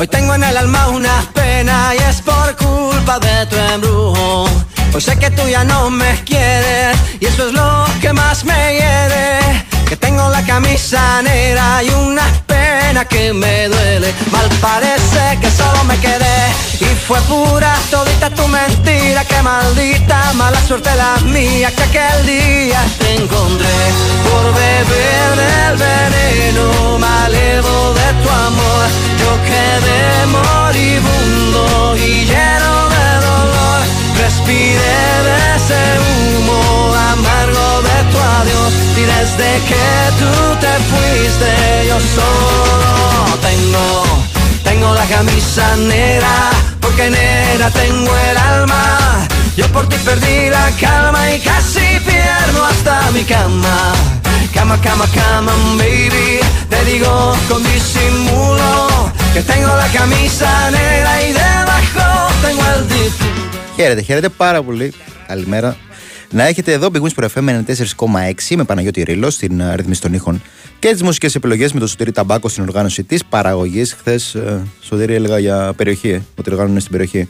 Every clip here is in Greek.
Hoy tengo en el alma una pena y es por culpa de tu embrujo. Hoy sé que tú ya no me quieres y eso es lo que más me hiere. Que tengo la camisa negra y una pena que me duele. Mal parece que solo me quedé fue pura todita tu mentira. Que maldita mala suerte la mía que aquel día te encontré por beber del veneno malevo de tu amor. Yo quedé moribundo y lleno de dolor. Respiré de ese humo amargo de tu adiós y desde que tú te fuiste yo solo tengo, tengo la camisa negra porque negra tengo el alma. Yo por ti perdí la calma y casi pierdo hasta mi cama. Cama, cama, cama, baby. Te digo con disimulo que tengo la camisa negra y debajo tengo el difunto. Χαίρετε, χαίρετε πάρα πολύ. Καλημέρα. Να έχετε εδώ Big Wings Pro FM 94,6 με Παναγιώτη Ρήλο στην ε, ρυθμίση των ήχων και τις μουσικές επιλογές με το Σωτήρι Ταμπάκο στην οργάνωση της παραγωγής. Χθες, ε, Σωτήρι έλεγα για περιοχή, ε, ότι οργάνωνε στην περιοχή.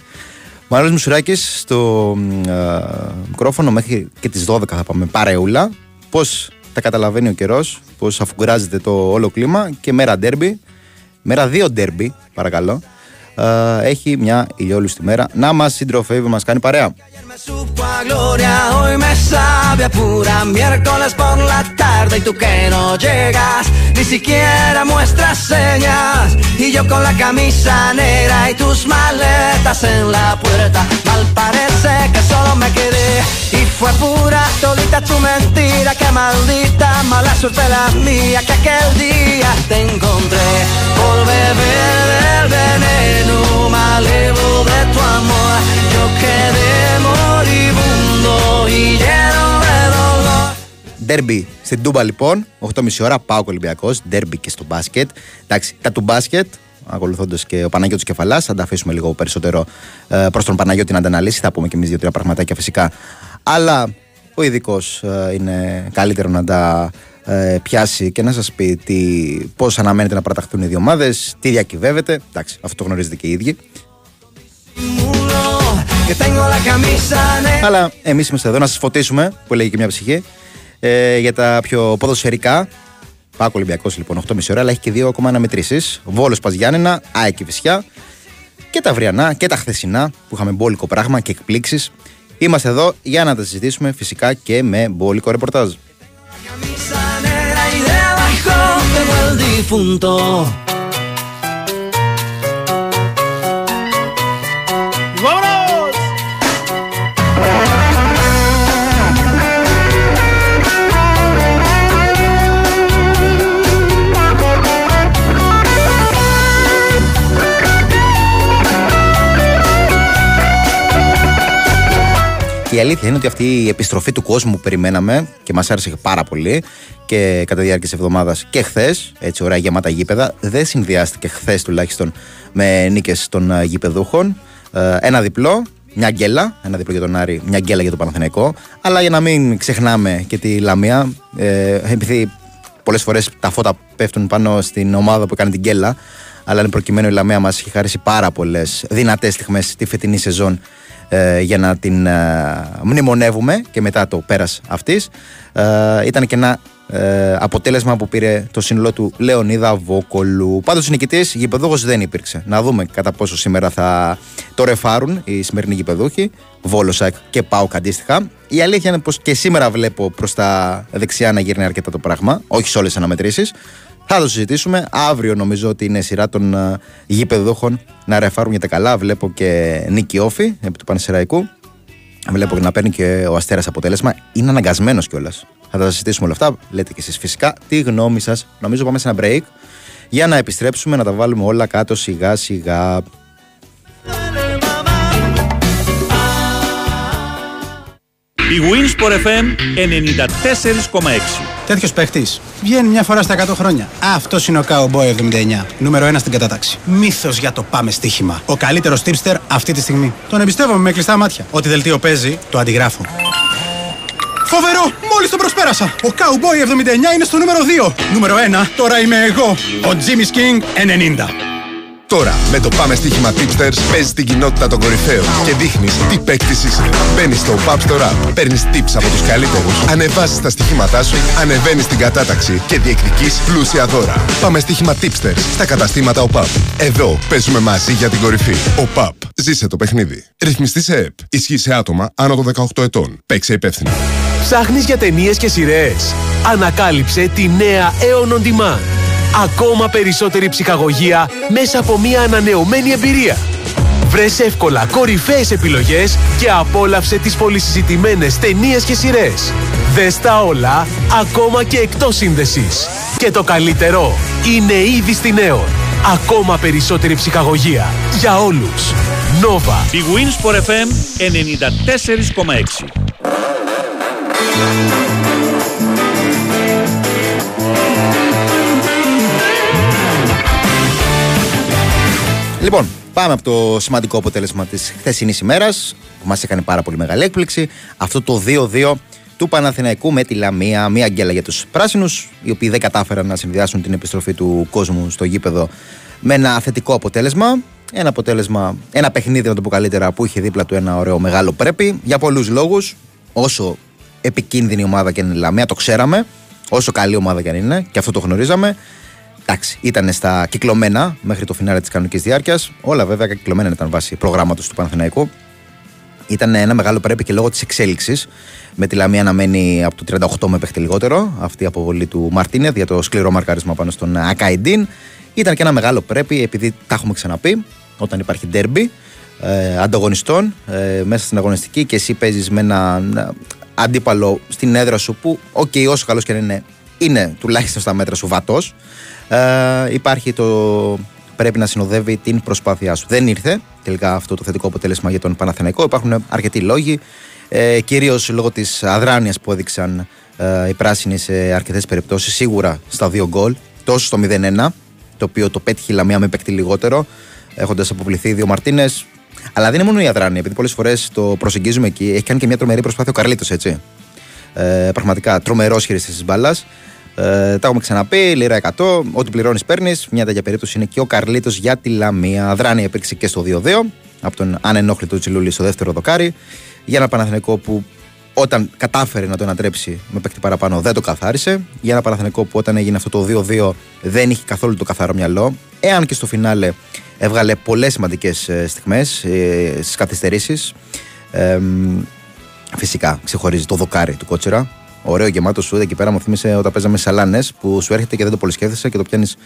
Μάλλον Μουσουράκης στο ε, μικρόφωνο μέχρι και τις 12 θα πάμε παρεούλα. Πώς τα καταλαβαίνει ο καιρός, πώς αφουγκράζεται το όλο κλίμα και μέρα ντέρμπι. Μέρα δύο ντέρμπι, παρακαλώ. Ε, έχει μια ηλιόλουστη μέρα. Να μας συντροφεύει, μας κάνει παρέα fue pura, solita Στην Τούμπα λοιπόν, 8.30 ώρα, πάω Ολυμπιακός, ντέρμπι και στο μπάσκετ. Εντάξει, τα του μπάσκετ, ακολουθώντας και ο Παναγιώτης Κεφαλάς, θα τα αφήσουμε λίγο περισσότερο ε, προς τον Παναγιώτη να τα αναλύσει. Θα πούμε και εμείς δύο-τρία πραγματάκια φυσικά αλλά ο ειδικός είναι καλύτερο να τα ε, πιάσει και να σας πει τι, πώς αναμένεται να παραταχθούν οι δύο ομάδες, τι διακυβεύεται. Εντάξει, αυτό το γνωρίζετε και οι ίδιοι. Muro, Que tengo la camisa negra. Αλλά εμείς είμαστε εδώ να σας φωτίσουμε, που λέγει και μια ψυχή, ε, για τα πιο ποδοσφαιρικά. Πάκο Ολυμπιακός λοιπόν 8.30 ώρα, αλλά έχει και δύο ακόμα αναμετρήσεις. Βόλος Παζιάννενα, ΑΕΚ και Φυσιά. Και τα αυριανά και τα χθεσινά που είχαμε μπόλικο πράγμα και εκπλήξεις. Είμαστε εδώ για να τα συζητήσουμε φυσικά και με μπόλικο ρεπορτάζ. Και η αλήθεια είναι ότι αυτή η επιστροφή του κόσμου που περιμέναμε και μας άρεσε πάρα πολύ και κατά τη διάρκεια της εβδομάδας και χθες, έτσι ωραία γεμάτα γήπεδα, δεν συνδυάστηκε χθες τουλάχιστον με νίκες των ε, γηπεδούχων. Ε, Ένα διπλό, μια γκέλα, ένα διπλό για τον Άρη, μια γκέλα για τον Παναθηναϊκό. Αλλά για να μην ξεχνάμε και τη Λαμία, ε, επειδή πολλές φορές τα φώτα πέφτουν πάνω στην ομάδα που έκανε την γκέλα, αλλά εν προκειμένου η Λαμία μας έχει χαρίσει πάρα πολλές δυνατές στιγμές τη φετινή σεζόν ε, για να την ε, μνημονεύουμε και μετά το πέρας αυτής ε, ήταν και ένα ε, αποτέλεσμα που πήρε το σύνολο του Λεωνίδα Βόκολου. Πάντως νικητής γηπεδούχος δεν υπήρξε. Να δούμε κατά πόσο σήμερα θα το ρεφάρουν οι σημερινοί γηπεδούχοι, Βόλοσακ και Πάοκ αντίστοιχα. Η αλήθεια είναι πως και σήμερα βλέπω προς τα δεξιά να γυρνεί αρκετά το πράγμα, όχι σε όλες τις αναμετρήσεις. Θα το συζητήσουμε. Αύριο νομίζω ότι είναι σειρά των uh, γηπεδούχων να ρεφάρουν για τα καλά. Βλέπω και νίκη όφη επί του Πανεσαιραϊκού. Βλέπω και να παίρνει και ο Αστέρας αποτέλεσμα. Είναι αναγκασμένος κιόλας. Θα τα συζητήσουμε όλα αυτά. Λέτε κι εσείς φυσικά τι γνώμη σας. Νομίζω πάμε σε ένα break για να επιστρέψουμε να τα βάλουμε όλα κάτω σιγά σιγά. Η Winsport FM 94,6. Τέτοιος παίχτης βγαίνει μια φορά στα 100 χρόνια. Αυτός είναι ο Cowboy 79. Νούμερο 1 στην κατάταξη. Μύθος για το πάμε στοίχημα. Ο καλύτερος tipster αυτή τη στιγμή. Τον εμπιστεύομαι με κλειστά μάτια. Ό,τι δελτίο παίζει, το αντιγράφω. Φοβερό! Μόλις τον προσπέρασα. Ο Cowboy 79 είναι στο νούμερο 2. Νούμερο 1, τώρα είμαι εγώ. Ο Jimmy's King 90. Τώρα, με το Πάμε Στοίχημα Tipsters, παίζεις την κοινότητα των κορυφαίων και δείχνεις τι παίκτης είσαι. Μπαίνεις στο Pub Store App, παίρνεις tips από τους καλύτερους, ανεβάζεις τα στοιχήματά σου, ανεβαίνεις την κατάταξη και διεκδικείς πλούσια δώρα. Πάμε Στοίχημα Tipsters στα καταστήματα ΟΠΑΠ. Εδώ παίζουμε μαζί για την κορυφή. ΟΠΑΠ. Ζήσε το παιχνίδι. Ρυθμιστής σε ΕΠ. Ισχύει σε άτομα άνω των 18 ετών. Παίξε υπεύθυνα. Ψάχνεις για ταινίες και σειρές. Ανακάλυψε τη νέα Aeon On Demand. Ακόμα περισσότερη ψυχαγωγία μέσα από μια ανανεωμένη εμπειρία. Βρες εύκολα κορυφαίες επιλογές και απόλαυσε τις πολυσυζητημένες ταινίες και σειρές. Δες τα όλα, ακόμα και εκτός σύνδεσης. Και το καλύτερο, είναι ήδη στην Aeon. Ακόμα περισσότερη ψυχαγωγία. Για όλους. Nova. Η Winsport FM 94,6. Λοιπόν, πάμε από το σημαντικό αποτέλεσμα της χθεσινής ημέρας που μας έκανε πάρα πολύ μεγάλη έκπληξη. Αυτό το 2-2 του Παναθηναϊκού με τη Λαμία. Μία γκέλα για τους πράσινους, οι οποίοι δεν κατάφεραν να συνδυάσουν την επιστροφή του κόσμου στο γήπεδο με ένα θετικό αποτέλεσμα. Ένα αποτέλεσμα, ένα παιχνίδι, να το πω καλύτερα, που είχε δίπλα του ένα ωραίο μεγάλο πρέπει για πολλούς λόγους. Όσο επικίνδυνη ομάδα και είναι η Λαμία, το ξέραμε. Όσο καλή ομάδα και αν είναι, και αυτό το γνωρίζαμε. Εντάξει, ήταν στα κυκλωμένα μέχρι το φινάρε της κανονικής διάρκειας. Όλα βέβαια κυκλωμένα ήταν βάσει προγράμματος του Παναθηναϊκού. Ήταν ένα μεγάλο πρέπει και λόγω της εξέλιξης. Με τη Λαμία να μένει από το 38 με παίχτη λιγότερο. Αυτή η αποβολή του Μαρτίνεθ για το σκληρό μαρκάρισμα πάνω στον Ακαϊντίν. Ήταν και ένα μεγάλο πρέπει επειδή τα έχουμε ξαναπεί. Όταν υπάρχει ντέρμπι ε, ανταγωνιστών ε, μέσα στην αγωνιστική και εσύ παίζεις με έναν αντίπαλο στην έδρα σου που, OK, okay, όσο καλός και να είναι, είναι τουλάχιστον στα μέτρα σου βατός. Ε, υπάρχει το πρέπει να συνοδεύει την προσπάθειά σου. Δεν ήρθε τελικά αυτό το θετικό αποτέλεσμα για τον Παναθηναϊκό. Υπάρχουν αρκετοί λόγοι. Ε, Κυρίως λόγω της αδράνειας που έδειξαν ε, οι πράσινοι σε αρκετές περιπτώσεις. Σίγουρα στα δύο γκολ, τόσο στο 0-1, το οποίο το πέτυχε η Λαμία με παίκτη λιγότερο, έχοντας αποβληθεί δύο Μαρτίνες. Αλλά δεν είναι μόνο η αδράνεια, επειδή πολλές φορές το προσεγγίζουμε εκεί. Έχει κάνει και μια τρομερή προσπάθεια ο Καρλίτος, έτσι. Ε, πραγματικά τρομερός χειριστής της μπάλας. Ε, τα έχουμε ξαναπεί, λίρα 100, ό,τι πληρώνεις παίρνεις. Μια τέτοια περίπτωση είναι και ο Καρλίτος για τη Λαμία. Αδράνεια υπήρξε και στο 2-2 από τον ανενόχλητο Τσιλούλη στο δεύτερο δοκάρι. Για ένα Παναθηνικό που όταν κατάφερε να το ανατρέψει με παίκτη παραπάνω δεν το καθάρισε. Για ένα Παναθηνικό που όταν έγινε αυτό το 2-2 δεν είχε καθόλου το καθαρό μυαλό. Εάν και στο φινάλε έβγαλε πολλές σημαντικές στιγμές ε, στις καθυστερήσεις. Ε, φυσικά ξεχωρίζει το δοκάρι του Κότσερα ωραίο γεμάτο σου εκεί πέρα μου θύμισε όταν παίζαμε σαλάνες που σου έρχεται και δεν το πολύ σκέφτεσαι και το πιάνεις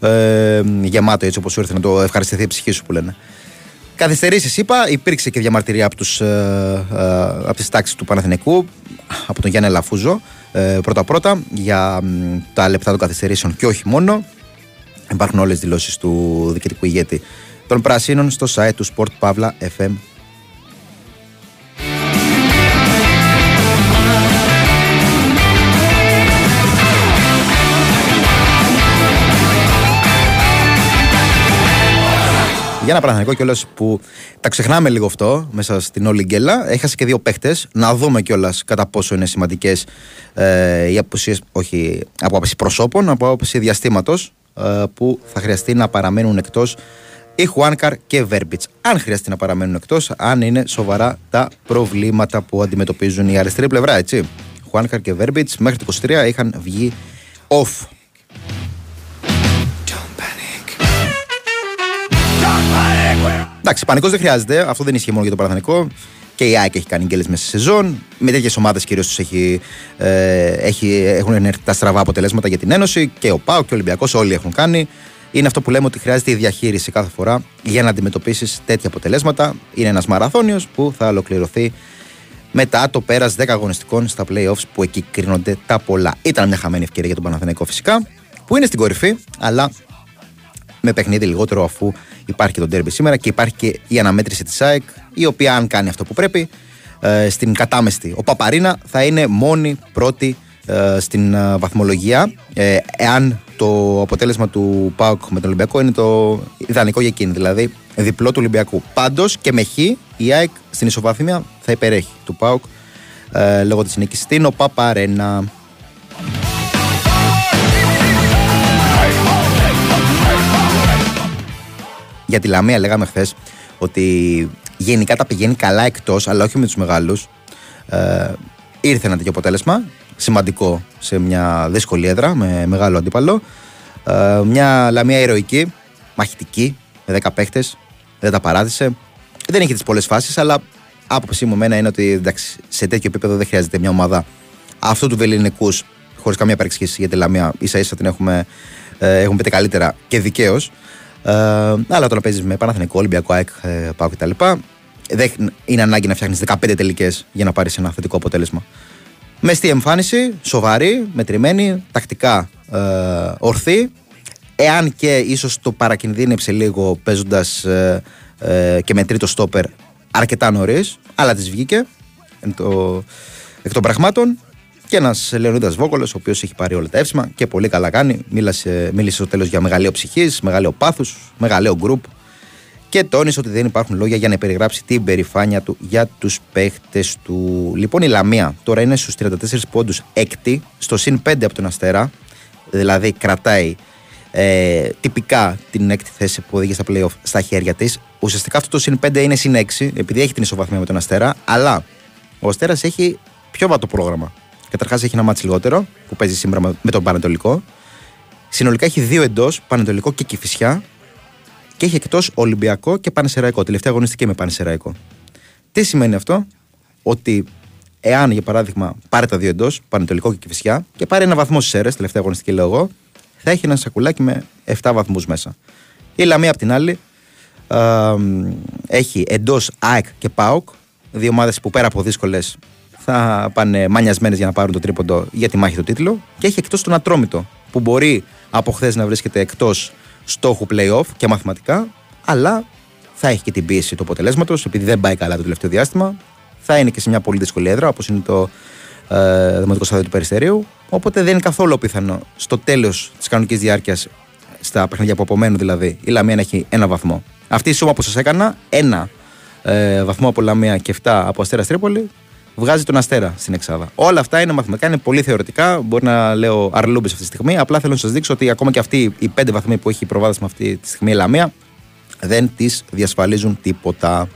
ε, γεμάτο έτσι όπως σου έρθει να το ευχαριστηθεί η ψυχή σου που λένε. Καθυστερήσεις, είπα, υπήρξε και διαμαρτυρία από, τους, ε, ε, από τις τάξεις του Παναθηνικού, από τον Γιάννη Λαφούζο, ε, πρώτα-πρώτα, για τα λεπτά των καθυστερήσεων και όχι μόνο. Υπάρχουν όλες τις δηλώσεις του διοικητικού ηγέτη των Πρασίνων στο site του Sport Για ένα Παναθηναϊκό κιόλας που τα ξεχνάμε λίγο αυτό μέσα στην όλη γκέλα. Έχασε και δύο παίχτες. Να δούμε κιόλας κατά πόσο είναι σημαντικές ε, οι αποσίε, όχι από άποψη προσώπων, από άποψη διαστήματος ε, που θα χρειαστεί να παραμένουν εκτός η Χουάνκαρ και Βέρμπιτς. Αν χρειαστεί να παραμένουν εκτός, αν είναι σοβαρά τα προβλήματα που αντιμετωπίζουν η αριστερή πλευρά, έτσι. Χουάνκαρ και Βέρμπιτς μέχρι το 23 είχαν βγει off Εντάξει, πανικός δεν χρειάζεται. Αυτό δεν ισχύει μόνο για το Παναθανικό. Και η ΑΕΚ έχει κάνει γκέλες μέσα στη σεζόν. Με τέτοιες ομάδες κυρίως τους έχει, ε, έχει, έχουν έρθει τα στραβά αποτελέσματα για την Ένωση. Και ο ΠΑΟ και ο Ολυμπιακός όλοι έχουν κάνει. Είναι αυτό που λέμε ότι χρειάζεται η διαχείριση κάθε φορά για να αντιμετωπίσεις τέτοια αποτελέσματα. Είναι ένας μαραθώνιος που θα ολοκληρωθεί μετά το πέρας 10 αγωνιστικών στα playoffs που εκεί κρίνονται τα πολλά. Ήταν μια χαμένη ευκαιρία για τον Παναθηναϊκό φυσικά, που είναι στην κορυφή, αλλά με παιχνίδι λιγότερο αφού υπάρχει και το ντέρμπι σήμερα και υπάρχει και η αναμέτρηση της ΑΕΚ, η οποία αν κάνει αυτό που πρέπει, ε, στην κατάμεστη. Ο Παπαρίνα θα είναι μόνη πρώτη ε, στην ε, βαθμολογία. Ε, εάν το αποτέλεσμα του ΠΑΟΚ με τον Ολυμπιακό είναι το ιδανικό για εκείνη, δηλαδή διπλό του Ολυμπιακού. Πάντως και με χ η ΑΕΚ στην ισοβάθμια θα υπερέχει του ΠΑΟΚ ε, λόγω της νίκης στην ΟΠΑΠΑΡΕΝΑ. Για τη Λαμία λέγαμε χθες ότι γενικά τα πηγαίνει καλά εκτός, αλλά όχι με τους μεγάλους. Ε, ήρθε ένα τέτοιο αποτέλεσμα. Σημαντικό σε μια δύσκολη έδρα με μεγάλο αντίπαλο. Ε, μια Λαμία ηρωική, μαχητική, με 10 παίχτες. Δεν τα παράτησε. Δεν έχει τις πολλές φάσεις, αλλά άποψή μου μένα είναι ότι εντάξει, σε τέτοιο επίπεδο δεν χρειάζεται μια ομάδα αυτού του βεληνικού, χωρίς καμία παρεξήγηση για τη Λαμία. σα ίσα την έχουμε, ε, έχουμε πείτε καλύτερα και δικαίως. Ε, αλλά όταν παίζεις με Παναθηνικό, Ολυμπιακό, ΑΕΚ, ε, Πάο κτλ. Δεν είναι ανάγκη να φτιάχνεις 15 τελικές για να πάρεις ένα θετικό αποτέλεσμα. Μες στη εμφάνιση, σοβαρή, μετρημένη, τακτικά ε, ορθή. Εάν και ίσως το παρακινδύνεψε λίγο παίζοντας ε, ε, και με τρίτο στόπερ αρκετά νωρίς, αλλά της βγήκε το, εκ των πραγμάτων. Και ένας Λεωνίδας Βόκολος, ο οποίος έχει πάρει όλα τα εύσημα και πολύ καλά κάνει. Μίλησε, μίλησε στο τέλος για μεγαλείο ψυχή, μεγαλείο πάθου, μεγαλείο γκρουπ. Και τόνισε ότι δεν υπάρχουν λόγια για να περιγράψει την περηφάνεια του για τους παίχτες του. Λοιπόν, η Λαμία τώρα είναι στους 34 πόντους έκτη, στο συν 5 από τον Αστέρα. Δηλαδή κρατάει ε, τυπικά την έκτη θέση που οδηγεί στα playoff στα χέρια της. Ουσιαστικά αυτό το συν 5 είναι συν 6, επειδή έχει την ισοβαθμία με τον Αστέρα. Αλλά ο Αστέρας έχει πιο βατό πρόγραμμα. Καταρχάς έχει ένα μάτσο λιγότερο που παίζει σήμερα με τον Πανετολικό. Συνολικά έχει δύο εντός, Πανετολικό και Κυφυσιά. Και έχει εκτός Ολυμπιακό και Πανεσαιραϊκό. Τελευταία αγωνιστική με Πανεσαιραϊκό. Τι σημαίνει αυτό, ότι εάν για παράδειγμα πάρει τα δύο εντός, Πανετολικό και Κυφυσιά, και πάρει ένα βαθμό στις αίρες, τελευταία αγωνιστική λέω εγώ, θα έχει ένα σακουλάκι με 7 βαθμούς μέσα. Η Λαμία απ' την άλλη ε, έχει εντός ΑΕΚ και ΠΑΟΚ, δύο ομάδες που πέρα από δύσκολες θα πάνε μανιασμένε για να πάρουν το τρίποντο για τη μάχη του τίτλου. Και έχει εκτός τον Ατρόμητο, που μπορεί από χθες να βρίσκεται εκτός στόχου playoff και μαθηματικά, αλλά θα έχει και την πίεση του αποτελέσματος, επειδή δεν πάει καλά το τελευταίο διάστημα. Θα είναι και σε μια πολύ δύσκολη έδρα, όπως είναι το ε, Δημοτικό Στάδιο του Περιστερίου. Οπότε δεν είναι καθόλου πιθανό στο τέλος της κανονικής διάρκειας, στα παιχνίδια που απομένουν δηλαδή, η Λαμία να έχει ένα βαθμό. Αυτή η σούμα που σας έκανα, ένα ε, βαθμό από Λαμία και 7 από Αστέρας Τρίπολη, βγάζει τον Αστέρα στην Εξάδα. Όλα αυτά είναι μαθηματικά, είναι πολύ θεωρητικά. Μπορεί να λέω αρλούμπες αυτή τη στιγμή. Απλά θέλω να σας δείξω ότι ακόμα και αυτοί οι πέντε βαθμοί που έχει προβάδισμα αυτή τη στιγμή η Λαμία δεν τις διασφαλίζουν τίποτα.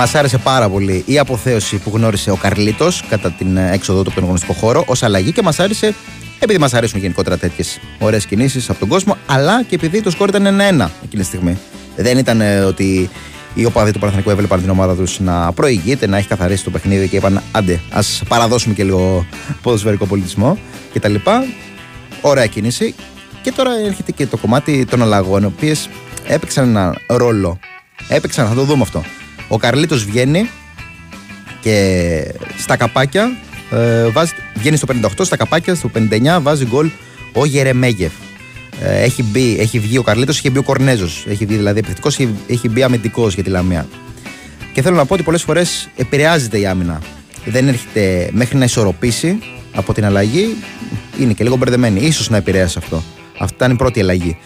Μας άρεσε πάρα πολύ η αποθέωση που γνώρισε ο Καρλίτος κατά την έξοδο του από τον αγωνιστικό χώρο ως αλλαγή και μας άρεσε επειδή μας αρέσουν γενικότερα τέτοιες ωραίες κινήσεις από τον κόσμο, αλλά και επειδή το σκόρ ήταν 1-1 εκείνη τη στιγμή. Δεν ήταν ε, ότι οι οπαδοί του Παναθηνικού έβλεπαν την ομάδα τους να προηγείται, να έχει καθαρίσει το παιχνίδι και είπαν άντε, ας παραδώσουμε και λίγο ποδοσφαιρικό πολιτισμό κτλ. Ωραία κίνηση. Και τώρα έρχεται και το κομμάτι των αλλαγών, οι οποίες έπαιξαν ένα ρόλο. Έπαιξαν, θα το δούμε αυτό. Ο Καρλίτος βγαίνει και στα καπάκια ε, βάζει, βγαίνει στο 58, στα καπάκια στο 59 βάζει γκολ ο Γερεμέγεφ. Ε, έχει, μπει, έχει βγει ο Καρλίτος, έχει μπει ο Κορνέζος. Έχει βγει δηλαδή επιθετικός, έχει, έχει μπει αμυντικός για τη Λαμία. Και θέλω να πω ότι πολλές φορές επηρεάζεται η άμυνα. Δεν έρχεται μέχρι να ισορροπήσει από την αλλαγή. Είναι και λίγο μπερδεμένη. σω να επηρέασε αυτό. Αυτή ήταν η πρώτη αλλαγή.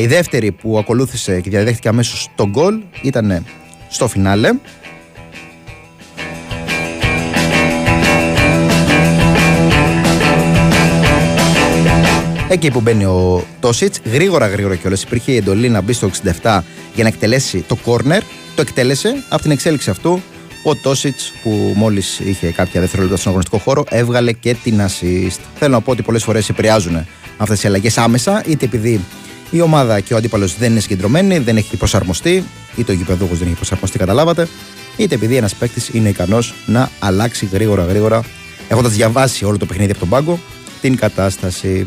η δεύτερη που ακολούθησε και διαδέχτηκε αμέσως τον γκολ ήταν στο φινάλε. Εκεί που μπαίνει ο Τόσιτς, γρήγορα γρήγορα κιόλας υπήρχε η εντολή να μπει στο 67 για να εκτελέσει το κόρνερ. Το εκτέλεσε. Από την εξέλιξη αυτού, ο Τόσιτς, που μόλις είχε κάποια δευτερόλεπτα στον αγωνιστικό χώρο, έβγαλε και την assist. Θέλω να πω ότι πολλές φορές επηρεάζουν αυτές οι αλλαγές άμεσα, είτε επειδή η ομάδα και ο αντίπαλος δεν είναι συγκεντρωμένοι, δεν έχει προσαρμοστεί, είτε ο γηπεδούχος δεν έχει προσαρμοστεί, καταλάβατε, είτε επειδή ένας παίκτης είναι ικανός να αλλάξει γρήγορα γρήγορα, έχοντας διαβάσει όλο το παιχνίδι από τον πάγκο, την κατάσταση.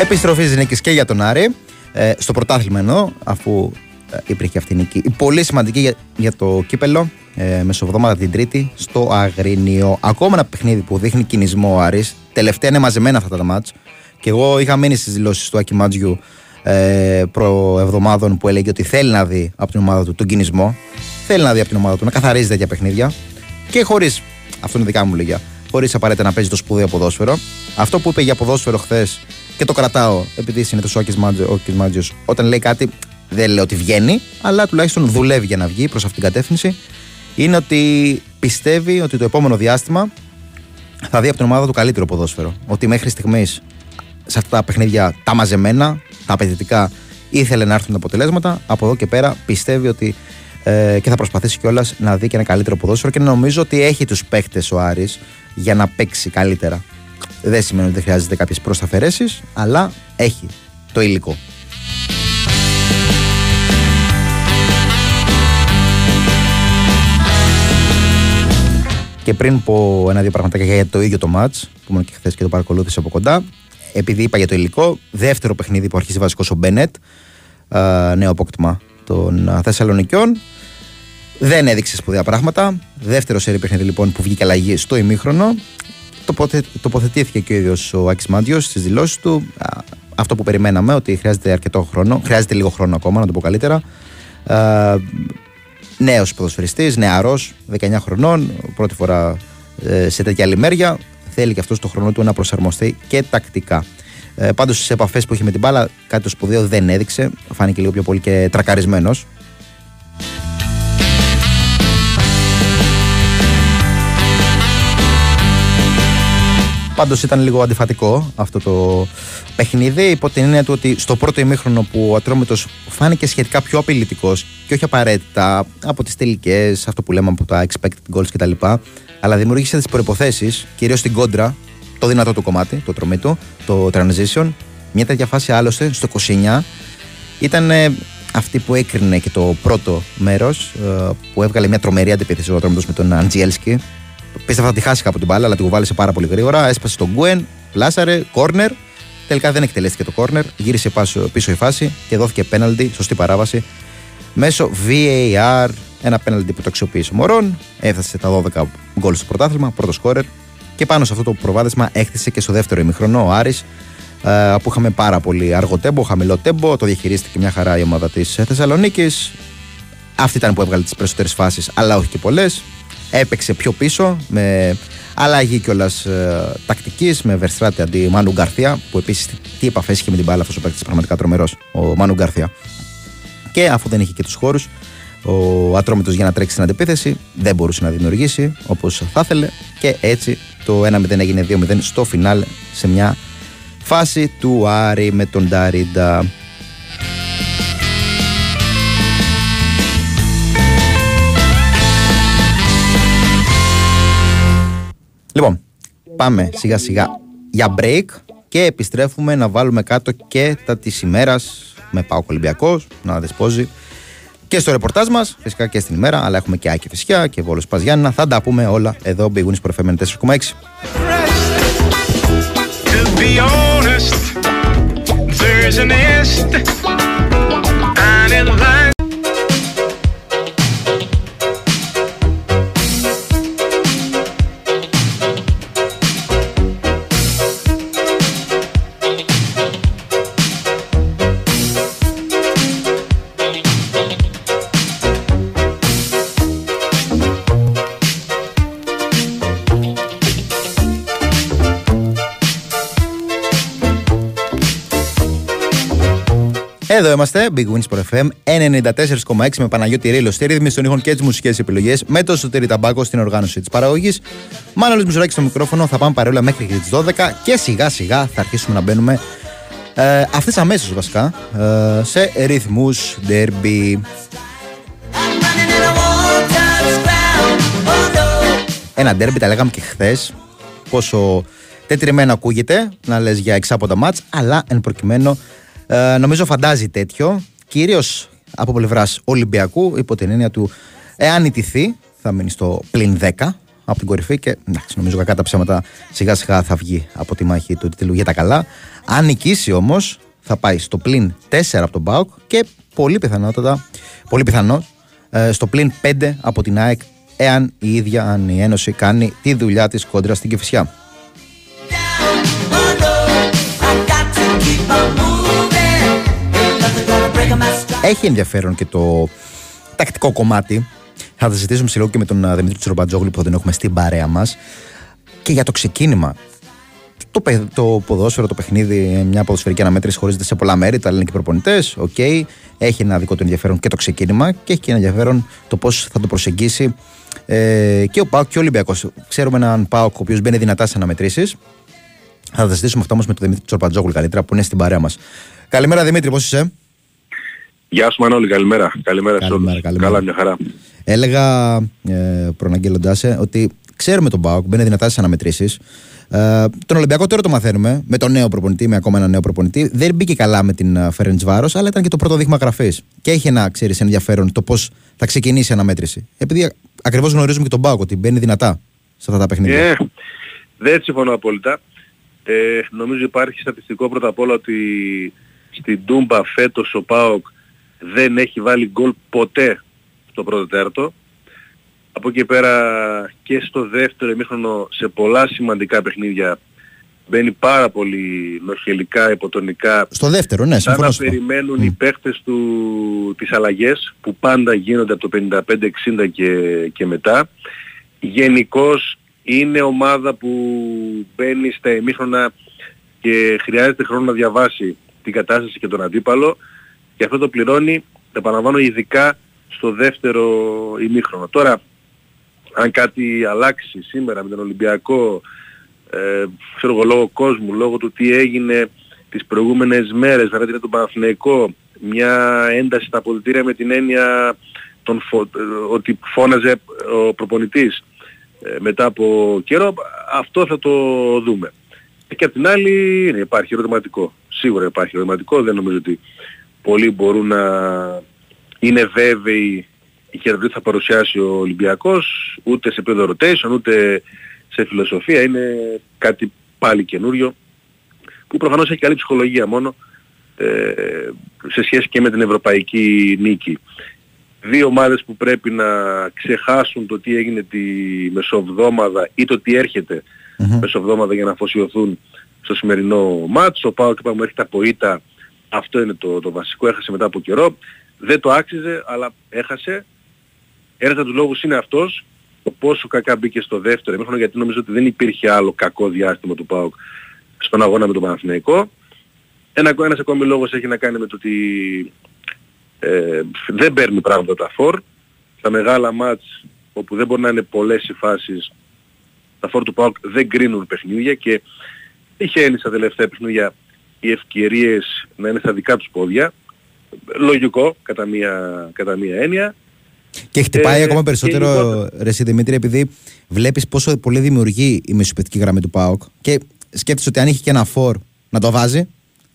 Επιστροφή της νίκης και για τον Άρη. Ε, στο πρωτάθλημα εννοώ, αφού ε, υπήρχε αυτή η νίκη. Η πολύ σημαντική για, για το κύπελο. Ε, μεσοβδόματα την Τρίτη στο Αγρίνιο. Ακόμα ένα παιχνίδι που δείχνει κινησμό ο Άρης. Τελευταία είναι μαζεμένα αυτά τα μάτς. Και εγώ είχα μείνει στις δηλώσεις του Άκη Μάτζιου ε, προεβδομάδων που έλεγε ότι θέλει να δει από την ομάδα του τον κινησμό. Θέλει να δει από την ομάδα του να καθαρίζει τέτοια παιχνίδια. Και χωρίς, αυτό είναι δικά μου λέγια, χωρίς απαραίτητα να παίζει το σπουδαίο ποδόσφαιρο. Αυτό που είπε για ποδόσφαιρο χθες και το κρατάω, επειδή συνήθως ο Άκης Μάτζιο όταν λέει κάτι δεν λέω ότι βγαίνει, αλλά τουλάχιστον δουλεύει για να βγει προς αυτήν την κατεύθυνση. Είναι ότι πιστεύει ότι το επόμενο διάστημα θα δει από την ομάδα του καλύτερο ποδόσφαιρο. Ότι μέχρι στιγμής σε αυτά τα παιχνίδια τα μαζεμένα, τα απαιτητικά, ήθελε να έρθουν τα αποτελέσματα. Από εδώ και πέρα πιστεύει ότι ε, και θα προσπαθήσει κιόλας να δει και ένα καλύτερο ποδόσφαιρο και νομίζω ότι έχει τους παίχτε ο Άρης για να παίξει καλύτερα. Δεν σημαίνει ότι δεν χρειάζεται κάποιες προσταφαιρέσεις, αλλά έχει το υλικό. Και πριν πω ένα-δύο πραγματάκια για το ίδιο το match, που ήμουν και χθες και το παρακολούθησα από κοντά, επειδή είπα για το υλικό, δεύτερο παιχνίδι που αρχίζει βασικός ο Μπένετ, νέο απόκτημα των Θεσσαλονικιών. Δεν έδειξε σπουδαία πράγματα. Δεύτερο σερή παιχνίδι λοιπόν που βγήκε αλλαγή στο ημίχρονο. Τοποθετήθηκε και ο ίδιος ο Άκης Μάντιος στις δηλώσεις του. Αυτό που περιμέναμε, ότι χρειάζεται αρκετό χρόνο. Χρειάζεται λίγο χρόνο ακόμα, να το πω καλύτερα. Νέος ποδοσφαιριστής, νεαρός, 19 χρονών, πρώτη φορά ε, σε τέτοια άλλη μέρια. Θέλει και αυτός το χρόνο του να προσαρμοστεί και τακτικά. Ε, Πάντως στις επαφές που είχε με την μπάλα, κάτι το σπουδαίο δεν έδειξε. Φάνηκε λίγο πιο πολύ και τρακαρισμένος. Πάντως ήταν λίγο αντιφατικό αυτό το παιχνίδι, υπό την έννοια του ότι στο πρώτο ημίχρονο που ο Ατρόμητος φάνηκε σχετικά πιο απειλητικός και όχι απαραίτητα από τις τελικές, αυτό που λέμε από τα expected goals κτλ. Αλλά δημιούργησε τις προποθέσει, κυρίως στην κόντρα, το δυνατό του κομμάτι, το τρομή του, το transition. Μια τέτοια φάση άλλωστε στο 29 ήταν ε, αυτή που έκρινε και το πρώτο μέρος ε, που έβγαλε μια τρομερή αντιπίθεση ο Ατρόμητος με τον Αντζιέλσκι Πίστευα θα τη χάσει από την μπάλα, αλλά την κουβάλησε πάρα πολύ γρήγορα. Έσπασε τον Γκουεν, πλάσαρε, κόρνερ. Τελικά δεν εκτελέστηκε το κόρνερ. Γύρισε πίσω η φάση και δόθηκε πέναλτι, σωστή παράβαση. Μέσω VAR, ένα πέναλτι που το αξιοποίησε ο Μωρόν. Έφτασε τα 12 γκολ στο πρωτάθλημα, πρώτο σκόρερ. Και πάνω σε αυτό το προβάδισμα έκτισε και στο δεύτερο ημίχρονο ο Άρης ε, που είχαμε πάρα πολύ αργό τέμπο, χαμηλό τέμπο. Το διαχειρίστηκε μια χαρά η ομάδα της Θεσσαλονίκης. Αυτή ήταν που έβγαλε τις περισσότερες φάσεις, αλλά όχι και πολλές έπαιξε πιο πίσω με αλλαγή κιόλας ε, τακτικής με Βερστράτη αντί Μάνου Γκαρθία, που επίσης τι επαφές είχε με την μπάλα αυτός ο παίκτης πραγματικά τρομερός, ο Μάνου Γκαρθία. Και αφού δεν είχε και τους χώρους, ο Ατρόμητος για να τρέξει στην αντεπίθεση δεν μπορούσε να δημιουργήσει όπως θα ήθελε και έτσι το 1-0 έγινε 2-0 στο φινάλ σε μια φάση του Άρη με τον Ντάριντα. Λοιπόν, πάμε σιγά σιγά για break και επιστρέφουμε να βάλουμε κάτω και τα της ημέρας με Πάο Ολυμπιακός, να δεσπόζει και στο ρεπορτάζ μας, φυσικά και στην ημέρα, αλλά έχουμε και Άκη Φυσιά και Βόλος Παζιάννα. Θα τα πούμε όλα εδώ, Big Wings 4,6. Εδώ είμαστε, Big Wins for FM 94,6 με Παναγιώτη Ρίλο στη ρύθμιση των ήχων και τις μουσικές επιλογές, με το Σωτήρι Ταμπάκο στην οργάνωση της παραγωγής. Μάνολης Μισουράκη στο μικρόφωνο, θα πάμε παρόλα μέχρι και τις 12 και σιγά σιγά θα αρχίσουμε να μπαίνουμε ε, αυτές αμέσως βασικά ε, σε ρυθμούς derby. Ένα derby τα λέγαμε και χθες. Πόσο τετριμένο ακούγεται να λες για εξάποντα μάτς, αλλά εν προκειμένου ε, νομίζω φαντάζει τέτοιο, κυρίως από πλευράς Ολυμπιακού, υπό την έννοια του εάν ιτηθεί, θα μείνει στο πλην 10 από την κορυφή και εντάξει, νομίζω κακά τα ψέματα σιγά σιγά θα βγει από τη μάχη του τίτλου για τα καλά. Αν νικήσει όμως, θα πάει στο πλην 4 από τον Μπάουκ και πολύ πιθανότατα, πολύ πιθανό, ε, στο πλην 5 από την ΑΕΚ εάν η ίδια, αν η Ένωση κάνει τη δουλειά της κόντρα στην Κεφισιά. Έχει ενδιαφέρον και το τακτικό κομμάτι. Θα τα συζητήσουμε σε λίγο και με τον ε, Δημήτρη Τσορμπατζόγλου που θα τον έχουμε στην παρέα μας. Και για το ξεκίνημα. Το, το ποδόσφαιρο, το παιχνίδι, μια ποδοσφαιρική αναμέτρηση χωρίζεται σε πολλά μέρη. Τα λένε και οι προπονητές. OK. Okay. Έχει ένα δικό του ενδιαφέρον και το ξεκίνημα και έχει και ένα ενδιαφέρον το πώς θα το προσεγγίσει ε, και ο ΠΑΟΚ και ο Ολυμπιακός. Ξέρουμε έναν ΠΑΟΚ ο οποίος μπαίνει δυνατά σε αναμετρήσεις. Θα τα συζητήσουμε αυτά όμως με τον Δημήτρη Τσορμπατζόγλου καλύτερα που είναι στην παρέα μας. Καλημέρα Δημήτρη, πώς είσαι; Γεια σου Μανώλη, καλημέρα. Καλημέρα, καλημέρα, σε καλημέρα. Καλά, μια χαρά. Έλεγα ε, προαναγγέλλοντά σε ότι ξέρουμε τον Πάοκ, μπαίνει δυνατά στις αναμετρήσεις. Ε, τον Ολυμπιακό τώρα το μαθαίνουμε με τον νέο προπονητή, με ακόμα ένα νέο προπονητή. Δεν μπήκε καλά με την Φέρεντ Βάρο, αλλά ήταν και το πρώτο δείγμα γραφής. Και έχει ένα ξέρεις ενδιαφέρον το πώς θα ξεκινήσει η αναμέτρηση. Επειδή ακριβώς γνωρίζουμε και τον Πάοκ ότι μπαίνει δυνατά σε αυτά τα παιχνίδια. Ε, δεν συμφωνώ απόλυτα. Ε, νομίζω υπάρχει στατιστικό πρώτα απ' όλα ότι στην Τούμπα φέτος ο ΠΑΟΚ δεν έχει βάλει γκολ ποτέ στο πρώτο τέρτο. Από εκεί πέρα και στο δεύτερο ημίχρονο σε πολλά σημαντικά παιχνίδια μπαίνει πάρα πολύ νοχελικά, υποτονικά. Στο δεύτερο, ναι, συμφωνώ. να περιμένουν οι παίχτες του τις αλλαγές που πάντα γίνονται από το 55-60 και, και μετά. Γενικώς είναι ομάδα που μπαίνει στα ημίχρονα και χρειάζεται χρόνο να διαβάσει την κατάσταση και τον αντίπαλο και αυτό το πληρώνει, επαναλαμβάνω, ειδικά στο δεύτερο ημίχρονο. Τώρα, αν κάτι αλλάξει σήμερα με τον Ολυμπιακό, ε, ξέρω εγώ, λόγω κόσμου, λόγω του τι έγινε τις προηγούμενες μέρες, δηλαδή τον Παναθηναϊκό, μια ένταση στα πολιτήρια με την έννοια τον φω... ότι φώναζε ο προπονητής ε, μετά από καιρό, αυτό θα το δούμε. Και απ' την άλλη ναι, υπάρχει ερωτηματικό. Σίγουρα υπάρχει ερωτηματικό, δεν νομίζω ότι πολλοί μπορούν να είναι βέβαιοι η χειροτή θα παρουσιάσει ο Ολυμπιακός, ούτε σε επίπεδο rotation, ούτε σε φιλοσοφία. Είναι κάτι πάλι καινούριο, που προφανώς έχει καλή ψυχολογία μόνο, ε, σε σχέση και με την ευρωπαϊκή νίκη. Δύο ομάδες που πρέπει να ξεχάσουν το τι έγινε τη μεσοβδόμαδα ή το τι έρχεται mm-hmm. μεσοβδόμαδα για να αφοσιωθούν στο σημερινό μάτς. Ο Πάοκ είπαμε έρχεται από ήττα αυτό είναι το, το βασικό. Έχασε μετά από καιρό. Δεν το άξιζε, αλλά έχασε. Ένας από τους λόγους είναι αυτός, το πόσο κακά μπήκε στο δεύτερο εμίχρονο, γιατί νομίζω ότι δεν υπήρχε άλλο κακό διάστημα του ΠΑΟΚ στον αγώνα με τον Παναθηναϊκό. Ένα, ένας ακόμη λόγος έχει να κάνει με το ότι ε, δεν παίρνει πράγματα τα φόρ. Τα μεγάλα μάτς όπου δεν μπορεί να είναι πολλές οι φάσεις, τα φόρ του ΠΑΟΚ δεν κρίνουν παιχνίδια και είχε έννοια στα τελευταία παιχνίδια οι ευκαιρίες να είναι στα δικά τους πόδια. Λογικό κατά μία, κατά μία έννοια. Και χτυπάει ε, ακόμα περισσότερο, ρε Δημήτρη, επειδή βλέπεις πόσο πολύ δημιουργεί η μεσοπαιδική γραμμή του ΠΑΟΚ και σκέφτεσαι ότι αν είχε και ένα φόρ να το βάζει,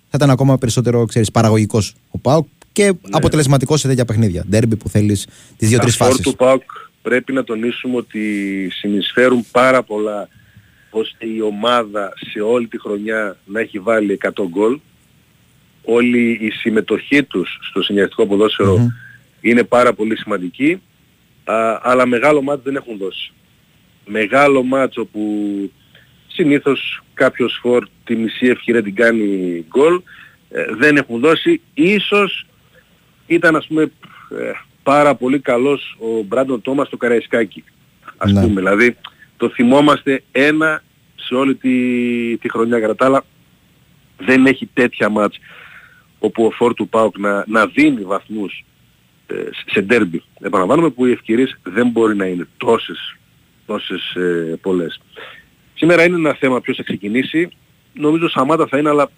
θα ήταν ακόμα περισσότερο ξέρεις, παραγωγικός ο ΠΑΟΚ και ναι. αποτελεσματικός σε τέτοια παιχνίδια. Ντέρμπι που θέλεις τις δύο-τρεις φάσεις. Τα του ΠΑΟΚ πρέπει να τονίσουμε ότι συνεισφέρουν πάρα πολλά ώστε η ομάδα σε όλη τη χρονιά να έχει βάλει 100 γκολ. Όλη η συμμετοχή τους στο συνδυαστικό είναι πάρα πολύ σημαντική, α, αλλά μεγάλο μάτς δεν έχουν δώσει. Μεγάλο μάτς όπου συνήθως κάποιος φορ τη μισή ευκαιρία την κάνει γκολ, ε, δεν έχουν δώσει. Ίσως ήταν ας πούμε ε, πάρα πολύ καλός ο Μπράντον Τόμας στο Καραϊσκάκι. Ας ναι. πούμε, δηλαδή το θυμόμαστε ένα σε όλη τη, τη χρονιά κατά δεν έχει τέτοια μάτς όπου ο φόρ του ΠΑΟΚ να, να δίνει βαθμούς ε, σε ντέρμπι. Επαναλαμβάνουμε που οι ευκαιρίες δεν μπορεί να είναι τόσες, τόσες ε, πολλές. Σήμερα είναι ένα θέμα ποιος θα ξεκινήσει. Νομίζω Σαμάτα θα είναι αλλά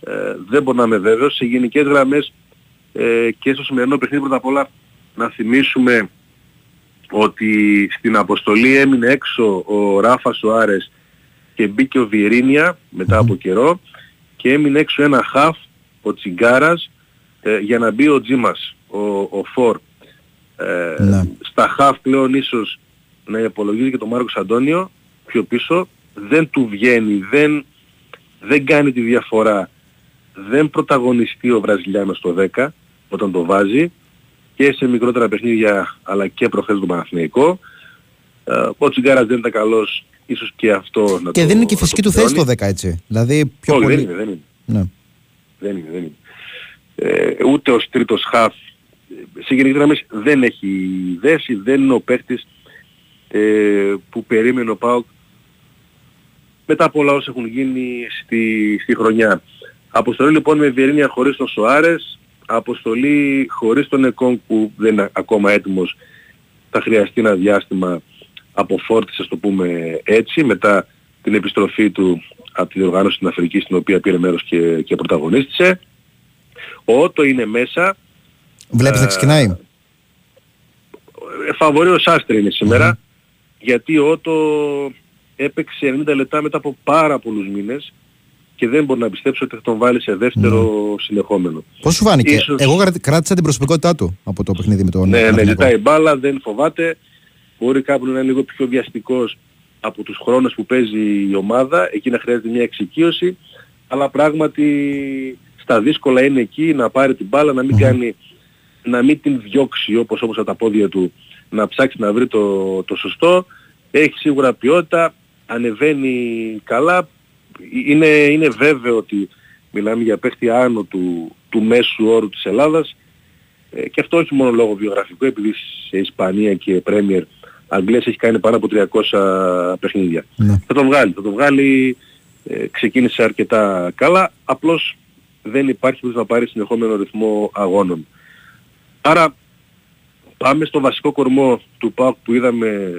ε, δεν μπορώ να είμαι βέβαιος. Σε γενικές γραμμές ε, και στο σημερινό παιχνίδι πρώτα απ' όλα να θυμίσουμε ότι στην αποστολή έμεινε έξω ο Ράφα Σοάρες και μπήκε ο Βιερίνια μετά από καιρό και έμεινε έξω ένα χαφ, ο Τσιγκάρας, ε, για να μπει ο Τζίμας, ο, ο Φορ. Ε, ναι. Στα χαφ πλέον ίσως να υπολογίζει και τον Μάρκος Αντώνιο πιο πίσω. Δεν του βγαίνει, δεν, δεν κάνει τη διαφορά δεν πρωταγωνιστεί ο Βραζιλιάνος στο 10 όταν το βάζει και σε μικρότερα παιχνίδια αλλά και προχθές τον Παναθηναϊκό. Ε, ο Τσιγκάρας δεν ήταν καλός, ίσως και αυτό να Και το δεν είναι και η φυσική να του το θέση το πληρώνει. 10 έτσι. Δηλαδή πιο Όχι, πολύ. δεν είναι, δεν είναι. Ναι. Δεν είναι, δεν είναι. Ε, ούτε ως τρίτος χαφ ε, σε γενικές γραμμές δεν έχει δέσει, δεν είναι ο παίχτης ε, που περίμενε ο ΠΑΟΚ μετά από όλα όσα έχουν γίνει στη, στη χρονιά. Αποστολή λοιπόν με Βιερίνια χωρίς τον Σοάρες, αποστολή χωρίς τον Εκόνγκ που δεν είναι ακόμα έτοιμος, θα χρειαστεί ένα διάστημα αποφόρτιση, ας το πούμε έτσι, μετά την επιστροφή του από τη διοργάνωση στην Αφρική στην οποία πήρε μέρος και, και πρωταγωνίστησε. Ο Ότο είναι μέσα, Βλέπεις να Ε, ξεκινάει; ε, φαβορεί ο Σάστρε είναι σήμερα, γιατί ο Ότο έπαιξε 90 λεπτά μετά από πάρα πολλούς μήνες και δεν μπορεί να πιστέψω ότι θα τον βάλει σε δεύτερο συνεχόμενο. Πώς σου φάνηκε; ίσως- Εγώ κράτη- κράτησα την προσωπικότητά του από το παιχνίδι με τον Ναι, ναι, Παναθηναϊκό. ζητάει μπάλα, δεν φοβάται. Μπορεί κάπου να είναι λίγο πιο βιαστικός από τους χρόνους που παίζει η ομάδα. Εκεί να χρειάζεται μια εξοικείωση. Αλλά πράγματι στα δύσκολα είναι εκεί να πάρει την μπάλα, να μην κάνει, να μην την διώξει όπως όπως από τα πόδια του, να ψάξει να βρει το, το σωστό. Έχει σίγουρα ποιότητα, ανεβαίνει καλά. Είναι, είναι βέβαιο ότι μιλάμε για παίχτη άνω του, του μέσου όρου της Ελλάδας ε, και αυτό όχι μόνο λόγω βιογραφικού, επειδή σε Ισπανία και Πρέμιερ Αγγλές έχει κάνει πάνω από 300 παιχνίδια. Ναι. Θα το βγάλει, θα το βγάλει, ε, ξεκίνησε αρκετά καλά, απλώς δεν υπάρχει που να πάρει συνεχόμενο ρυθμό αγώνων. Άρα πάμε στο βασικό κορμό του ΠΑΟΚ που είδαμε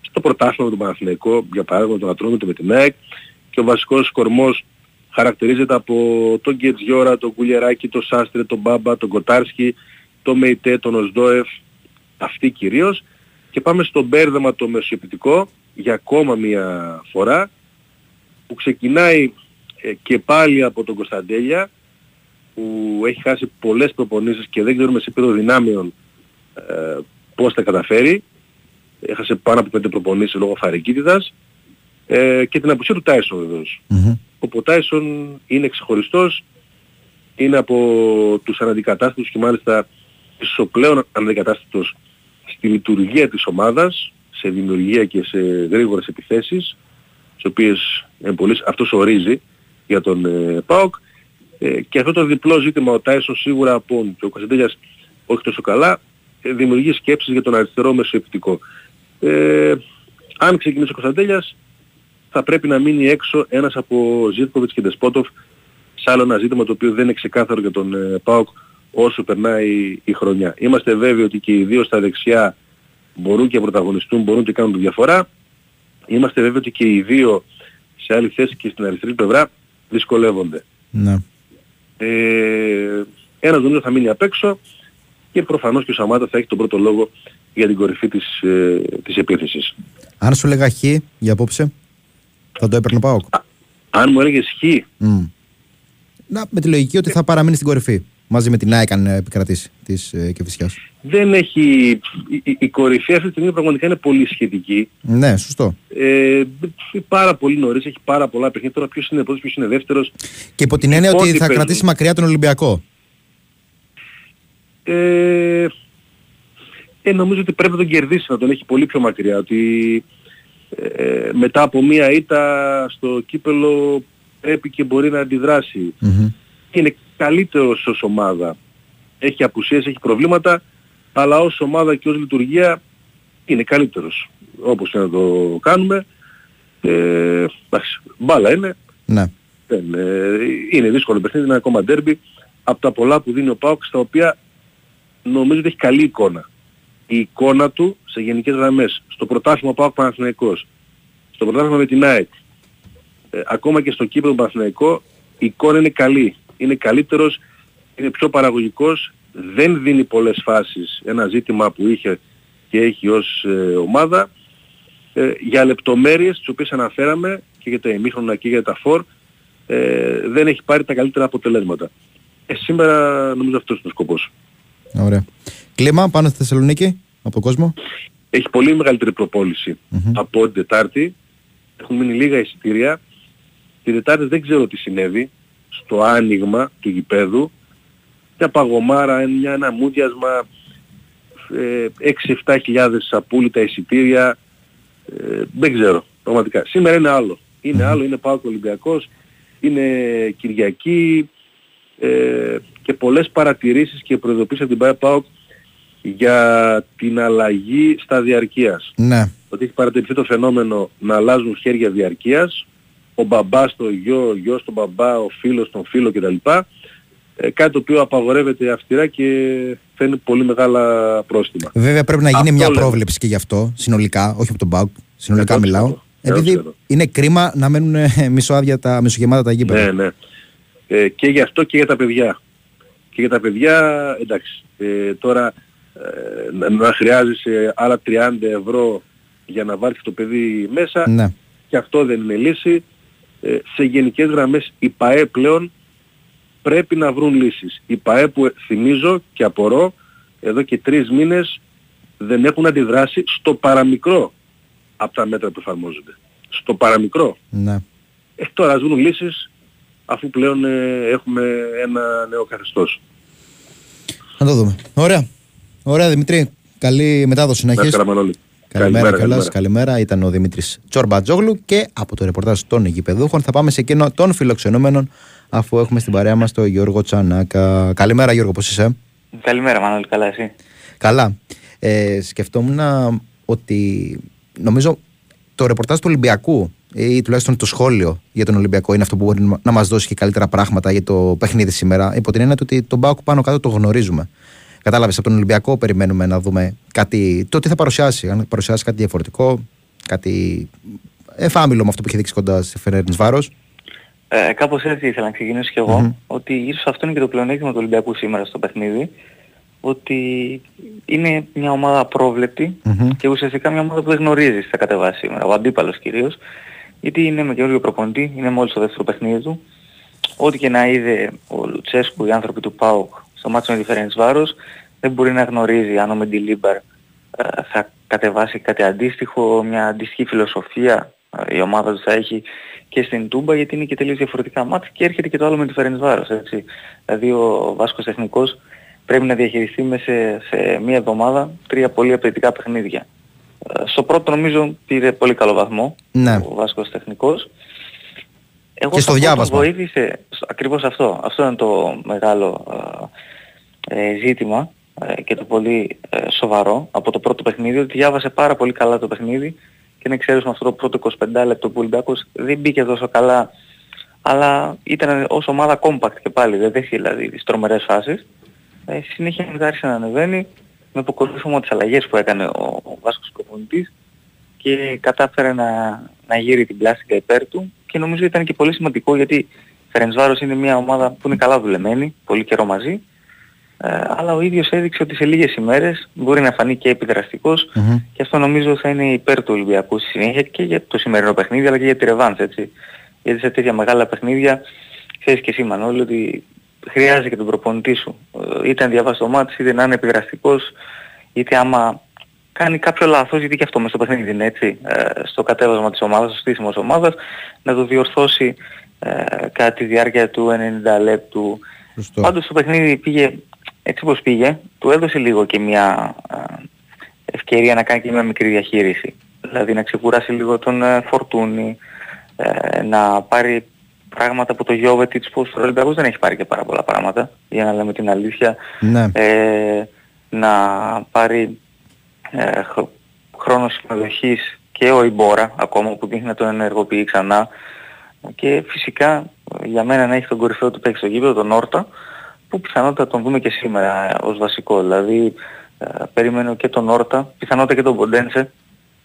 στο πρωτάθλημα με τον Παναθηναϊκό, για παράδειγμα τον Ατρόμητο με την ΑΕΚ και ο βασικός κορμός χαρακτηρίζεται από τον Γκετζιόρα, τον Κουλιεράκη, τον Σάστρε, τον Μπάμπα, τον Κοτάρσκι, τον Μεϊτέ, τον Οσδόεφ, αυτοί κυρίως και πάμε στο μπέρδεμα το μεσοεπιτικό για ακόμα μια φορά που ξεκινάει ε, και πάλι από τον Κωνσταντέλια που έχει χάσει πολλές προπονήσεις και δεν ξέρουμε σε επίπεδο δυνάμεων ε, πώς θα καταφέρει. Έχασε πάνω από πέντε προπονήσεις λόγω φαρικίτιδας ε, και την απουσία του Τάισον βεβαίως. Μμμ. Ο Τάισον είναι ξεχωριστός, είναι από τους αναντικατάστατους και μάλιστα ίσως ο πλέον αναντικατάστατος στη λειτουργία της ομάδας, σε δημιουργία και σε γρήγορες επιθέσεις, τις οποίες εν πολλής αυτός ορίζει για τον ε, ΠΑΟΚ. Ε, και αυτό το διπλό ζήτημα ο Τάισον σίγουρα από και ο Κωνσταντέλιας όχι τόσο καλά, ε, δημιουργεί σκέψεις για τον αριστερό μεσοεπιτικό. Ε, αν ξεκινήσει ο Κωνσταντέλιας θα πρέπει να μείνει έξω ένας από Ζήτκοβιτς και Ντεσπότοφ σε άλλο ένα ζήτημα το οποίο δεν είναι ξεκάθαρο για τον ε, ΠΑΟΚ όσο περνάει η χρονιά. Είμαστε βέβαιοι ότι και οι δύο στα δεξιά μπορούν και πρωταγωνιστούν, μπορούν και κάνουν τη διαφορά. Είμαστε βέβαιοι ότι και οι δύο σε άλλη θέση και στην αριστερή πλευρά δυσκολεύονται. Ναι. Ε, ένας νομίζω θα μείνει απ' έξω και προφανώς και ο Σαμάτα θα έχει τον πρώτο λόγο για την κορυφή της, ε, της επίθεσης. Αν σου λέγα χ για απόψε, θα το έπαιρνε πάω. Αν μου έλεγες χ, Να, με τη λογική ότι θα παραμείνει στην κορυφή. Μαζί με την ΑΕΚ αν ε, επικρατήσει της ε, Κεφισιάς. δεν έχει... Η, η, η κορυφή αυτή τη στιγμή πραγματικά είναι πολύ σχετική. Ναι, σωστό. Ε, πάρα πολύ νωρίς, έχει πάρα πολλά παιχνίδια. Τώρα ποιος είναι πρώτος, ποιος είναι δεύτερος. Και υπό την έννοια Οι ότι πόντοι θα παίζουν. κρατήσει μακριά τον Ολυμπιακό. Ε, ε, νομίζω ότι πρέπει να τον κερδίσει, να τον έχει πολύ πιο μακριά. Ότι ε, μετά από μία ήττα στο κύπελο πρέπει και μπορεί να αντιδράσει. Μμμ. Είναι καλύτερος ως ομάδα. Έχει απουσίες, έχει προβλήματα, αλλά ως ομάδα και ως λειτουργία είναι καλύτερος. Όπως και να το κάνουμε. Ε, εντάξει, μπάλα είναι. Ναι. Δεν, ε, είναι δύσκολο παιχνίδι, είναι ακόμα ντέρμπι. Από τα πολλά που δίνει ο Πάουκ, στα οποία νομίζω ότι έχει καλή εικόνα. Η εικόνα του σε γενικές γραμμές, στο πρωτάθλημα Πάουκ Παναθηναϊκός, στο πρωτάθλημα με την ΑΕΚ, ε, ακόμα και στο κύπρο Παναθηναϊκό, η εικόνα είναι καλή. Είναι καλύτερος, είναι πιο παραγωγικός, δεν δίνει πολλές φάσεις ένα ζήτημα που είχε και έχει ως ε, ομάδα. Ε, για λεπτομέρειες τις οποίες αναφέραμε και για τα εμίχρονα και για τα φορ ε, δεν έχει πάρει τα καλύτερα αποτελέσματα. Ε, σήμερα νομίζω αυτός είναι ο σκοπός. Ωραία. Κλίμα πάνω στη Θεσσαλονίκη από τον κόσμο. Έχει πολύ μεγαλύτερη προπόληση από την Τετάρτη. Έχουν μείνει λίγα εισιτήρια. Την Τετάρτη δεν ξέρω τι συνέβη. Στο άνοιγμα του γηπέδου μια παγωμάρα, μια, ένα μούδιασμα ε, 6-7 χιλιάδες απούλητα εισιτήρια ε, δεν ξέρω πραγματικά. Σήμερα είναι άλλο. Είναι άλλο, είναι Πάοκ Ολυμπιακός, είναι Κυριακή ε, και πολλές παρατηρήσεις και προειδοποίησεις από την ΠΑΟΚ για την αλλαγή στα διαρκείας. Ναι. Ότι έχει παρατηρηθεί το φαινόμενο να αλλάζουν χέρια διαρκείας, ο μπαμπάς στο γιο, ο γιος στον μπαμπά, ο φίλος στον φίλο κτλ. Ε, κάτι το οποίο απαγορεύεται αυστηρά και φαίνει πολύ μεγάλα πρόστιμα. Βέβαια πρέπει να γίνει Αυτό μια λέμε. πρόβλεψη και γι' αυτό, συνολικά, όχι από τον Πάουκ, συνολικά Εγώ μιλάω. ξέρω. Εγώ Επειδή ξέρω. είναι κρίμα να μένουν ε, μισοάδια τα, μισογεμάτα τα γήπεδα. Ναι, ναι. Ε, και γι' αυτό και για τα παιδιά. Και για τα παιδιά, εντάξει, ε, τώρα ε, να- να χρειάζεσαι άλλα 30 ευρώ για να βάλεις το παιδί μέσα, Ναι. και αυτό δεν είναι λύση. Ε, σε γενικές γραμμές οι ΠαΕ πλέον πρέπει να βρουν λύσεις. Οι ΠαΕ που ε, θυμίζω και απορώ εδώ και τρεις μήνες δεν έχουν αντιδράσει στο παραμικρό από τα μέτρα που εφαρμόζονται. Στο παραμικρό. ναι. Ε, τώρα ας βρουν λύσεις αφού πλέον ε, έχουμε ένα νέο καθεστώς. Να το δούμε. Ωραία. Ωραία Δημητρή. Καλή μετάδοση να Να έχεις. Είστε καλά, Μανώλη. Καλημέρα, Καλημέρα, κιόλας. καλημέρα. Καλημέρα. Ήταν ο Δημήτρης Τσορμπατζόγλου και από το ρεπορτάζ των γηπεδούχων θα πάμε σε εκείνο των φιλοξενούμενων αφού έχουμε στην παρέα μας τον Γιώργο Τσανάκα. Καλημέρα, Γιώργο, πώς είσαι; Καλημέρα Μανώλη, καλά εσύ; Καλά. Ε, σκεφτόμουν ότι νομίζω το ρεπορτάζ του Ολυμπιακού ή τουλάχιστον το σχόλιο για τον Ολυμπιακό είναι αυτό που μπορεί να μας δώσει και καλύτερα πράγματα για το παιχνίδι σήμερα. Υπό την έννοια του ότι τον Μπάουκ πάνω κάτω το γνωρίζουμε. Κατάλαβες, από τον Ολυμπιακό περιμένουμε να δούμε κάτι, το τι θα παρουσιάσει. Αν παρουσιάσει κάτι διαφορετικό, κάτι εφάμιλο με αυτό που είχε δείξει κοντά στη Φενέρνη Βάρος. Ε, κάπως έτσι ήθελα να ξεκινήσω κι εγώ, ότι ίσως αυτό είναι και το πλεονέκτημα του Ολυμπιακού σήμερα στο παιχνίδι, ότι είναι μια ομάδα απρόβλεπτη και ουσιαστικά μια ομάδα που δεν γνωρίζει τι θα κατεβάσει σήμερα, ο αντίπαλος κυρίως, γιατί είναι με καινούργιο προπονητή, είναι μόλις το δεύτερο παιχνίδι του. Ό,τι και να είδε ο Λουτσέσκου, οι άνθρωποι του ΠΑΟΚ στο μάτσο με τη Φερένης Βάρος, δεν μπορεί να γνωρίζει αν ο Μεντιλίμπαρ ε, θα κατεβάσει κάτι αντίστοιχο, μια αντίστοιχη φιλοσοφία ε, η ομάδα του θα έχει και στην Τούμπα γιατί είναι και τελείως διαφορετικά μάτια και έρχεται και το άλλο με τη Φερένης Βάρος έτσι. Δηλαδή ο Βάσκος τεχνικός πρέπει να διαχειριστεί μέσα σε, σε μία εβδομάδα τρία πολύ απαιτητικά παιχνίδια. Ε, Στο πρώτο νομίζω πήρε πολύ καλό βαθμό Ναι. ο Βάσκος τεχνικός. Εγώ Και στο θα πω τον διάβασμα. βοήθησε στο- ακριβώς αυτό. Αυτό είναι το μεγάλο ε, ε, ζήτημα ε, και το πολύ ε, σοβαρό από το πρώτο παιχνίδι ότι διάβασε πάρα πολύ καλά το παιχνίδι και να ξέρεις με αυτό το πρώτο 25 λεπτό που ο Ολυμπιακός δεν μπήκε τόσο καλά αλλά ήταν ως ομάδα compact και πάλι, δεν δέχει δηλαδή τις τρομερές φάσεις. Ε, στη συνέχεια μετά άρχισε να ανεβαίνει με αποκολούθημα τις αλλαγές που έκανε ο, ο Βάσκος προπονητής και κατάφερε να, να γύρει την πλάστικα υπέρ του και νομίζω ήταν και πολύ σημαντικό γιατί η Φερενσβάρος είναι μια ομάδα που είναι καλά δουλεμένη, πολύ καιρό μαζί ε, αλλά ο ίδιος έδειξε ότι σε λίγες ημέρες μπορεί να φανεί και επιδραστικός και αυτό νομίζω θα είναι υπέρ του Ολυμπιακού στη συνέχεια και για το σημερινό παιχνίδι αλλά και για τη ρεβάνς έτσι. Γιατί σε τέτοια μεγάλα παιχνίδια ξέρεις και εσύ Μανώλη ότι χρειάζεται και τον προπονητή σου. Ε, Είτε να διαβάσεις το μάτι, είτε να είναι επιδραστικός, είτε άμα κάνει κάποιο λάθος, γιατί και αυτό μέσα στο παιχνίδι είναι έτσι, ε, στο κατέβασμα της ομάδας, στο στήσιμο της ομάδας, να το διορθώσει ε, κατά τη διάρκεια του 90 λεπτού. Σωστό. Πάντως το παιχνίδι πήγε έτσι όπως πήγε, του έδωσε λίγο και μια ε, ευκαιρία να κάνει και μια μικρή διαχείριση. Δηλαδή να ξεκουράσει λίγο τον ε, Φορτούνη, ε, να πάρει πράγματα από το Γιώβετιτς που ο Ολυμπιακός δεν έχει πάρει και πάρα πολλά πράγματα, για να λέμε την αλήθεια. Ναι. Ε, να πάρει ε, χ- χρόνος συμμετοχής και ο Ιμπόρα ακόμα που δείχνει να τον ενεργοποιεί ξανά και φυσικά ε, για μένα να έχει τον κορυφαίο του παίκτη στο γήπεδο, τον Όρτα που πιθανότατα τον δούμε και σήμερα ε, ως βασικό. Δηλαδή ε, περιμένω και τον Όρτα, πιθανότατα και τον Ποντένσε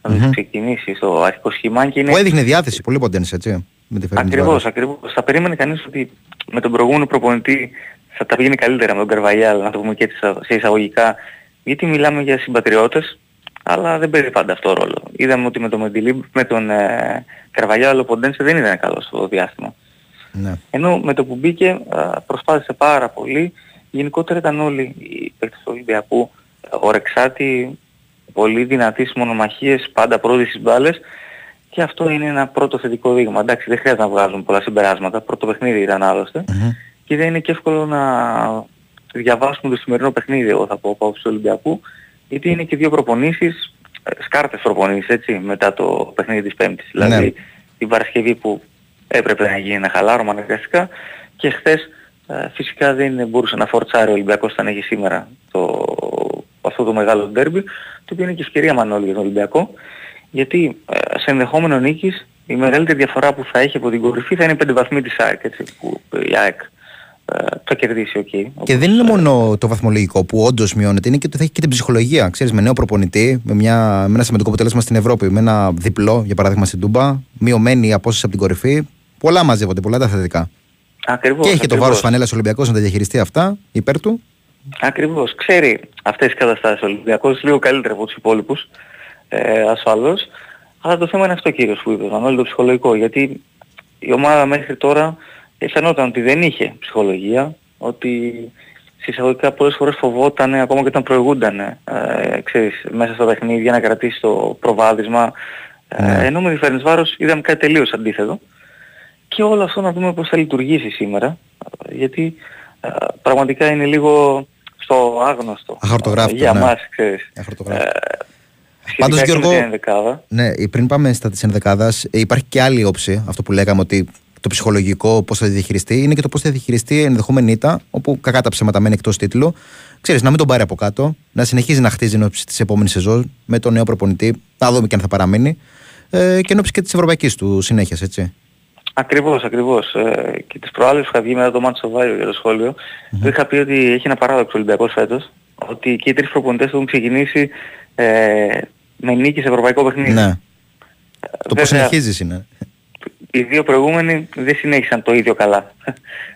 να mm ξεκινήσει στο αρχικό σχήμα και είναι... Που έδειχνε διάθεση πολύ ποντένse, έτσι. Με τη Φερνάνδη Ακριβώς, Βάρος. ακριβώς. Θα περίμενε κανείς ότι με τον προηγούμενο προπονητή θα τα πήγαινε καλύτερα με τον Καρβαγιάλ, να το πούμε και έτσι σε εισαγωγικά, γιατί μιλάμε για συμπατριώτες, αλλά δεν παίζει πάντα αυτό ρόλο. Είδαμε ότι με τον, Μεντιλίμπ, με τον ε, Καρβαγιάλ ο Ποντένσε δεν ήταν καλός στο διάστημα. Ναι. Ενώ με το που μπήκε α, προσπάθησε πάρα πολύ. Γενικότερα ήταν όλοι οι παίκτες του Ολυμπιακού ε, ορεξάτοι, πολύ δυνατοί στις μονομαχίες, πάντα πρώτοι στις μπάλες Και αυτό είναι ένα πρώτο θετικό δείγμα. Εντάξει, δεν χρειάζεται να βγάζουμε πολλά συμπεράσματα. Πρώτο παιχνίδι ήταν άλλωστε. Και δεν είναι και εύκολο να διαβάσουμε το σημερινό παιχνίδι, εγώ θα πω, από του Ολυμπιακού, γιατί είναι και δύο προπονήσεις, ε, σκάρτες προπονήσεις, έτσι, μετά το παιχνίδι της Πέμπτης. Ναι. Δηλαδή, την Παρασκευή που έπρεπε να γίνει ένα χαλάρωμα αναγκαστικά και χθες ε, φυσικά δεν μπορούσε να φορτσάρει ο Ολυμπιακός όταν έχει σήμερα το, αυτό το μεγάλο ντέρμπι, το οποίο είναι και ευκαιρία Μανώλη για τον Ολυμπιακό, γιατί ε, σε ενδεχόμενο νίκης η μεγαλύτερη διαφορά που θα έχει από την κορυφή θα είναι πέντε βαθμοί της ΑΕΚ, έτσι, που η ΑΕΚ ε, θα κερδίσει, οκ. Και δεν είναι μόνο το βαθμολογικό που όντως μειώνεται, είναι και ότι θα έχει και την ψυχολογία. Ξέρεις, με νέο προπονητή, με, μια, με ένα σημαντικό αποτέλεσμα στην Ευρώπη, με ένα διπλό, για παράδειγμα στην Τούμπα, μειωμένη η απόσταση από την κορυφή. Πολλά μαζεύονται, πολλά τα θετικά. Ακριβώς, και έχει και το ακριβώς. βάρος φανέλα Ολυμπιακός να τα διαχειριστεί αυτά υπέρ του. Ακριβώς. Ξέρει αυτές τις καταστάσεις ο Ολυμπιακός λίγο καλύτερα από τους υπόλοιπους ε, ασφαλώς. Αλλά το θέμα είναι αυτό κύριος που είπες, Μανώλη, το ψυχολογικό. Γιατί η ομάδα μέχρι τώρα ε, φαινόταν ότι δεν είχε ψυχολογία, ότι συσσαγωγικά πολλές φορές φοβόταν ακόμα και όταν προηγούνταν ε, ξέρεις, μέσα στα παιχνίδια να κρατήσει το προβάδισμα. Ε, ενώ με τη βάρος είδαμε κάτι τελείως αντίθετο. Και όλο αυτό να δούμε πώς θα λειτουργήσει σήμερα. ε, Γιατί ε, πραγματικά είναι λίγο στο άγνωστο. Αχαρτογράφητο, Ε, Για ναι. μας, ξέρεις. Αχαρτογράφητο. Ε, Πάντως, σχετικά και με Γιώργο, την ενδεκάδα. Ναι, πριν πάμε στα της ενδεκάδας, υπάρχει και άλλη όψη. Αυτό που λέγαμε ότι το ψυχολογικό πώς θα τη διαχειριστεί είναι και το πώς θα διαχειριστεί ενδεχόμενη ήττα, όπου κακά τα ψέματα μένει εκτός τίτλου. Ξέρεις, να μην τον πάρει από κάτω, να συνεχίζει να χτίζει εν ώψη της επόμενης σεζόν με τον νέο προπονητή, να δούμε και αν θα παραμείνει. Ε, και εν ώψη και της ευρωπαϊκής του συνέχειας, έτσι. Ακριβώς, ακριβώς. Ε, και τις προάλλες που είχα βγει μετά το μάτι στο Βάιο για το σχολιο είχα πει ότι έχει ένα παράδοξο Ολυμπιακός φέτος, ότι και οι τρεις προπονητές έχουν ξεκινήσει ε, με νίκη σε ευρωπαϊκό παιχνίδι. Ναι. Το πώς Βέβαια, συνεχίζεις είναι. οι δύο προηγούμενοι δεν συνέχισαν το ίδιο καλά.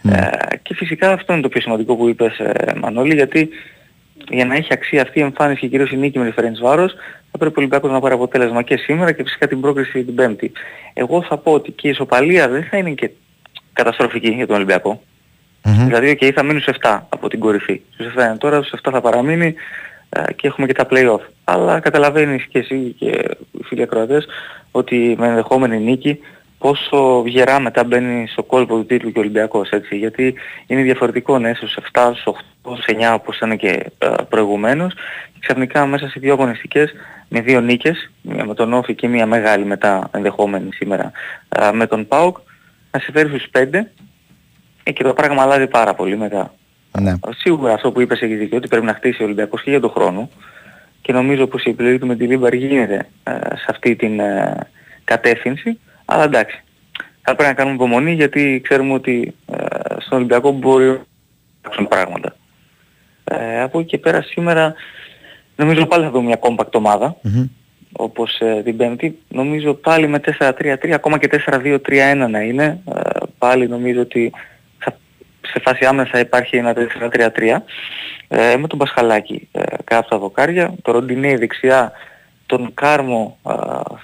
Ε, και φυσικά αυτό είναι το πιο σημαντικό που είπες ε, Μανώλη, γιατί για να έχει αξία αυτή η εμφάνιση και κυρίως η νίκη με τη Βάρος θα πρέπει ο Ολυμπιακός να πάρει αποτέλεσμα και σήμερα και φυσικά την πρόκριση την Πέμπτη. Εγώ θα πω ότι και η ισοπαλία δεν θα είναι και καταστροφική για τον Ολυμπιακό. Δηλαδή, okay, θα μείνουν σε 7 από την κορυφή. Στους 7 είναι τώρα, στους 7 θα παραμείνει ε, και έχουμε και τα play-off. Αλλά καταλαβαίνεις και εσύ και οι φίλοι ακροατές ότι με ενδεχόμενη νίκη πόσο γερά μετά μπαίνει στο κόλπο του τίτλου και ο Ολυμπιακός, έτσι. Γιατί είναι διαφορετικό να είσαι στους 7, στους 8, στους 9 όπως ήταν και ε, προηγουμένως και ξαφνικά μέσα σε δύο αγωνιστικές με δύο νίκες, μία με τον ΟΦΗ και μία μεγάλη μετά ενδεχόμενη σήμερα ε, με τον ΠΑΟΚ, να σε φέρει στους 5 ε, και το πράγμα αλλάζει πάρα πολύ μετά. Ναι. Σίγουρα αυτό που είπες έχεις δίκιο, ότι πρέπει να χτίσει ο Ολυμπιακός και για τον χρόνο και νομίζω πως η επιλογή του Μεντιλίμπαρ γίνεται ε, σε αυτή την ε, κατεύθυνση, αλλά εντάξει. Θα πρέπει να κάνουμε υπομονή γιατί ξέρουμε ότι ε, στον Ολυμπιακό μπορεί να αλλάξουν πράγματα. Ε, από εκεί και πέρα σήμερα νομίζω πάλι θα δούμε μια compact ομάδα όπως ε, την Πέμπτη. Νομίζω πάλι με 4-3-3, ακόμα και 4-2-3-1 να είναι. Ε, πάλι νομίζω ότι θα, σε φάση άμεσα υπάρχει ένα 4-3-3. Ε, με τον Πασχαλάκη ε, κάτω από τα δοκάρια. Το Ροντινέ δεξιά. Τον Κάρμο ε,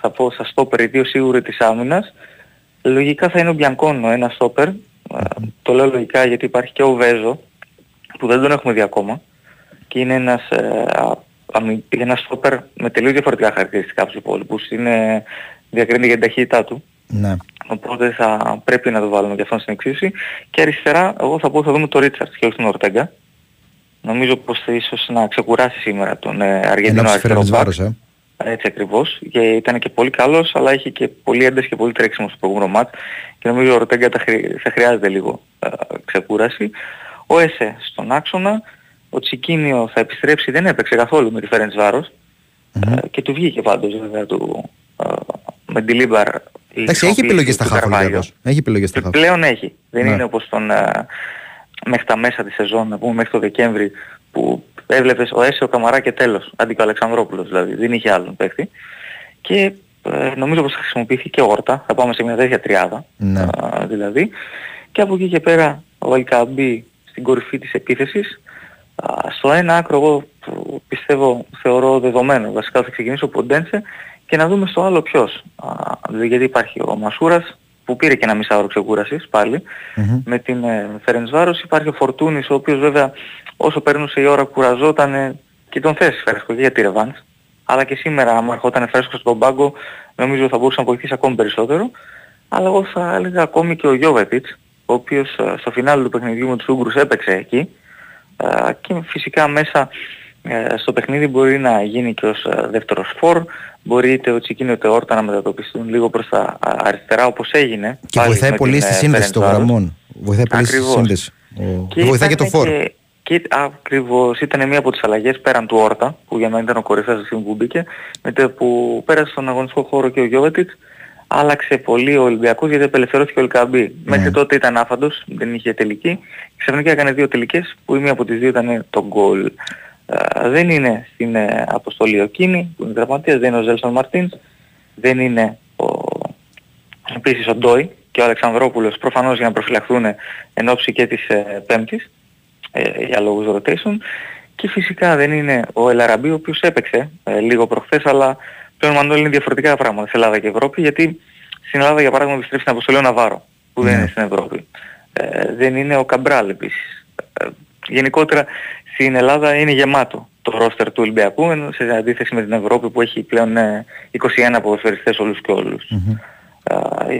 θα πω στα στόπερ, οι δύο σίγουροι της άμυνας. Λογικά θα είναι ο Μπιανκόνο ένα στόπερ. Ε, το λέω λογικά γιατί υπάρχει και ο Βέζο που δεν τον έχουμε δει ακόμα και είναι ένας, ε, α- αμυ- ένας στόπερ με τελείως διαφορετικά χαρακτηριστικά από τους υπόλοιπους. Είναι, διακρίνεται για την ταχύτητά του. Ναι. Οπότε θα πρέπει να το βάλουμε και αυτόν στην εξίσωση. Και αριστερά, εγώ θα πω θα δούμε τον Ρίτσαρτς και όχι τον Ορτέγκα. Νομίζω πως θα ίσως να ξεκουράσει σήμερα τον ε, Αργεντινό Ενώ αριστερό ψηφέρει μπακ. βάρος, ε. Έτσι ακριβώς. Και ήταν και πολύ καλός, αλλά είχε και πολύ ένταση και πολύ τρέξιμο στο προηγούμενο μάτς. Και νομίζω ο Ορτέγκα θα, χρει- θα χρειάζεται λίγο ε, ξεκούραση. Ο Έσε στον άξονα. Ο Τσικίνιο θα επιστρέψει, δεν έπαιξε καθόλου με τη Φερεντσβάρος. Ε, και του βγήκε πάντως βέβαια του, ε, Μεντιλίμπαρ. η Εντάξει, έχει χρησιμοποίηση επιλογές στα του χάφη ο Καρβάλιο. Ολυμπιακός. Έχει επιλογές στα χάφη. Πλέον έχει. Δεν Ναι. είναι όπως τον, ε, μέχρι τα μέσα της σεζόν, να πούμε μέχρι το Δεκέμβρη, που έβλεπες ο Έσε, ο Καμαρά και τέλος, αντί και ο Αλεξανδρόπουλος δηλαδή, δεν είχε άλλον παίχτη. Και ε, νομίζω πως θα χρησιμοποιηθεί και όρτα, θα πάμε σε μια τέτοια τριάδα, Ναι. ε, δηλαδή. Και από εκεί και πέρα ο Αλκαμπή στην κορυφή της επίθεσης. Α, στο ένα άκρο εγώ που πιστεύω, θεωρώ δεδομένο, βασικά θα ξεκινήσει ο Ποντένσε και να δούμε στο άλλο ποιος. Α, δηλαδή γιατί υπάρχει ο Μασούρας που πήρε και ένα μισάωρο ξεκούρασης πάλι με την ε, Φερενσβάρος. Υπάρχει ο Φορτούνης ο οποίος βέβαια όσο περνούσε η ώρα κουραζόταν και τον θέσει φέρεσκο και για τη ρεβάνς. αλλά και σήμερα άμα ερχόταν φρέσκος στον πάγκο νομίζω θα μπορούσε να βοηθήσει ακόμη περισσότερο. Αλλά εγώ θα έλεγα ακόμη και ο Γιώβετιτς, ο οποίος ε, στο φινάλι του παιχνιδιού με τους Ούγκρους έπαιξε εκεί ε, και φυσικά μέσα ε, στο παιχνίδι μπορεί να γίνει και ως δεύτερος φόρ, μπορεί είτε ο Τσικίνο είτε ο Όρτα να μετατοπιστούν λίγο προς τα αριστερά όπως έγινε. Και βοηθάει πολύ στη σύνδεση των γραμμών. Βοηθάει πολύ στη σύνδεση. Και βοηθάει και το φόρ. Και, και ακριβώς ήταν μία από τις αλλαγές πέραν του Όρτα, που για μένα ήταν ο κορυφαίος στιγμή που μπήκε, με το που πέρασε στον αγωνιστικό χώρο και ο Γιώβετιτς, άλλαξε πολύ ο Ολυμπιακός γιατί απελευθερώθηκε ο Ελκαμπή. Ναι. Μέχρι τότε ήταν άφαντος, δεν είχε τελική. Ξαφνικά έκανε δύο τελικές που η μία από τις δύο ήταν το γκολ. Δεν είναι στην ε, αποστολή ο Κίνη, που είναι δραματίας, δεν είναι ο Ζέλσον Μαρτίνς, δεν είναι ο, επίσης ο Ντόι και ο Αλεξανδρόπουλος προφανώς για να προφυλαχθούν εν ώψη και της ε, Πέμπτης ε, για λόγους rotation και φυσικά δεν είναι ο Ελαραμπή ο οποίος έπαιξε ε, λίγο προχθές αλλά πλέον Μανώλη είναι διαφορετικά πράγματα σε Ελλάδα και Ευρώπη γιατί στην Ελλάδα για παράδειγμα επιστρέφει στην αποστολή ο Ναβάρο που δεν ναι. είναι στην Ευρώπη. Ε, δεν είναι ο Καμπράλ επίσης. Ε, γενικότερα στην Ελλάδα είναι γεμάτο το ρόστερ του Ολυμπιακού ενώ σε αντίθεση με την Ευρώπη που έχει πλέον 21 ποδοσφαιριστές όλους και όλους. Ε,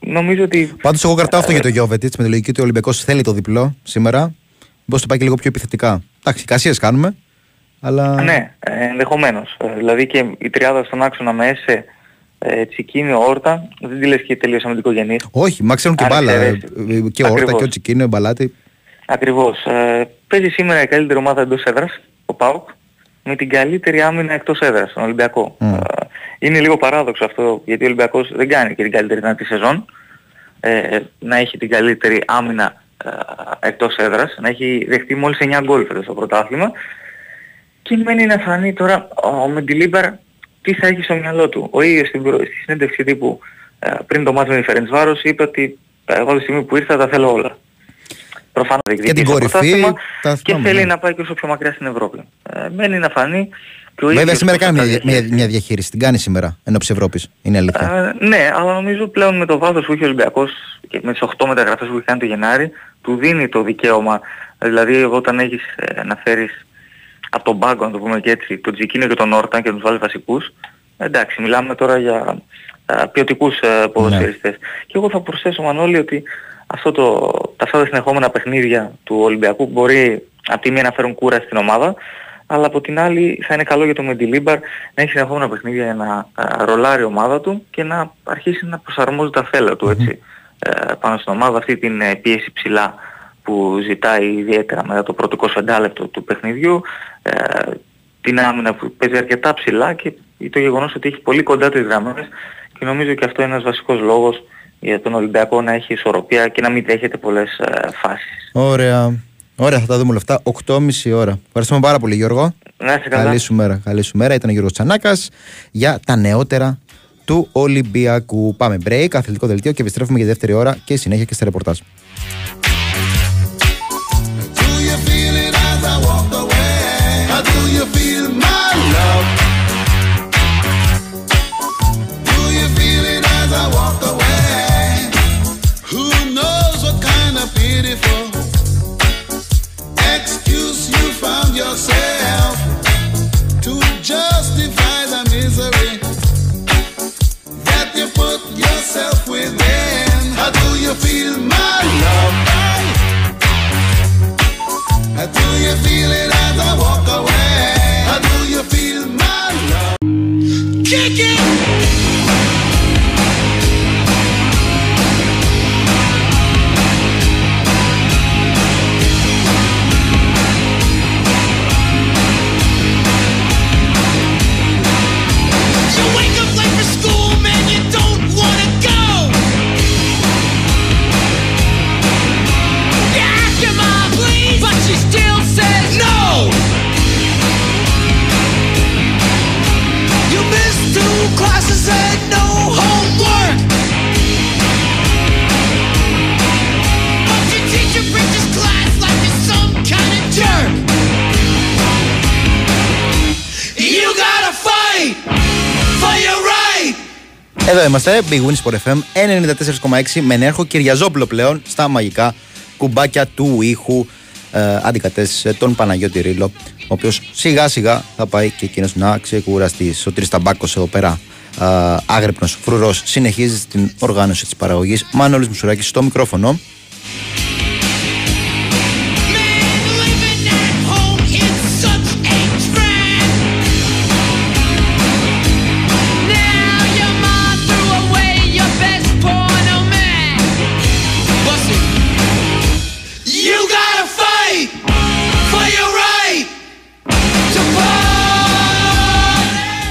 νομίζω ότι... Πάντως εγώ κρατάω αυτό για το Γιώβετιτς με τη λογική ότι ο Ολυμπιακός θέλει το διπλό σήμερα. Μπορεί το πάει και λίγο πιο επιθετικά. Εντάξει, κασίες κάνουμε. Αλλά... Ναι, ε, ενδεχομένως. Ε, δηλαδή και η τριάδα στον άξονα με ΕΣΕ, ε, Τσικίνιο, Όρτα, δεν τη λες και τελείως αμυντικογενής. Όχι, μα ξέρουν και μπάλα. Και Όρτα και ο Τσικίνιο, Μπαλάτη. Ακριβώς. Ε, παίζει σήμερα η καλύτερη ομάδα εντός έδρας, ο ΠΑΟΚ, με την καλύτερη άμυνα εκτός έδρας, τον Ολυμπιακό. Mm. Ε, είναι λίγο παράδοξο αυτό, γιατί ο Ολυμπιακός δεν κάνει και την καλύτερη δυνατή σεζόν. Ε, να έχει την καλύτερη άμυνα ε, εκτός έδρας, να έχει δεχτεί μόλις 9 γκολ στο πρωτάθλημα και μένει να φανεί τώρα ο Μεντιλίμπαρ τι θα έχει στο μυαλό του. Ο ίδιος στην, στη συνέντευξη τύπου ε, πριν το μάτι με Φερεντσβάρος είπε ότι εγώ τη στιγμή που ήρθα τα θέλω όλα. Προφανώς και την κορυφή και θέλει να πάει και όσο πιο μακριά στην Ευρώπη. Ε, μένει να φανεί και ο Βέβαια σήμερα κάνει μια, μια, μια, διαχείριση, την κάνει σήμερα ενώπιση Ευρώπης, είναι αλήθεια. Ε, ναι, αλλά νομίζω πλέον με το βάθος που έχει ο Ολυμπιακός και με τις 8 μεταγραφές που έχει κάνει το Γενάρη, του δίνει το δικαίωμα. Δηλαδή όταν έχεις ε, να φέρεις από τον πάγκο, να το πούμε και έτσι, τον Τζικίνο και τον Όρταν και τους βάλει βασικούς, εντάξει, μιλάμε τώρα για α, ποιοτικούς ε, ποδοσφαιριστές. Ναι. Και εγώ θα προσθέσω Μανώλη ότι αυτό το, τα αυτά τα συνεχόμενα παιχνίδια του Ολυμπιακού μπορεί από τη μία να φέρουν κούρα στην ομάδα, αλλά από την άλλη θα είναι καλό για τον Μεντιλίμπαρ να έχει συνεχόμενα παιχνίδια για να α, ρολάρει η ομάδα του και να αρχίσει να προσαρμόζει τα θέλα του, έτσι, ε, πάνω στην ομάδα, αυτή την ε, πίεση ψηλά που ζητάει ιδιαίτερα μετά το πρώτο 25 λεπτό του παιχνιδιού, ε, την άμυνα που παίζει αρκετά ψηλά και το γεγονός ότι έχει πολύ κοντά τις γραμμές και νομίζω και αυτό είναι ένας βασικός λόγος για τον Ολυμπιακό να έχει ισορροπία και να μην δέχεται πολλές ε, φάσεις. Ωραία. Ωραία, θα τα δούμε όλα αυτά. 8.30 ώρα. Ευχαριστούμε πάρα πολύ, Γιώργο. Να είσαι καλά. Καλή σου μέρα. Καλή σου μέρα. Ήταν ο Γιώργος Τσανάκας για τα νεότερα του Ολυμπιακού. Πάμε break, αθλητικό δελτίο και επιστρέφουμε για δεύτερη ώρα και συνέχεια και στα ρεπορτάζ. myself within. How do you feel my love? How do you feel it as I walk away? Εδώ είμαστε, Big Wins for FM 94,6 με Νέρχο Κυριαζόπουλο πλέον στα μαγικά κουμπάκια του ήχου ε, αντικατές τον Παναγιώτη Ρίλο οποίος σιγά σιγά θα πάει και εκείνος να ξεκουραστεί. Ο Τρισταμπάκο εδώ πέρα άγρυπνος φρουρός συνεχίζει την οργάνωση της παραγωγής. Μάνολη Μουσουράκης στο μικρόφωνο.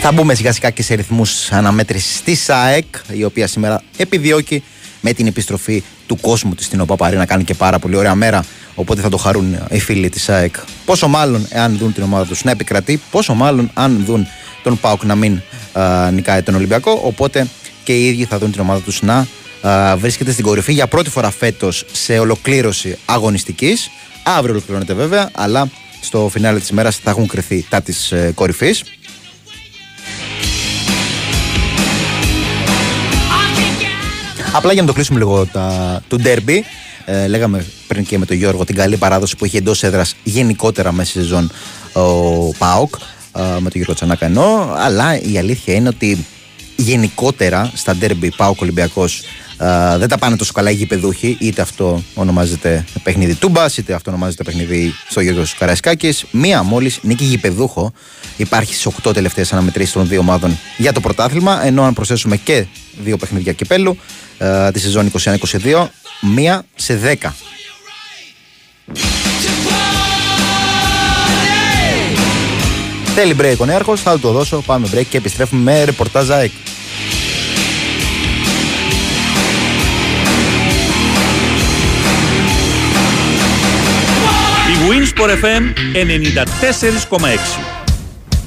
Θα μπούμε σιγά σιγά και σε ρυθμούς αναμέτρησης της ΣΑΕΚ, η οποία σήμερα επιδιώκει με την επιστροφή του κόσμου της στην ΟΠΑΠΑΡΗ να κάνει και πάρα πολύ ωραία μέρα. Οπότε θα το χαρούν οι φίλοι της ΣΑΕΚ. Πόσο μάλλον εάν δουν την ομάδα τους να επικρατεί, πόσο μάλλον αν δουν τον ΠΑΟΚ να μην α, νικάει τον Ολυμπιακό. Οπότε και οι ίδιοι θα δουν την ομάδα τους να α, βρίσκεται στην κορυφή για πρώτη φορά φέτος σε ολοκλήρωση αγωνιστικής. Αύριο ολοκληρώνεται βέβαια, αλλά στο φινάλε της ημέρας θα έχουν κρυθεί τα της ε, κορυφής. Απλά για να το κλείσουμε λίγο τα, του ντέρμπι. Ε, λέγαμε πριν και με τον Γιώργο την καλή παράδοση που έχει εντός έδρας γενικότερα μέσα στη σεζόν ο Πάοκ. Ε, με τον Γιώργο Τσανάκα εννοώ. Αλλά η αλήθεια είναι ότι γενικότερα στα ντέρμπι Πάοκ Ολυμπιακός ε, δεν τα πάνε τόσο καλά οι γηπεδούχοι. Είτε αυτό ονομάζεται παιχνίδι Τούμπας, είτε αυτό ονομάζεται παιχνίδι στο Γιώργος Καραϊσκάκης. Μία μόλις νίκη γηπεδούχο υπάρχει στις 8 τελευταίες αναμετρήσεις των δύο ομάδων για το πρωτάθλημα. Ενώ αν προσθέσουμε και δύο παιχνίδια κυπέλου, ε, τη σεζόν 21-22, μία σε 10. Θέλει break ο Νέαρχος, θα το δώσω, πάμε break και επιστρέφουμε με ρεπορτάζ ΑΕΚ. Η Winsport FM 94,6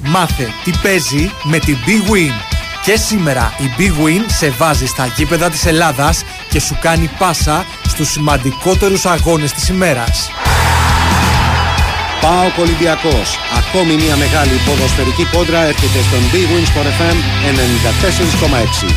Μάθε τι παίζει με την Big Win. Και σήμερα η Big Win σε βάζει στα γήπεδα της Ελλάδας και σου κάνει πάσα στους σημαντικότερους αγώνες της ημέρας. Πάω Ολυμπιακός. Ακόμη μια μεγάλη ποδοσφαιρική κόντρα έρχεται στον Big Win Sport FM 94,6.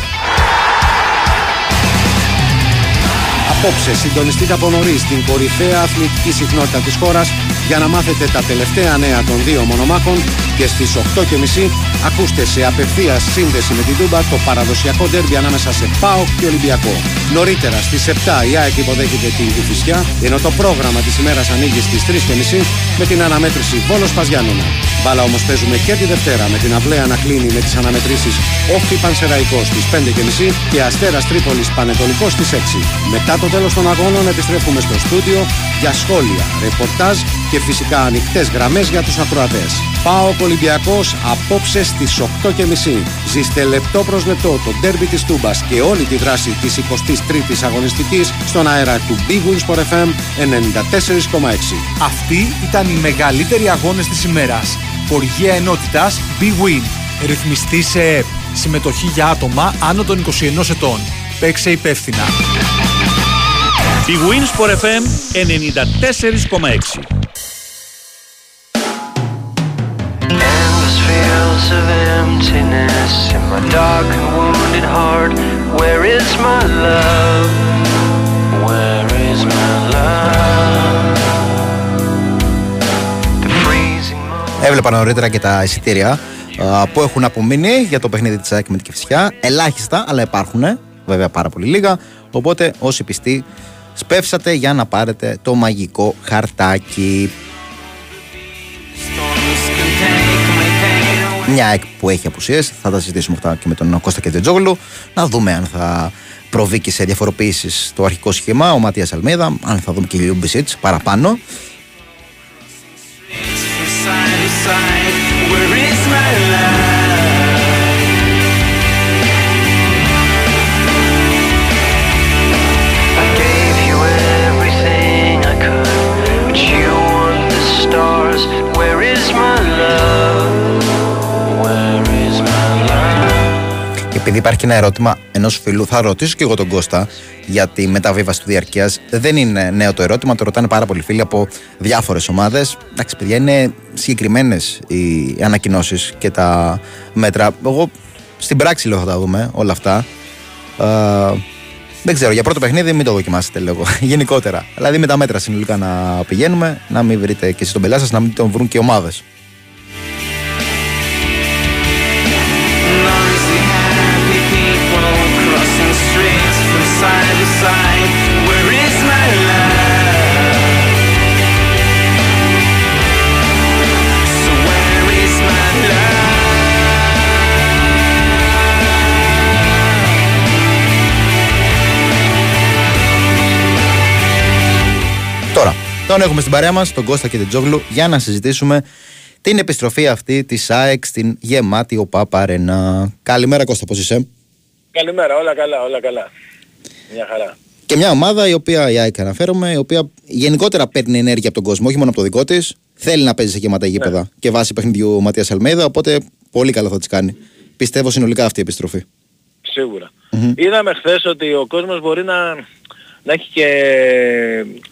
Απόψε συντονιστείτε από νωρίς την κορυφαία αθλητική συχνότητα της χώρας για να μάθετε τα τελευταία νέα των δύο μονομάχων και στις 8.30 ακούστε σε απευθεία σύνδεση με την Τούμπα το παραδοσιακό ντέρμπι ανάμεσα σε ΠΑΟΚ και Ολυμπιακό. Νωρίτερα στις 7 η ΑΕΚ υποδέχεται την Κουφισιά ενώ το πρόγραμμα της ημέρας ανοίγει στις 3.30 με την αναμέτρηση Βόλος Παζιάννενα. Μπάλα όμως παίζουμε και τη Δευτέρα με την αυλαία να κλείνει με τις αναμετρήσεις Όφη Πανσεραϊκό στις 5.30 και Αστέρας Τρίπολης Πανετολικός στις 6. Μετά το τέλος των αγώνων επιστρέφουμε στο στούντιο για σχόλια, ρεπορτάζ και φυσικά ανοιχτές γραμμές για τους ακροατές. Πάω Ολυμπιακός απόψε στις 8.30. Ζήστε λεπτό προς λεπτό το ντέρμπι της Τούμπας και όλη τη δράση της 23ης αγωνιστικής στον αέρα του Big Wins for FM 94,6. Αυτοί ήταν οι μεγαλύτεροι αγώνες της ημέρας. Χορηγία ενότητας Big Win. Ρυθμιστή σε ΕΠ. Συμμετοχή για άτομα άνω των 21 ετών. Παίξε υπεύθυνα. Η Wins for FM 94,6 feels of emptiness in my dark and wounded heart. Where is my love? Where is my love? The freezing Έβλεπα νωρίτερα και τα εισιτήρια που έχουν απομείνει για το παιχνίδι της ΑΕΚ με την Κηφισιά. Ελάχιστα, αλλά υπάρχουν. Βέβαια πάρα πολύ λίγα. Οπότε όσοι πιστοί σπεύσατε για να πάρετε το μαγικό χαρτάκι. Μια εκ που έχει απουσίες, θα τα συζητήσουμε αυτά και με τον Κώστα Κεντζόγλου. Να δούμε αν θα προβεί και σε διαφοροποιήσεις στο αρχικό σχήμα ο Ματίας Αλμίδα, αν θα δούμε και λίγο Μπισίτς παραπάνω. Επειδή υπάρχει ένα ερώτημα ενός φίλου, θα ρωτήσω και εγώ τον Κώστα για τη μεταβίβαση του διαρκείας. Δεν είναι νέο το ερώτημα, το ρωτάνε πάρα πολλοί φίλοι από διάφορες ομάδες. Εντάξει, παιδιά, είναι συγκεκριμένες οι ανακοινώσεις και τα μέτρα. Εγώ στην πράξη λέω θα τα δούμε όλα αυτά. Ε, δεν ξέρω, για πρώτο παιχνίδι μην το δοκιμάσετε λίγο. Γενικότερα. Δηλαδή με τα μέτρα συνολικά να πηγαίνουμε, να μην βρείτε και εσείς τον πελά σας, να μην τον βρουν και ομάδες. Τον έχουμε στην παρέα μας, τον Κώστα και την Τζόγλου, για να συζητήσουμε την επιστροφή αυτή της ΑΕΚ στην γεμάτη ΟΠΑΠΑΡΕΝΑ. Καλημέρα Κώστα, πώς είσαι; Καλημέρα, όλα καλά, όλα καλά. Μια χαρά. Και μια ομάδα η οποία, η ΑΕΚ αναφέρομαι, η οποία γενικότερα παίρνει ενέργεια από τον κόσμο, όχι μόνο από το δικό της. Θέλει να παίζει σε γεμάτα γήπεδα και βάσει παιχνιδιού Ματίας Αλμέιδα, οπότε πολύ καλά θα της κάνει. Πιστεύω συνολικά αυτή η επιστροφή. Σίγουρα. Είδαμε χθες ότι ο κόσμος μπορεί να, να έχει και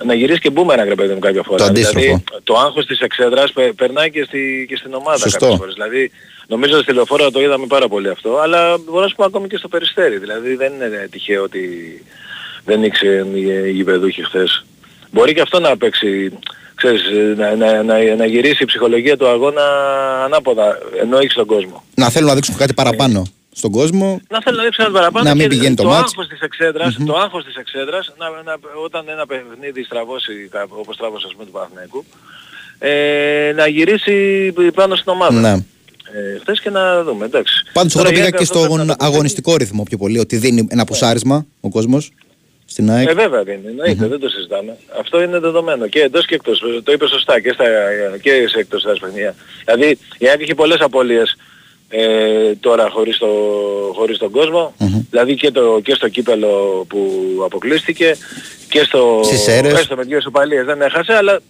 να γυρίσει και μπούμεραγκ ρε παιδί μου κάποια φορά. Το αντίστροφο. Δηλαδή το άγχος της εξέδρας πε- περνάει και, στη, και στην ομάδα Σωστό. κάποιες φορές. Δηλαδή νομίζω ότι στη λεωφόρα το είδαμε πάρα πολύ αυτό, αλλά μπορώ να σου πω ακόμη και στο περιστέρι. Δηλαδή δεν είναι τυχαίο ότι δεν ήξερε οι γηπεδούχοι χθες. Μπορεί και αυτό να παίξει, ξέρεις, να, να, να, να γυρίσει η ψυχολογία του αγώνα ανάποδα, ενώ έχεις τον κόσμο. Να θέλουν να δείξουν κάτι παραπάνω στον κόσμο. Να θέλω να δείξω ένα παραπάνω Να μην και πηγαίνει το το μάτς. άγχος της εξέδρας, το άγχος της εξέδρας, να, να, όταν ένα παιχνίδι στραβώσει, κα- όπως τράβωσε ας πούμε του Παναθηναϊκού, ε, να γυρίσει πάνω στην ομάδα. Ναι. Ε, χθες και να δούμε, εντάξει. Πάντως, εγώ Τώρα το η πήγα ΑΕΚ και αυτό πρέπει να στον το αγωνιστικό ρυθμό πιο πολύ, ότι δίνει ένα πουσάρισμα ο κόσμος στην ΑΕΚ. Ε, βέβαια δεν είναι, εννοείται, δεν το συζητάμε. Αυτό είναι δεδομένο και εντός και εκτός. Το είπε σωστά και, στα, και σε εκτός τα παιχνίδια. Δηλαδή η ΑΕΚ είχε πολλές απώλειες ε, τώρα χωρίς, το, χωρίς τον κοσμο Δηλαδή και, το, και στο κύπελο που αποκλείστηκε και στο... Στις Σέρρες. Έστω με δύο ισοπαλίες δεν έχασε, αλλά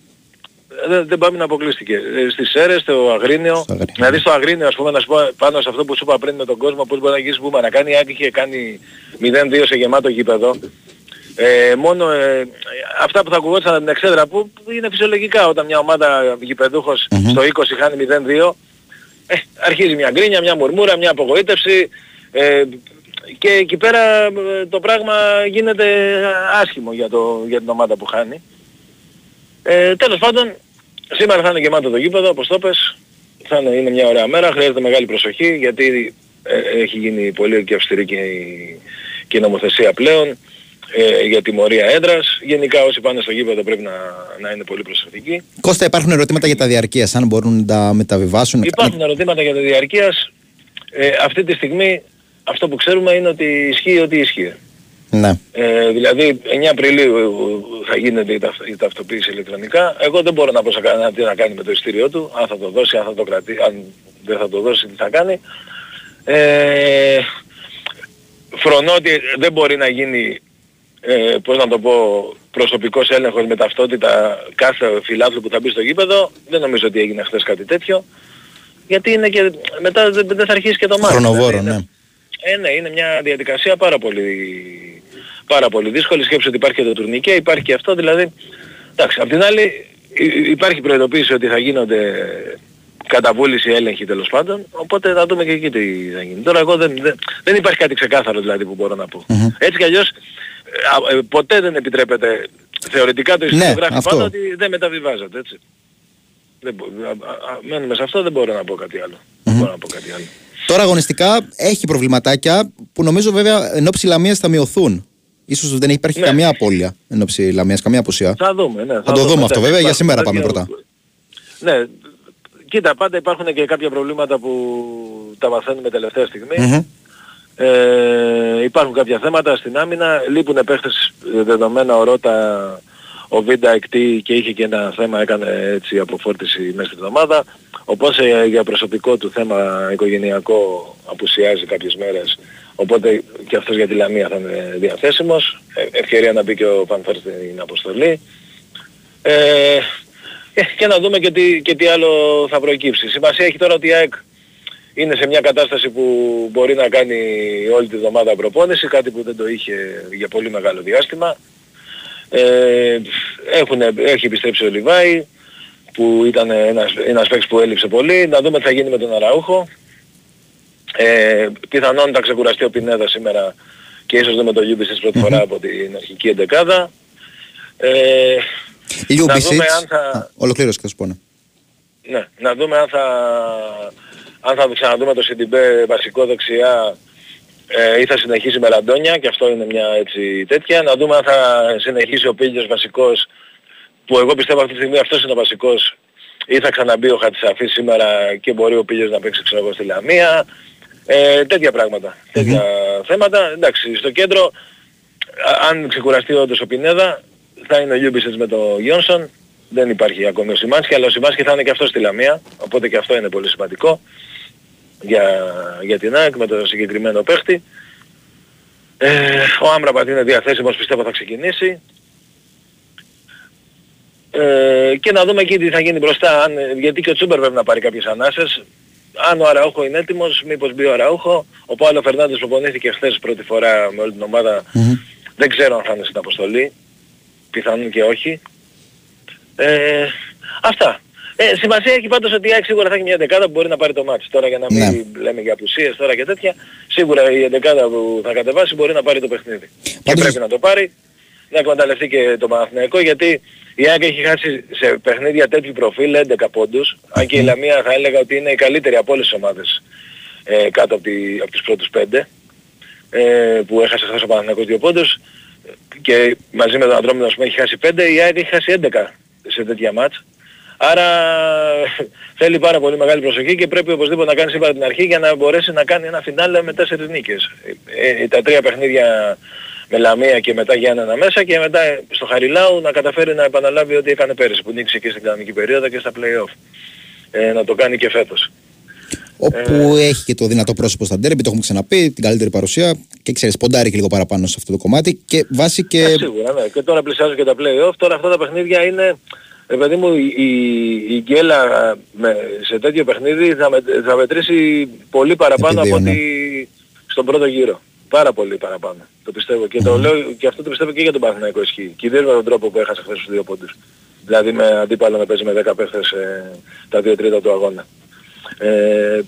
δεν, δεν πάμε να αποκλείστηκε. Ε, Στις Σέρες, στο Αγρίνιο, δηλαδή στο Αγρίνιο ας πούμε να σου πω πάνω σε αυτό που σου είπα πριν με τον κόσμο πώς μπορεί να γυρίσει μπούμα να κάνει η ΑΕΚ είχε κάνει 0-2 σε γεμάτο γήπεδο. Ε, μόνο ε, αυτά που θα ακουγόταν από την εξέδρα που που είναι φυσιολογικά. Όταν μια ομάδα γηπεδούχος στο 20 χάνει 0-2 ε, αρχίζει μια γκρίνια, μια μουρμούρα, μια απογοήτευση ε, και εκεί πέρα ε, το πράγμα γίνεται άσχημο για, το, για την ομάδα που χάνει. Ε, τέλος πάντων, σήμερα θα είναι γεμάτο το γήπεδο, όπως το πες. Θα είναι, είναι μια ωραία μέρα, χρειάζεται μεγάλη προσοχή γιατί ε, έχει γίνει πολύ και αυστηρή και η, και η νομοθεσία πλέον ε, για τιμωρία έντρας. Γενικά όσοι πάνε στο γήπεδο πρέπει να, να είναι πολύ προσεκτικοί. Κώστα, υπάρχουν ερωτήματα για τα διαρκείας, αν μπορούν να τα μεταβιβάσουν; Υπάρχουν ερωτήματα για τη διαρκείας. Ε, αυτή τη στιγμή αυτό που ξέρουμε είναι ότι ισχύει ότι ισχύει. Ναι. Ε, δηλαδή 9 Απριλίου θα γίνεται η, ταυτ- η ταυτοποίηση ηλεκτρονικά. Εγώ δεν μπορώ να πω σε κανένα τι να κάνει με το ειστήριό του, αν θα το δώσει, αν θα το κρατήσει, αν δεν θα το δώσει, τι θα κάνει. Ε, φρονώ ότι δεν μπορεί να γίνει, ε, πώς να το πω, προσωπικός έλεγχος με ταυτότητα κάθε φιλάθλου που θα μπει στο γήπεδο. Δεν νομίζω ότι έγινε χθες κάτι τέτοιο. Γιατί είναι και μετά δεν, δεν θα αρχίσει και το μάτι. Χρονοβόρο, Δηλαδή, ναι. ε, ναι, είναι μια διαδικασία πάρα πολύ, πάρα πολύ δύσκολη. Σκέψη ότι υπάρχει και το τουρνικέ, υπάρχει και αυτό. Δηλαδή, εντάξει, απ' την άλλη υ- υ- υπάρχει προειδοποίηση ότι θα γίνονται καταβούληση έλεγχοι τέλος πάντων, οπότε θα δούμε και εκεί τι θα γίνει. Τώρα εγώ δεν, δεν, δεν υπάρχει κάτι ξεκάθαρο δηλαδή που μπορώ να πω. Έτσι κι αλλιώς ε, α, ε, ποτέ δεν επιτρέπεται θεωρητικά το Ναι, ιστορικό γράφει αυτό. πάνω ότι δεν μεταβιβάζεται έτσι. Δεν μπο- α, α, α, μένουμε σε αυτό, δεν μπορώ να πω κάτι άλλο. Δεν μπορώ να πω κάτι άλλο. Τώρα αγωνιστικά έχει προβληματάκια που νομίζω βέβαια εν ώψη Λαμίας θα μειωθούν. Ίσως δεν υπάρχει Ναι. καμία απώλεια εν ώψη Λαμίας, καμία απουσία. Θα δούμε, ναι. Θα το δούμε αυτό εντάξει, βέβαια, για υπάρχουν σήμερα πάμε τέτοια- πρώτα. Ναι, κοίτα, πάντα υπάρχουν και κάποια προβλήματα που τα μαθαίνουμε τελευταία στιγμή. Μμμ. Ε, υπάρχουν κάποια θέματα στην άμυνα, λείπουν παίχτες ε, δεδομένα ο Ρώτα, ο Βίντα εκτή και είχε και ένα θέμα, έκανε έτσι αποφόρτιση μέσα στην εβδομάδα. Οπότε για προσωπικό του θέμα οικογενειακό απουσιάζει κάποιες μέρες. Οπότε και αυτός για τη Λαμία θα είναι διαθέσιμος. Ε, ευκαιρία να μπει και ο Πανθέρ στην αποστολή. Ε, ε, και να δούμε και τι, και τι άλλο θα προκύψει. Σημασία έχει τώρα ότι η ΑΕΚ είναι σε μια κατάσταση που μπορεί να κάνει όλη τη βδομάδα προπόνηση, κάτι που δεν το είχε για πολύ μεγάλο διάστημα. Ε, έχουν, έχει επιστρέψει ο Λιβάη, που ήταν ένας, ένας παίκτης που έλειψε πολύ. Να δούμε τι θα γίνει με τον Αραούχο. Ε, πιθανόν θα ξεκουραστεί ο Πινέδας σήμερα και ίσως δεν με το Λιούμπισιτς πρώτη φορά από την αρχική εντεκάδα. Ε, να Λιούμπισιτς. δούμε αν θα... Α, Ολοκλήρωσε και θα σου πω, ναι. Ναι, να δούμε αν θα, αν θα ξαναδούμε το Σιντιμπέ βασικό δεξιά ε, ή θα συνεχίσει με Ραντόνια και αυτό είναι μια έτσι τέτοια. Να δούμε αν θα συνεχίσει ο Πίλιος βασικός που εγώ πιστεύω αυτή τη στιγμή αυτός είναι ο βασικός ή θα ξαναμπεί ο Χατσαφής σήμερα και μπορεί ο Πίλιος να παίξει ξέρω εγώ στη Λαμία. Ε, τέτοια πράγματα, τέτοια θέματα. Εντάξει, στο κέντρο α- αν ξεκουραστεί όντως ο Πινέδα θα είναι ο Λιούμπισες με τον Γιόνσον Δεν υπάρχει ακόμη ο Σιμάνσκι, αλλά ο Σιμάνσκι θα είναι και αυτός στη Λαμία, οπότε και αυτό είναι πολύ σημαντικό για, για την ΑΕΚ με το συγκεκριμένο παίχτη. Ε, ο Άμραμπατ είναι διαθέσιμος, πιστεύω θα ξεκινήσει. Ε, και να δούμε εκεί τι θα γίνει μπροστά, αν, γιατί και ο Τσούμπερ πρέπει να πάρει κάποιες ανάσες. Αν ο Αραούχο είναι έτοιμος, μήπως μπει ο Αραούχο. Ο Παύλο Φερνάντες προπονήθηκε χθες πρώτη φορά με όλη την ομάδα. Δεν ξέρω αν θα είναι στην αποστολή. Πιθανόν και όχι. Ε, αυτά. Ε, σημασία έχει πάντως ότι η ΑΕΚ σίγουρα θα έχει μια δεκάδα που μπορεί να πάρει το μάτι. Τώρα για να μην Ναι. λέμε για απουσίες τώρα και τέτοια, σίγουρα η δεκάδα που θα κατεβάσει μπορεί να πάρει το παιχνίδι. Και πρέπει να το πάρει, να εκμεταλλευτεί και το Παναθηναϊκό γιατί η ΑΕΚ έχει χάσει σε παιχνίδια τέτοιου προφίλ 11 πόντους, αν και η Λαμία θα έλεγα ότι είναι η καλύτερη από όλες τις ομάδες ε, κάτω από, τη, από τους πρώτους πέντε ε, που έχασε χθες ο Παναθηναϊκός δύο πόντους και μαζί με τον Αντρόμητο ας πούμε έχει χάσει 5, η ΑΕΚ έχει χάσει 11 σε τέτοια μάτς. Άρα θέλει πάρα πολύ μεγάλη προσοχή και πρέπει οπωσδήποτε να κάνει σήμερα την αρχή για να μπορέσει να κάνει ένα φινάλε με τέσσερις νίκες. Ε, ε, τα τρία παιχνίδια με Λαμία και μετά για ένα μέσα και μετά στο Χαριλάου να καταφέρει να επαναλάβει ό,τι έκανε πέρυσι που νίκησε και στην κανονική περίοδο και στα play-off. Ε, να το κάνει και φέτος. Όπου έχει και το δυνατό πρόσωπο στα ντέρμπι, το έχουμε ξαναπεί, την καλύτερη παρουσία και ξέρεις, ποντάρει και λίγο παραπάνω σε αυτό το κομμάτι και βάσει και. Ε, σίγουρα, ναι. Και τώρα πλησιάζουν και τα play-off. Τώρα αυτά τα παιχνίδια είναι, ρε παιδί μου, η, η, η γκέλα με, σε τέτοιο παιχνίδι θα, με, θα μετρήσει πολύ παραπάνω Επί δύο, από ναι. ότι στον πρώτο γύρο. Πάρα πολύ παραπάνω. Το πιστεύω. Και το λέω και αυτό το πιστεύω και για τον Παναθηναϊκό ισχύει. Και ιδίως με τον τρόπο που έχασε χθες τους δύο πόντους. Δηλαδή με αντίπαλο να παίζει με 10 παίχτες ε, τα δύο τρίτα του αγώνα. Ε,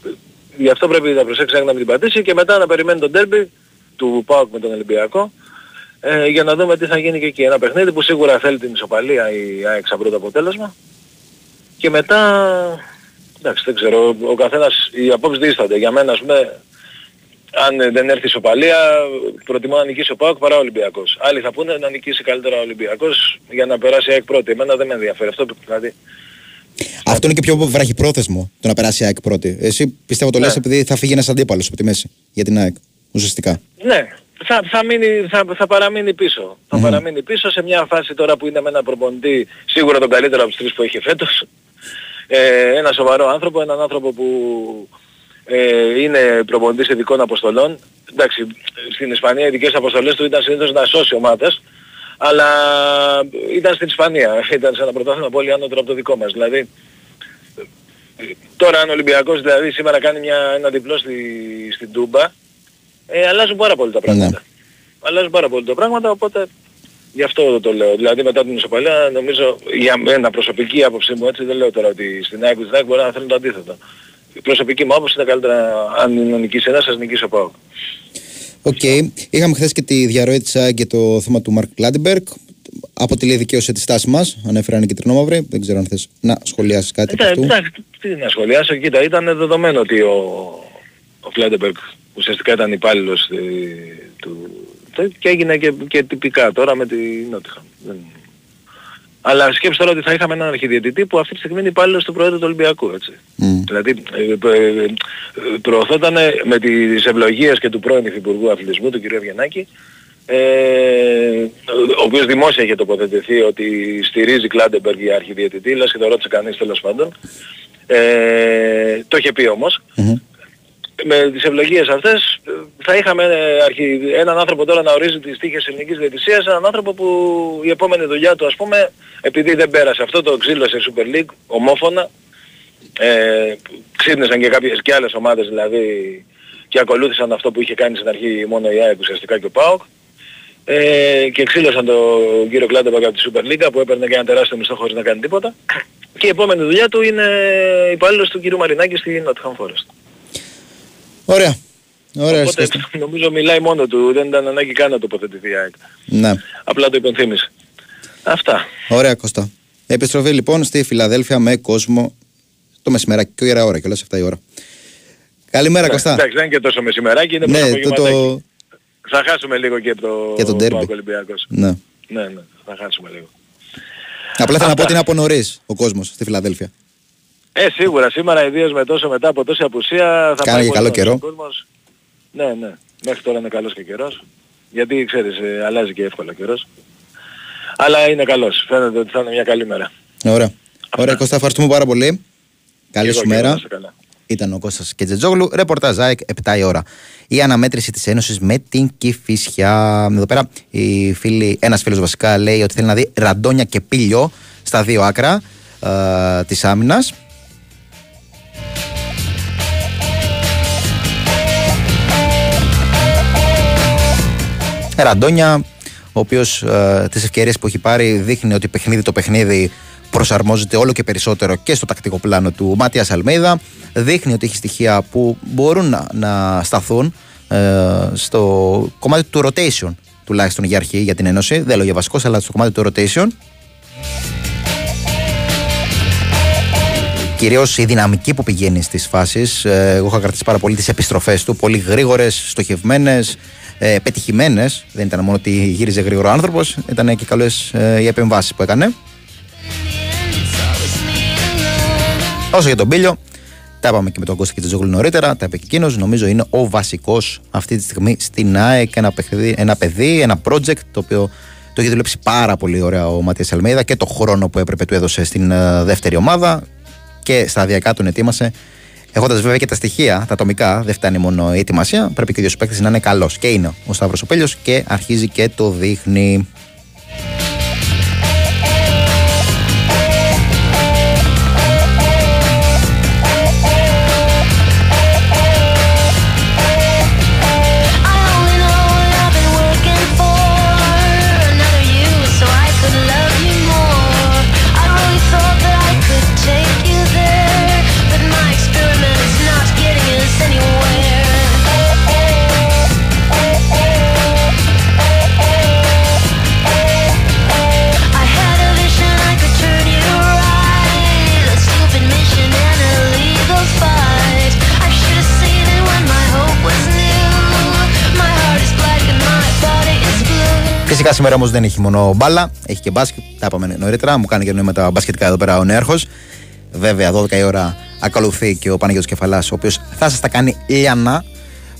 γι' αυτό πρέπει να προσέξει να μην την πατήσει και μετά να περιμένει τον τέρμπι του ΠΑΟΚ με τον Ολυμπιακό ε, για να δούμε τι θα γίνει και εκεί. Ένα παιχνίδι που σίγουρα θέλει την ισοπαλία η ΑΕΚ σαν πρώτο αποτέλεσμα και μετά εντάξει δεν ξέρω ο καθένας οι απόψεις δίστανται. Για μένα ας πούμε αν δεν έρθει η ισοπαλία προτιμώ να νικήσει ο ΠΑΟΚ παρά ο Ολυμπιακός. Άλλοι θα πούνε να νικήσει καλύτερα ο Ολυμπιακός για να περάσει η ΑΕΚ πρώτη. Εμένα δεν με ενδιαφέρει αυτό δηλαδή. Αυτό είναι και πιο βραχυπρόθεσμο το να περάσει η ΑΕΚ πρώτη. Εσύ πιστεύω το Ναι. λες επειδή θα φύγει ένας αντίπαλος από τη μέση για την ΑΕΚ. Ουσιαστικά. Ναι, θα, θα, μείνει, θα, θα παραμείνει πίσω. Θα παραμείνει πίσω σε μια φάση τώρα που είναι με έναν προπονητή σίγουρα τον καλύτερο από τους τρεις που έχει φέτος. Ε, ένα σοβαρό άνθρωπο, έναν άνθρωπο που ε, είναι προπονητής ειδικών αποστολών. Εντάξει, στην Ισπανία οι ειδικές αποστολές του ήταν συνήθως να σώσει ομάδες, αλλά ήταν στην Ισπανία, ήταν σε ένα πρωτάθλημα πολύ ανώτερο από το δικό μας. Δηλαδή, τώρα αν ο Ολυμπιακός δηλαδή σήμερα κάνει μια, ένα διπλό στη, στην Τούμπα, ε, αλλάζουν πάρα πολύ τα πράγματα. Αλλάζουν πάρα πολύ τα πράγματα, οπότε γι' αυτό το λέω. Δηλαδή μετά την ισοπαλία νομίζω για μένα προσωπική άποψη μου έτσι δεν λέω τώρα ότι στην ΑΕΚ της ΑΕΚ μπορεί να θέλουν το αντίθετο. Η προσωπική μου άποψη είναι καλύτερα αν είναι νικήσει ένας, σας νικήσει ο ΠΑΟΚ. Οκ. Είχαμε χθες και τη διαρροή της ΑΕΚ για το θέμα του Μαρκ Κλάτενμπεργκ. Αποτελεί δικαίωση της στάσης μας. Ανέφεραν κιτρινόμαυροι. Δεν ξέρω αν θες να σχολιάσεις κάτι από Εντάξει, αυτού. εντάξει, τι να σχολιάσω, κοίτα, ήταν δεδομένο ότι ο, ο Κλάτενμπεργκ ουσιαστικά ήταν υπάλληλος ε, του και έγινε και, και τυπικά τώρα με τη Νότιγχαμ. Δεν- Αλλά σκέψτε τώρα ότι θα είχαμε έναν αρχιδιαιτητή που αυτή τη στιγμή είναι υπάλληλος του Προέδρου του Ολυμπιακού, έτσι. Δηλαδή ε, ε, ε, προωθόταν με τις ευλογίες και του πρώην Υφυπουργού Αθλητισμού, του κ. Ευγενάκη, ε, ο οποίος δημόσια είχε τοποθετηθεί ότι στηρίζει Κλάντεμπεργκ για αρχιδιαιτητή, λες και το ρώτησε κανείς τέλος πάντων. Ε, το είχε πει όμως. Με τις ευλογίες αυτές ε, θα είχαμε ε, αρχι... έναν άνθρωπο τώρα να ορίζει τις τύχες της ελληνικής διαιτησίας, έναν άνθρωπο που η επόμενη δουλειά του ας πούμε, επειδή δεν πέρασε αυτό το ξύλωσε Super League, ομόφωνα, ε, ξύπνησαν και κάποιες και άλλες ομάδες δηλαδή και ακολούθησαν αυτό που είχε κάνει στην αρχή μόνο η ΑΕΚ ουσιαστικά και ο ΠΑΟΚ ε, και ξύλωσαν τον κύριο Κλάτενμπεργκ από τη Super League που έπαιρνε και ένα τεράστιο μισθό χωρίς να κάνει τίποτα και η επόμενη δουλειά του είναι υπάλληλος του κύριου Μαρινάκη στη Nottingham Forest. Ωραία. Ωραία, Οπότε ευχαριστώ. νομίζω μιλάει μόνο του, δεν ήταν ανάγκη καν να τοποθετηθεί η ΑΕΚ. Ναι. Απλά το υπενθύμησε. Αυτά. Ωραία, Κώστα. Επιστροφή λοιπόν στη Φιλαδέλφια με κόσμο το μεσημεράκι και ώρα ώρα και όλα 7 η ώρα. Καλημέρα, Ναι, Κωστά. Εντάξει, δεν είναι και τόσο μεσημεράκι, είναι Ναι, ναι, το, το... Θα χάσουμε λίγο και το, Και τον derby. ΠΑΟΚ Ολυμπιακός. Ναι. Ναι, ναι, θα χάσουμε λίγο. Απλά θέλω να πω Αυτά. ότι είναι από νωρίς ο κόσμος στη Φιλαδέλφια. Ε, σίγουρα σήμερα ιδίως με τόσο μετά από τόση απουσία θα Κάνει πάει και πολύ καλό νωρίς καιρό. ο κόσμος. Ναι, ναι. Μέχρι τώρα είναι καλός και καιρός. Γιατί ξέρεις, ε, αλλάζει και εύκολα καιρός. Αλλά είναι καλός. Φαίνεται ότι θα είναι μια καλή μέρα. Ωραία. Ωραία, Κώστα, ευχαριστούμε πάρα πολύ. Καλή Εγώ σου και εγώ, μέρα. να είσαι καλά. Ήταν ο Κώστας Κετζετζόγλου, ρεπορτάζ ΑΕΚ 7 η ώρα. Η αναμέτρηση της Ένωσης με την Κηφισιά. Εδώ πέρα η φίλη, ένας φίλος βασικά λέει ότι θέλει να δει ραντόνια και πύλιο στα δύο άκρα ε, της άμυνας. Ραντόνια, ο οποίος ε, τις ευκαιρίες που έχει πάρει δείχνει ότι παιχνίδι το παιχνίδι προσαρμόζεται όλο και περισσότερο και στο τακτικό πλάνο του Μάτιας Αλμέιδα. Δείχνει ότι έχει στοιχεία που μπορούν να, να σταθούν ε, στο κομμάτι του rotation, τουλάχιστον για αρχή για την Ένωση. Δεν λέω για βασικό, αλλά στο κομμάτι του rotation. Κυρίως η δυναμική που πηγαίνει στις φάσεις. εγώ είχα κρατήσει πάρα πολύ τις επιστροφές του. Πολύ γρήγορες, στοχευμένες, ε, πετυχημένες. Δεν ήταν μόνο ότι γύριζε γρήγορο άνθρωπος, ήταν και καλές ε, οι επεμβάσεις που έκανε. Όσο για τον Πίλιο, τα είπαμε και με τον Κώστα Κιτζόγλου νωρίτερα, τα είπε και εκείνος. Νομίζω είναι ο βασικός αυτή τη στιγμή στην ΑΕΚ. Ένα παιδί, ένα, παιδί, ένα project το οποίο το έχει δουλέψει πάρα πολύ ωραία ο Ματίας Αλμέιδα και το χρόνο που έπρεπε του έδωσε στην ε, δεύτερη ομάδα και σταδιακά τον ετοίμασε. Έχοντας βέβαια και τα στοιχεία, τα ατομικά, δεν φτάνει μόνο η ετοιμασία. Πρέπει και ο ίδιος παίκτης να είναι καλός. Και είναι ο Σταύρος Οπέλιος και αρχίζει και το δείχνει. Φυσικά σήμερα όμως δεν έχει μόνο μπάλα, έχει και μπάσκετ. Τα είπαμε νωρίτερα. Μου κάνει και νόημα τα μπασκετικά εδώ πέρα ο Νέαρχος. Βέβαια, 12 η ώρα ακολουθεί και ο Παναγιώτης Κεφαλάς, ο οποίος θα σας τα κάνει λιανά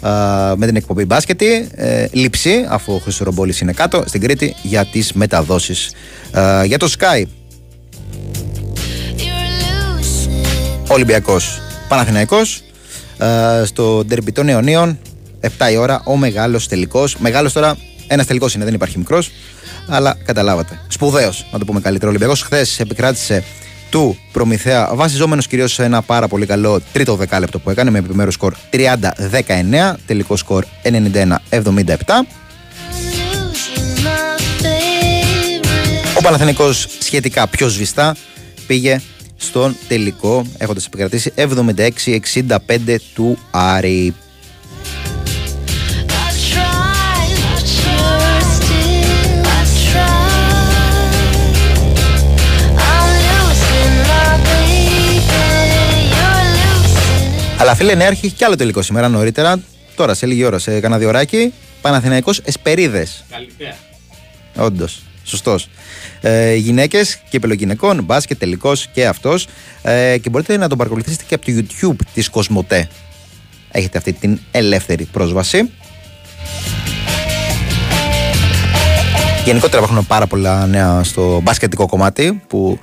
α, με την εκπομπή μπάσκετη. Ε, λήψη, αφού ο Χρήστος Ρομπόλης είναι κάτω, στην Κρήτη για τις μεταδόσεις. για το Sky. Ολυμπιακός Παναθηναϊκός. στο ντερμπι των Ιωνίων, 7 η ώρα, ο μεγάλος τελικός. Μεγάλος τώρα ένας τελικός είναι, δεν υπάρχει μικρός. Αλλά καταλάβατε. Σπουδαίος, να το πούμε καλύτερο. Ο Ολυμπιακός χθες επικράτησε του Προμηθέα, βασιζόμενος κυρίως σε ένα πάρα πολύ καλό τρίτο δεκάλεπτο που έκανε με επιμέρους σκορ 30-19, τελικό σκορ 91-77. Ο Παναθηναϊκός σχετικά πιο σβηστά πήγε στον τελικό έχοντας επικρατήσει 76-65 του Άρη. Αλλά φίλε Νέαρχη, έχει κι άλλο τελικό σήμερα νωρίτερα. Τώρα σε λίγη ώρα, σε κανένα διωράκι. Παναθηναϊκός Εσπερίδες. Καλησπέρα. Όντως. Σωστός. Ε, Γυναίκες, κύπελο γυναικών, μπάσκετ τελικός και αυτός. Ε, και μπορείτε να τον παρακολουθήσετε και από το YouTube της Κοσμοτέ. Έχετε αυτή την ελεύθερη πρόσβαση. Γενικότερα υπάρχουν πάρα πολλά νέα στο μπασκετικό κομμάτι που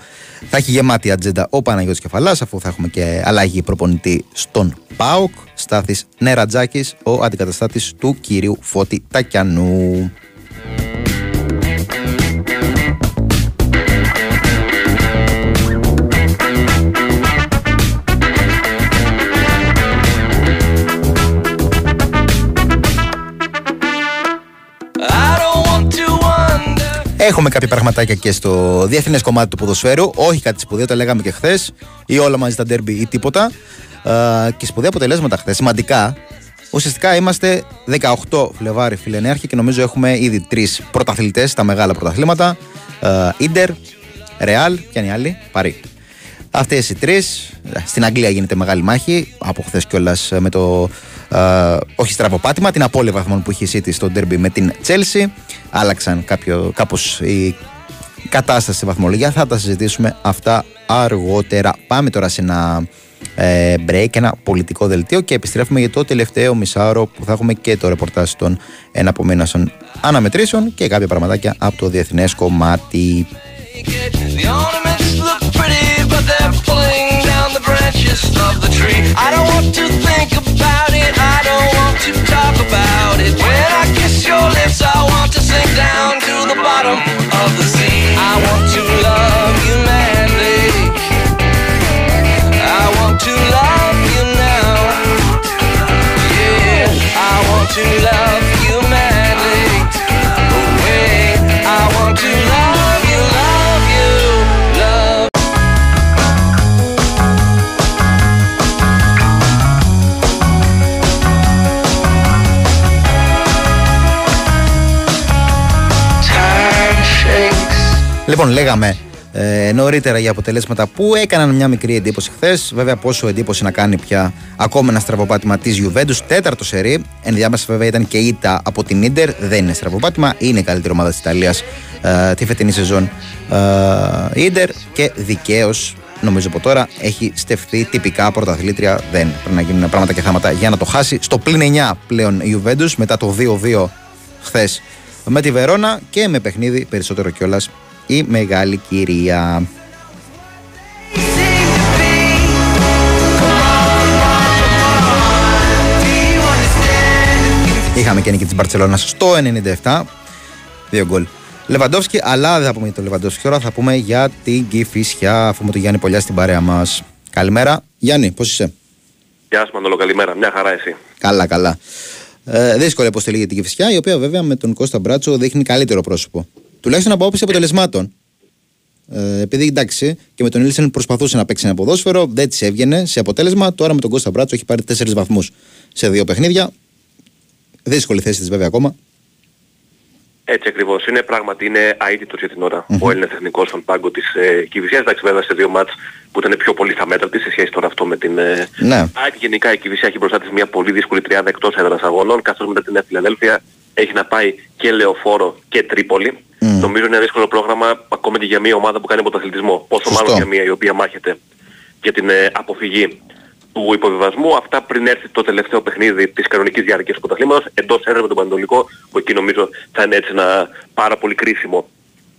θα έχει γεμάτη ατζέντα ο Παναγιώτης Κεφαλάς αφού θα έχουμε και αλλαγή προπονητή στον ΠΑΟΚ Στάθης Νερατζάκης, ο αντικαταστάτης του κυρίου Φώτη Τακιανού. Έχουμε κάποια πραγματάκια και στο διεθνές κομμάτι του ποδοσφαίρου. Όχι κάτι σπουδαίο, το λέγαμε και χθες. Ή όλα μαζί τα ντέρμπι ή τίποτα. Ε, και σπουδαία αποτελέσματα χθες. Σημαντικά. Ουσιαστικά είμαστε 18 Φλεβάρι φιλενέαρχοι και νομίζω έχουμε ήδη τρεις πρωταθλητές στα μεγάλα πρωταθλήματα. Ιντερ, Ρεάλ και αν οι άλλοι, Παρή. Αυτές οι τρεις. Στην Αγγλία γίνεται μεγάλη μάχη. Από χθες κιόλας με το. Ε, όχι στραβοπάτημα, την απώλεια βαθμών που είχε η City στο ντέρμπι με την Chelsea. Άλλαξαν κάποιο, κάπως η κατάσταση στη βαθμολογία. Θα τα συζητήσουμε αυτά αργότερα. Πάμε τώρα σε ένα ε, break, ένα πολιτικό δελτίο και επιστρέφουμε για το τελευταίο μισάωρο που θα έχουμε και το ρεπορτάζ των εναπομείνασων αναμετρήσεων και κάποια πραγματάκια από το διεθνές κομμάτι. The ornaments look pretty, but they're pulling down the branches of the tree. I don't want to think about it, I don't want Λοιπόν, λέγαμε ε, νωρίτερα για αποτελέσματα που έκαναν μια μικρή εντύπωση χθες. Βέβαια, πόσο εντύπωση να κάνει πια ακόμα ένα στραβοπάτημα της Juventus. Τέταρτο σερί. Ενδιάμεσα, βέβαια, ήταν και ήττα από την ντερ. Δεν είναι στραβοπάτημα. Είναι η καλύτερη ομάδα της Ιταλίας ε, τη φετινή σεζόν. Ε, Ίντερ και δικαίως, νομίζω από τώρα, έχει στεφθεί τυπικά πρωταθλήτρια. Δεν πρέπει να γίνουν πράγματα και θάματα για να το χάσει. Στο πλήν 9 πλέον η Juventus μετά το 2-2 χθες με τη Βερόνα και με παιχνίδι περισσότερο κιόλας η μεγάλη κυρία. Είχαμε και νίκη της Μπαρσελόνας στο 97. Δύο γκολ. Λεβαντόφσκι, αλλά δεν θα πούμε για τον Λεβαντόφσκι τώρα, θα πούμε για την Κηφισιά, αφού με τον Γιάννη Πολιά στην παρέα μας. Καλημέρα. Γιάννη, πώς είσαι; Γεια σου Μανώλο, καλημέρα. Μια χαρά εσύ. Καλά, καλά. Ε, δύσκολη αποστολή για την Κηφισιά, η οποία βέβαια με τον Κώστα Μπράτσο δείχνει καλύτερο πρόσωπο. Τουλάχιστον από άποψη αποτελεσμάτων. Ε, επειδή εντάξει και με τον Ήλσεν προσπαθούσε να παίξει ένα ποδόσφαιρο, δεν της έβγαινε σε αποτέλεσμα. Τώρα με τον Κώστα Μπράτσο έχει πάρει 4 βαθμούς σε δύο παιχνίδια. Δύσκολη θέση της βέβαια ακόμα. Έτσι ακριβώς. Είναι πράγματι είναι αίτητος για την ώρα ο Έλληνας τεχνικός στον πάγκο της ε, Κηφισιάς. Εντάξει βέβαια σε δύο μάτς που ήταν πιο πολύ θα μέτρα της σε σχέση τώρα αυτό με την ε, Ναι. ΑΕΚ. Γενικά η Κηφισιά έχει μπροστά της μια πολύ δύσκολη τριάδα εκτός έδρας αγώνων καθώς μετά την Νέα Φιλαδέλφια έχει να πάει και Λεωφόρο και Τρίπολη. Νομίζω είναι ένα δύσκολο πρόγραμμα ακόμα και για μια ομάδα που κάνει πρωταθλητισμό. Πόσο Σωστό. μάλλον για μια η οποία μάχεται για την ε, αποφυγή του υποβιβασμού. Αυτά πριν έρθει το τελευταίο παιχνίδι της κανονικής διάρκειας του πρωταθλήματος εντός έδρα με τον Πανετολικό που εκεί νομίζω θα είναι έτσι ένα πάρα πολύ κρίσιμο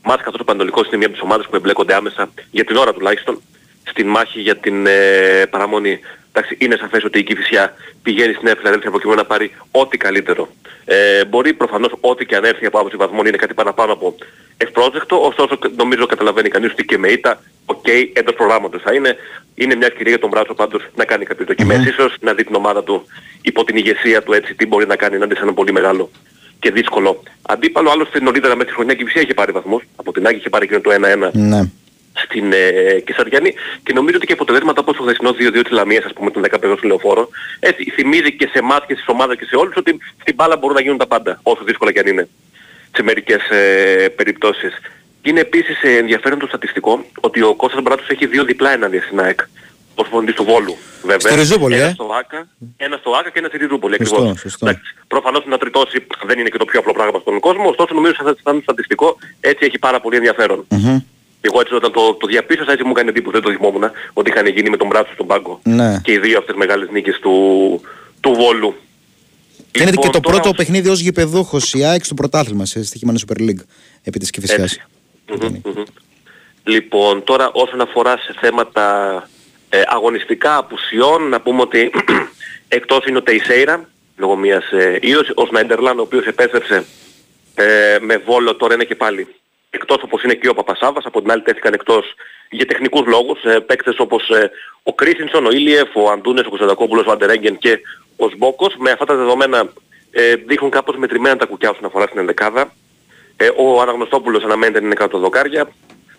ματς καθώς ο Πανετολικός είναι μια από τις ομάδες που εμπλέκονται άμεσα για την ώρα τουλάχιστον στην μάχη για την ε, παραμονή. Εντάξει, είναι σαφές ότι η Κηφισιά πηγαίνει στην Νέα Φιλαδέλφια προκειμένου να πάρει ό,τι καλύτερο. Ε, μπορεί προφανώς ό,τι και αν έρθει από άποψη βαθμών είναι κάτι παραπάνω από ευπρόσδεκτο, ωστόσο νομίζω καταλαβαίνει κανείς ότι και με ήττα, οκ, εντός προγράμματος θα είναι. Είναι μια ευκαιρία για τον Μπράτσο πάντως να κάνει κάποιες δοκιμές ίσως, να δει την ομάδα του υπό την ηγεσία του έτσι τι μπορεί να κάνει ενάντια σε ένα πολύ μεγάλο και δύσκολο αντίπαλο. Άλλωστε νωρίτερα μέσα στη χρονιά η Κηφισιά είχε πάρει βαθμούς, από την Άγη είχε πάρει εκείνο το 1-1 Ναι. Στην ε, Κεσαριανή και νομίζω ότι και αποτελέσματα όπως το χθεσινό 2-2 της Λαμίας ας πούμε τον 15 στο λεωφόρο έτσι θυμίζει και σε εμάς και στις ομάδες και σε όλους ότι στην μπάλα μπορούν να γίνουν τα πάντα όσο δύσκολα και αν είναι σε μερικές ε, περιπτώσεις. Και είναι επίσης ε, ενδιαφέρον το στατιστικό ότι ο Κώστας Μπράτος έχει δύο διπλά ενάντια στην ΑΕΚ ως φωνητής του Βόλου βέβαια. Στη Ριζούπολη, ένα ε. στο ΆΚΑ, ένα στο ΆΚΑ και ένα στη Ριζούπολη Σωστό, ακριβώς. σωστό. Εντάξει, προφανώς να τριτώσει δεν είναι και το πιο απλό πράγμα στον κόσμο, ωστόσο νομίζω ότι σαν στατιστικό έτσι έχει πάρα πολύ ενδιαφέρον. Μμμ. Εγώ έτσι όταν το, το διαπίστωσα έτσι μου έκανε εντύπωση, δεν το θυμόμουν ότι είχαν γίνει με τον Μπράτσο στον πάγκο Ναι. και οι δύο αυτές μεγάλες νίκες του, του Βόλου. Φαίνεται και Λοιπόν, το τώρα πρώτο ως- παιχνίδι ως γηπεδούχο η ΑΕΚ στο πρωτάθλημα σε στοιχημένα Super League επί της Κηφισιάς. Έτσι. Μμμ, μμμ. Λοιπόν, τώρα όσον αφορά σε θέματα ε, αγωνιστικά απουσιών, να πούμε ότι εκτός είναι ο Τεϊσέιρα, λόγω μιας ε, ίωσης, ο Σνάιντερλάν, ο οποίος επέστρεψε ε, με βόλο, τώρα είναι και πάλι εκτός όπως είναι και ο Παπασάβας, από την άλλη τέθηκαν εκτός για τεχνικούς λόγους, ε, παίκτες όπως ε, ο Κρίσινσον, ο Ήλιεφ, ο Αντούνες, ο Κωνσταντακόπουλος, ο Αντερέγγεν και ο Σμπόκος. Με αυτά τα δεδομένα ε, δείχνουν κάπως μετρημένα τα κουκιά όσον αφορά στην ενδεκάδα. Ε, ο Αναγνωστόπουλος αναμένεται να είναι κάτω από δοκάρια.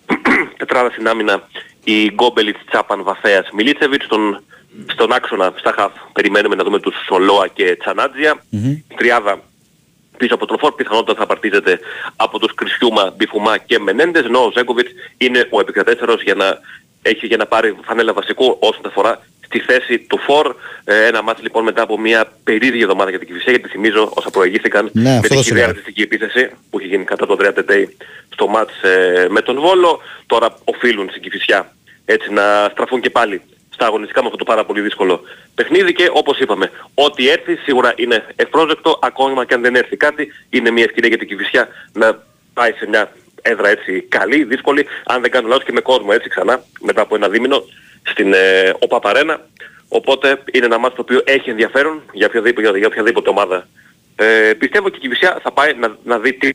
Τετράδα στην άμυνα η Γκόμπελιτς, Τσάπαν, Βαθέας, Μιλίτσεβιτς. Στον, στον άξονα, στα χαφ, περιμένουμε να δούμε τους Σολόα και Τσανάτζια. Τριάδα πίσω από τον Φόρ πιθανότατα θα παρτίζεται από τους Κρισιούμα, Μπιφουμά και Μενέντες, ενώ ο Ζέγκοβιτς είναι ο επικρατέστερος για να, έχει για να πάρει φανέλα βασικού όσον αφορά στη θέση του Φόρ. Ε, ένα μάτς λοιπόν μετά από μια περίεργη εβδομάδα για την Κυφυσία, γιατί θυμίζω όσα προηγήθηκαν Ναι, με αυτό την θα σου κυρία λέω. ρατσιστική επίθεση που είχε γίνει κατά τον 30 Τετέι στο μάτς ε, με τον Βόλο. Τώρα οφείλουν στην Κυφυσιά έτσι να στραφούν και πάλι στα αγωνιστικά με αυτό το πάρα πολύ δύσκολο παιχνίδι και όπως είπαμε, ό,τι έρθει σίγουρα είναι ευπρόσδεκτο, ακόμα και αν δεν έρθει κάτι, είναι μια ευκαιρία για την Κηφισιά να πάει σε μια έδρα έτσι καλή, δύσκολη, αν δεν κάνω λάθος και με κόσμο έτσι ξανά, μετά από ένα δίμηνο, στην ε, ΟΠΑΠΑΡΕΝΑ. Οπότε είναι ένα μάτι το οποίο έχει ενδιαφέρον για οποιαδήποτε, για, για οποιαδήποτε ομάδα. Ε, πιστεύω και η Κιβισιά θα πάει να, να δει τι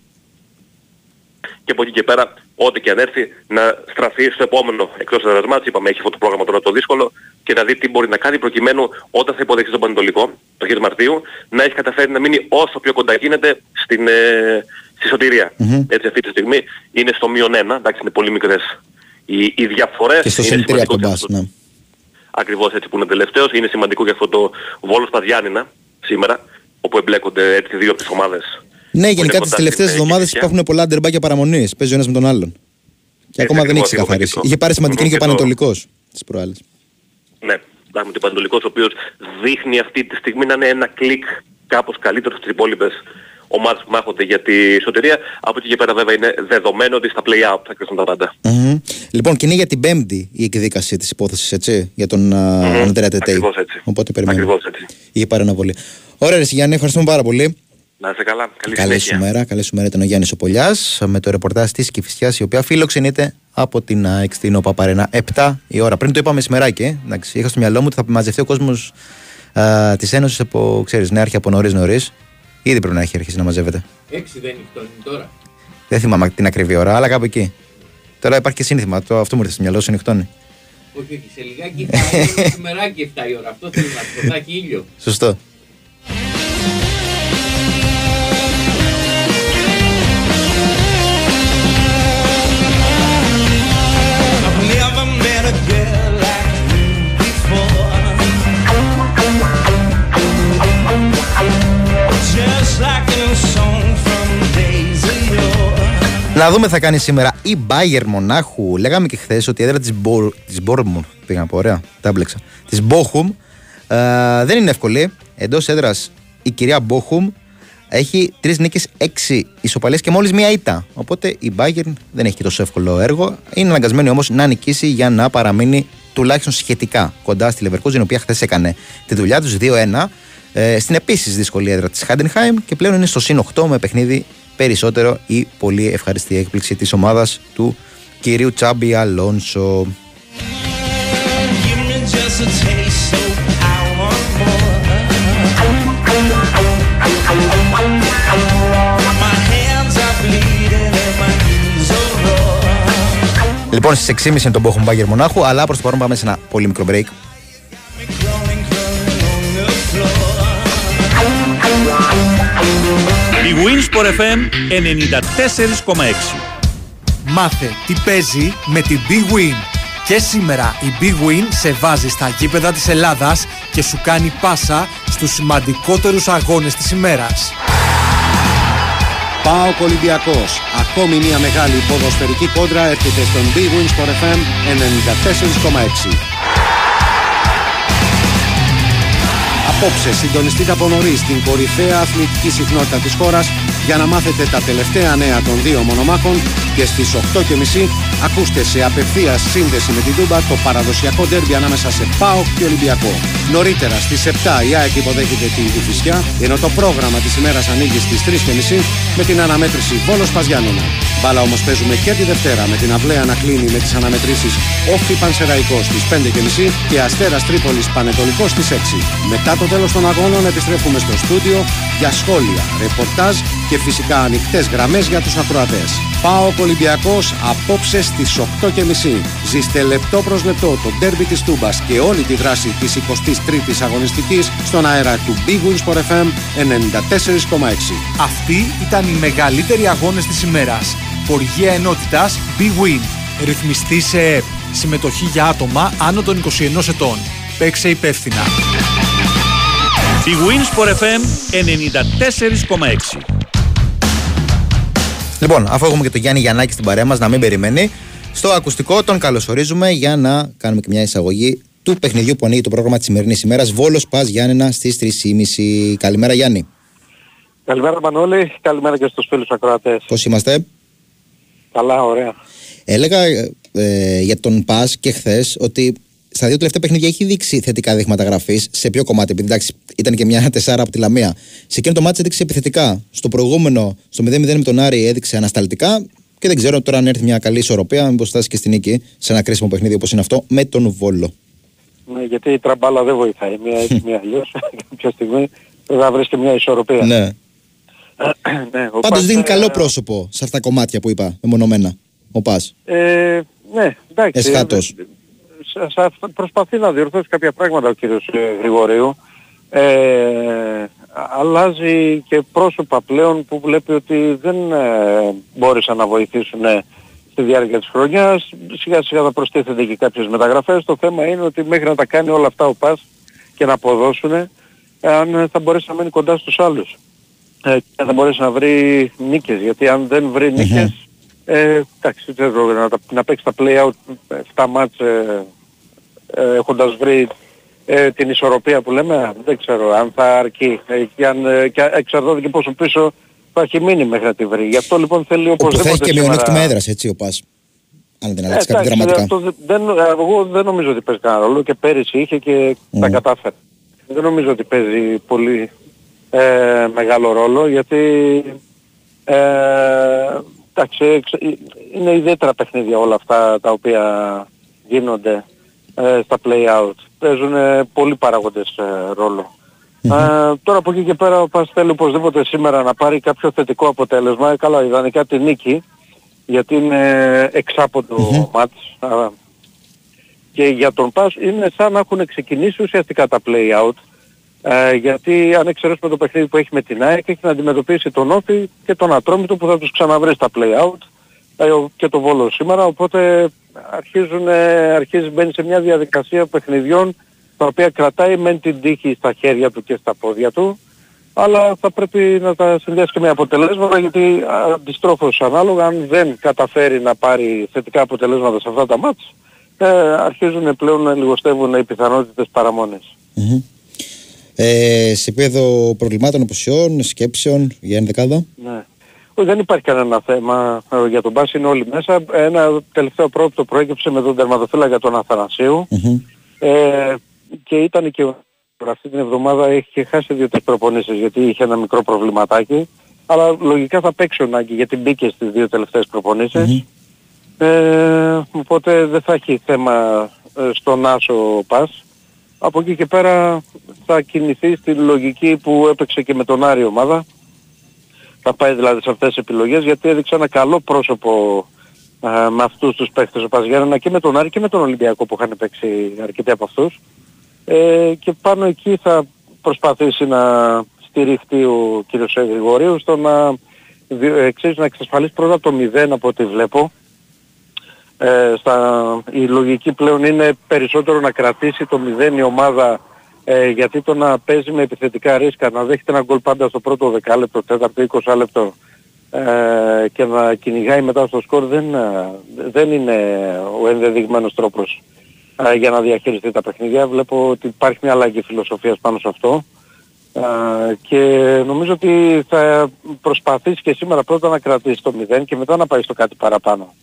και από εκεί και πέρα ό,τι και αν έρθει να στραφεί στο επόμενο εκτός έδρας μάτς, είπαμε έχει αυτό το πρόγραμμα τώρα το δύσκολο και να δει τι μπορεί να κάνει προκειμένου όταν θα υποδεχθεί τον Πανετολικό, το χ Μαρτίου, να έχει καταφέρει να μείνει όσο πιο κοντά γίνεται στην, ε, στη σωτηρια Έτσι αυτή τη στιγμή είναι στο μείον ένα, εντάξει είναι πολύ μικρές οι, οι διαφορές. Και στο είναι συν 3 από σημαντικό τον και Μπάς, αυτό- ναι. Ακριβώς έτσι που είναι τελευταίος. Είναι σημαντικό για αυτό το Βόλος Παδιάννηνα σήμερα, όπου εμπλέκονται έτσι δύο από τις ομάδες. Ναι, που γενικά είναι τις κοντά τελευταίε στην, ε, εβδομάδες Κηφισιά. υπάρχουν πολλά ντερμπάκια παραμονής. Παίζει ο ένας με τον άλλον. Και ακόμα δεν έχει ακριβώς, ξεκαθαρίσει. είπαμε και Είχε το- πάρει σημαντική Mhm, νίκη ο και το- Πανετολικός τι προάλλε. Ναι, έχουμε τον Πανατολικός ο οποίος δείχνει αυτή τη στιγμή να είναι ένα κλικ κάπως καλύτερο στις υπόλοιπες ομάδες που μάχονται για τη σωτηρία. Από εκεί και πέρα βέβαια είναι δεδομένο ότι στα play-out θα κρίσουν τα πάντα. Λοιπόν, και είναι για την Πέμπτη η εκδίκαση της υπόθεσης, έτσι, για τον mm Ανδρέα Τετέι. Ακριβώς έτσι. Οπότε περιμένουμε. Ακριβώς έτσι. Είχε πάρει αναβολή. Ωραία, ρε Γιάννη, ευχαριστούμε πάρα πολύ. Να είσαι καλά. Καλή Καλή σου συνέχεια. μέρα. Καλή σου μέρα ήταν ο Γιάννης Οπολιάς με το ρεπορτάζ της Κυφυσιά, η οποία φιλοξενείται από την ΑΕΚ στην ΟΠΑΠΑΡΕΝΑ 7 η ώρα. Πριν το είπαμε σημεράκι, ε. εντάξει, είχα στο μυαλό μου ότι θα μαζευτεί ο κόσμος της Ένωσης από, ξέρεις, νέα από νωρίς νωρίς. Ήδη πρέπει να έχει αρχίσει να μαζεύεται. Έξι δεν είναι τώρα. Δεν θυμάμαι την ακριβή ώρα, αλλά κάπου εκεί. Τώρα υπάρχει και σύνθημα. Το, αυτό μου ήρθε στο μυαλό, συνεχτώνει. Όχι, όχι, σε λιγάκι θα είναι σημεράκι 7 η ώρα. Αυτό θέλει να σου πω, θα έχει ήλιο. Σωστό. Να δούμε τι θα κάνει σήμερα η Bayern Μονάχου. Λέγαμε και χθες ότι η έδρα της Μπορ... της Bournemouth, πήγα να πω, ωραία, τα έμπλεξα. Της Bochum ε, δεν είναι εύκολη. Εντός έδρας η κυρία Bochum έχει τρεις νίκες, έξι ισοπαλίες και μόλις μία ήττα. Οπότε η Bayern δεν έχει και τόσο εύκολο έργο. Είναι αναγκασμένη όμως να νικήσει για να παραμείνει τουλάχιστον σχετικά κοντά στη Leverkusen, η οποία χθες έκανε τη δουλειά τους 2-1. Ε, στην επίσης δύσκολη έδρα της Χάντενχάιμ και πλέον είναι στο συν 8 με παιχνίδι περισσότερο η πολύ ευχαριστή έκπληξη της ομάδας του κυρίου Τσάμπι Αλόνσο. Give me just a taste, so I want more. My hands are bleeding and my knees are raw. Λοιπόν, στις 6.30 είναι τον Bochum Bayern Μονάχου, αλλά προς το παρόν πάμε σε ένα πολύ μικρό break. Η Winsport FM 94,6 Μάθε τι παίζει με την Big Win. Και σήμερα η Big Win σε βάζει στα γήπεδα της Ελλάδας και σου κάνει πάσα στους σημαντικότερους αγώνες της ημέρας. ΠΑΟΚ Ολυμπιακός. Ακόμη μια μεγάλη ποδοσφαιρική κόντρα έρχεται στον Big Win Sport FM 94,6. Απόψε συντονιστείτε από νωρίς στην κορυφαία αθλητική συχνότητα της χώρας για να μάθετε τα τελευταία νέα των δύο μονομάχων και στις 8.30 ακούστε σε απευθεία σύνδεση με την Τούμπα το παραδοσιακό ντέρμπι ανάμεσα σε ΠΑΟΚ και Ολυμπιακό. Νωρίτερα στις 7 η ΑΕΚ υποδέχεται την Κηφισιά ενώ το πρόγραμμα της ημέρας ανοίγει στις 3.30 με την αναμέτρηση Βόλος Παζιάννενα. Μπάλα όμως παίζουμε και τη Δευτέρα με την αυλαία να κλείνει με τις αναμετρήσεις Όφη Πανσεραϊκός στις 5.30 και Αστέρας Τρίπολης Πανετολικός στις 6. Μετά το τέλος των αγώνων επιστρέφουμε στο στούντιο για σχόλια, ρεπορτάζ και φυσικά ανοιχτές γραμμές για τους ακροατές. Πάω Ολυμπιακός απόψε στις 8.30. Ζήστε λεπτό προς λεπτό το ντέρμπι της Τούμπας και όλη τη δράση της 23ης αγωνιστικής στον αέρα του Big Wings for FM 94,6. Αυτοί ήταν οι μεγαλύτεροι αγώνες της ημέρας. Χορηγία ενότητας Big Win. Ρυθμιστή σε ΕΠ. Συμμετοχή για άτομα άνω των 21 ετών. Παίξε υπεύθυνα. Η Winsport FM 94,6 Λοιπόν, αφού έχουμε και τον Γιάννη Γιαννάκη στην παρέα μας, να μην περιμένει, στο ακουστικό τον καλωσορίζουμε για να κάνουμε και μια εισαγωγή του παιχνιδιού που ανοίγει το πρόγραμμα της σημερινής ημέρας. Βόλος Πας Γιάννενα στις 3.30. Καλημέρα, Γιάννη. Καλημέρα Μανώλη, καλημέρα και στους φίλους ακροατές. Πώς είμαστε, Καλά, ωραία. Έλεγα ε, για τον Πας και χθες ότι στα δύο τελευταία παιχνίδια έχει δείξει θετικά δείγματα γραφής. Σε ποιο κομμάτι, επειδή εντάξει, ήταν και μια τεσσάρα από τη Λαμία. Σε εκείνο το μάτι έδειξε επιθετικά. Στο προηγούμενο, στο 0-0 με τον Άρη, έδειξε ανασταλτικά. Και δεν ξέρω τώρα αν έρθει μια καλή ισορροπία, μήπως φτάσει και στην νίκη σε ένα κρίσιμο παιχνίδι όπως είναι αυτό με τον Βόλο. Ναι, γιατί η τραμπάλα δεν βοηθάει. Μία έτσι, μία αλλιώς. Κάποια στιγμή πρέπει να βρεις και μια ισορροπία. Ναι. ναι, ο Πάντως Πας, δίνει ε, καλό πρόσωπο σε αυτά τα κομμάτια που είπα, μεμονωμένα. Ο Πας. Ε, ναι, εντάξει. Εσχάτως. Ε, σε- σε αυτά- προσπαθεί να διορθώσει κάποια πράγματα ο κύριος ε, Γρηγορίου. Ε, αλλάζει και πρόσωπα πλέον που βλέπει ότι δεν ε, μπόρεσαν να βοηθήσουν ε, στη διάρκεια της χρονιάς. Σιγά σιγά θα προστίθενται και κάποιες μεταγραφές. Το θέμα είναι ότι μέχρι να τα κάνει όλα αυτά ο Πας και να αποδώσουν, αν ε, θα μπορέσει να μείνει κοντά στους άλλους. Ε, και θα μπορέσει να βρει νίκες. Γιατί αν δεν βρει νίκες, ε, εντάξει, δεν ξέρω, να, τα- να παίξει τα play-out 7 μάτς ε, ε, έχοντας βρει ε, την ισορροπία που λέμε, δεν ξέρω αν θα αρκεί. Ε, και αν, ε, και εξαρτάται και πόσο πίσω θα έχει μείνει μέχρι να τη βρει. Γι' αυτό λοιπόν θέλει Όπου θα οπωσδήποτε έχει και σήμερα- μειονέκτημα έδρας, έτσι ο Πας. Αν δεν αλλάξει κάτι εντάξει, δραματικά. αυτό δεν- δεν, ε, εγώ δεν νομίζω ότι παίζει κανένα ρόλο και πέρυσι είχε και τα κατάφερε. Δεν νομίζω ότι παίζει πολύ ε, μεγάλο ρόλο γιατί ε, εντάξει, εξ- είναι ιδιαίτερα παιχνίδια όλα αυτά τα οποία γίνονται ε, στα play-out. Παίζουν ε, πολλοί παράγοντες ε, ρόλο. Ε, τώρα από εκεί και πέρα ο Πας θέλει οπωσδήποτε σήμερα να πάρει κάποιο θετικό αποτέλεσμα. Ε, καλά, ιδανικά τη νίκη γιατί είναι εξάποντο μάτς. Α, Και για τον Πας είναι σαν να έχουν ξεκινήσει ουσιαστικά τα play-out. Ε, γιατί αν εξαιρέσουμε το παιχνίδι που έχει με την ΑΕΚ έχει να αντιμετωπίσει τον Όφη και τον Ατρόμητο που θα τους ξαναβρει στα play-out ε, ο- και το Βόλο σήμερα οπότε αρχίζουν, ε, αρχίζει μπαίνει σε μια διαδικασία παιχνιδιών τα οποία κρατάει μεν την τύχη στα χέρια του και στα πόδια του αλλά θα πρέπει να τα συνδυάσει και με αποτελέσματα γιατί α, αντιστρόφως ανάλογα αν δεν καταφέρει να πάρει θετικά αποτελέσματα σε αυτά τα μάτς ε, αρχίζουν πλέον να λιγοστεύουν οι πιθανότητες παραμόνες. Μμμ. Ε, σε επίπεδο προβλημάτων, αποσιών, σκέψεων για ενδεκάδα. Ναι. Όχι, δεν υπάρχει κανένα θέμα ε, για τον Μπάση, είναι όλοι μέσα. Ένα τελευταίο πρώτο προέκυψε με τον τερματοφύλακα τον Αθανασίου ε, και ήταν και ο- αυτή την εβδομάδα έχει χάσει δύο-τρεις προπονήσεις γιατί είχε ένα μικρό προβληματάκι. Αλλά λογικά θα παίξει ο Νάγκη γιατί μπήκε στις δύο τελευταίες προπονήσεις. Ε, οπότε δεν θα έχει θέμα ε, στον Άσο Πας. Από εκεί και πέρα θα κινηθεί στη λογική που έπαιξε και με τον Άρη ομάδα. Θα πάει δηλαδή σε αυτές τις επιλογές γιατί έδειξε ένα καλό πρόσωπο ε, με αυτούς τους παίχτες ο Παζιάννα και με τον Άρη και με τον Ολυμπιακό που είχαν παίξει αρκετοί από αυτούς. Ε, και πάνω εκεί θα προσπαθήσει να στηριχτεί ο κ. Γρηγορίου στο να, δι- ε, ξέρεις, να εξασφαλίσει πρώτα το 0 από ό,τι βλέπω ε, στα, η λογική πλέον είναι περισσότερο να κρατήσει το 0 η ομάδα ε, γιατί το να παίζει με επιθετικά ρίσκα, να δέχεται ένα γκολ πάντα στο πρώτο δεκάλεπτο, τέταρτο, 20 λεπτό ε, και να κυνηγάει μετά στο σκορ δεν, ε, δεν είναι ο ενδεδειγμένος τρόπος ε, για να διαχειριστεί τα παιχνίδια. Βλέπω ότι υπάρχει μια αλλαγή φιλοσοφίας πάνω σε αυτό ε, και νομίζω ότι θα προσπαθήσει και σήμερα πρώτα να κρατήσει το 0 και μετά να πάει στο κάτι παραπάνω.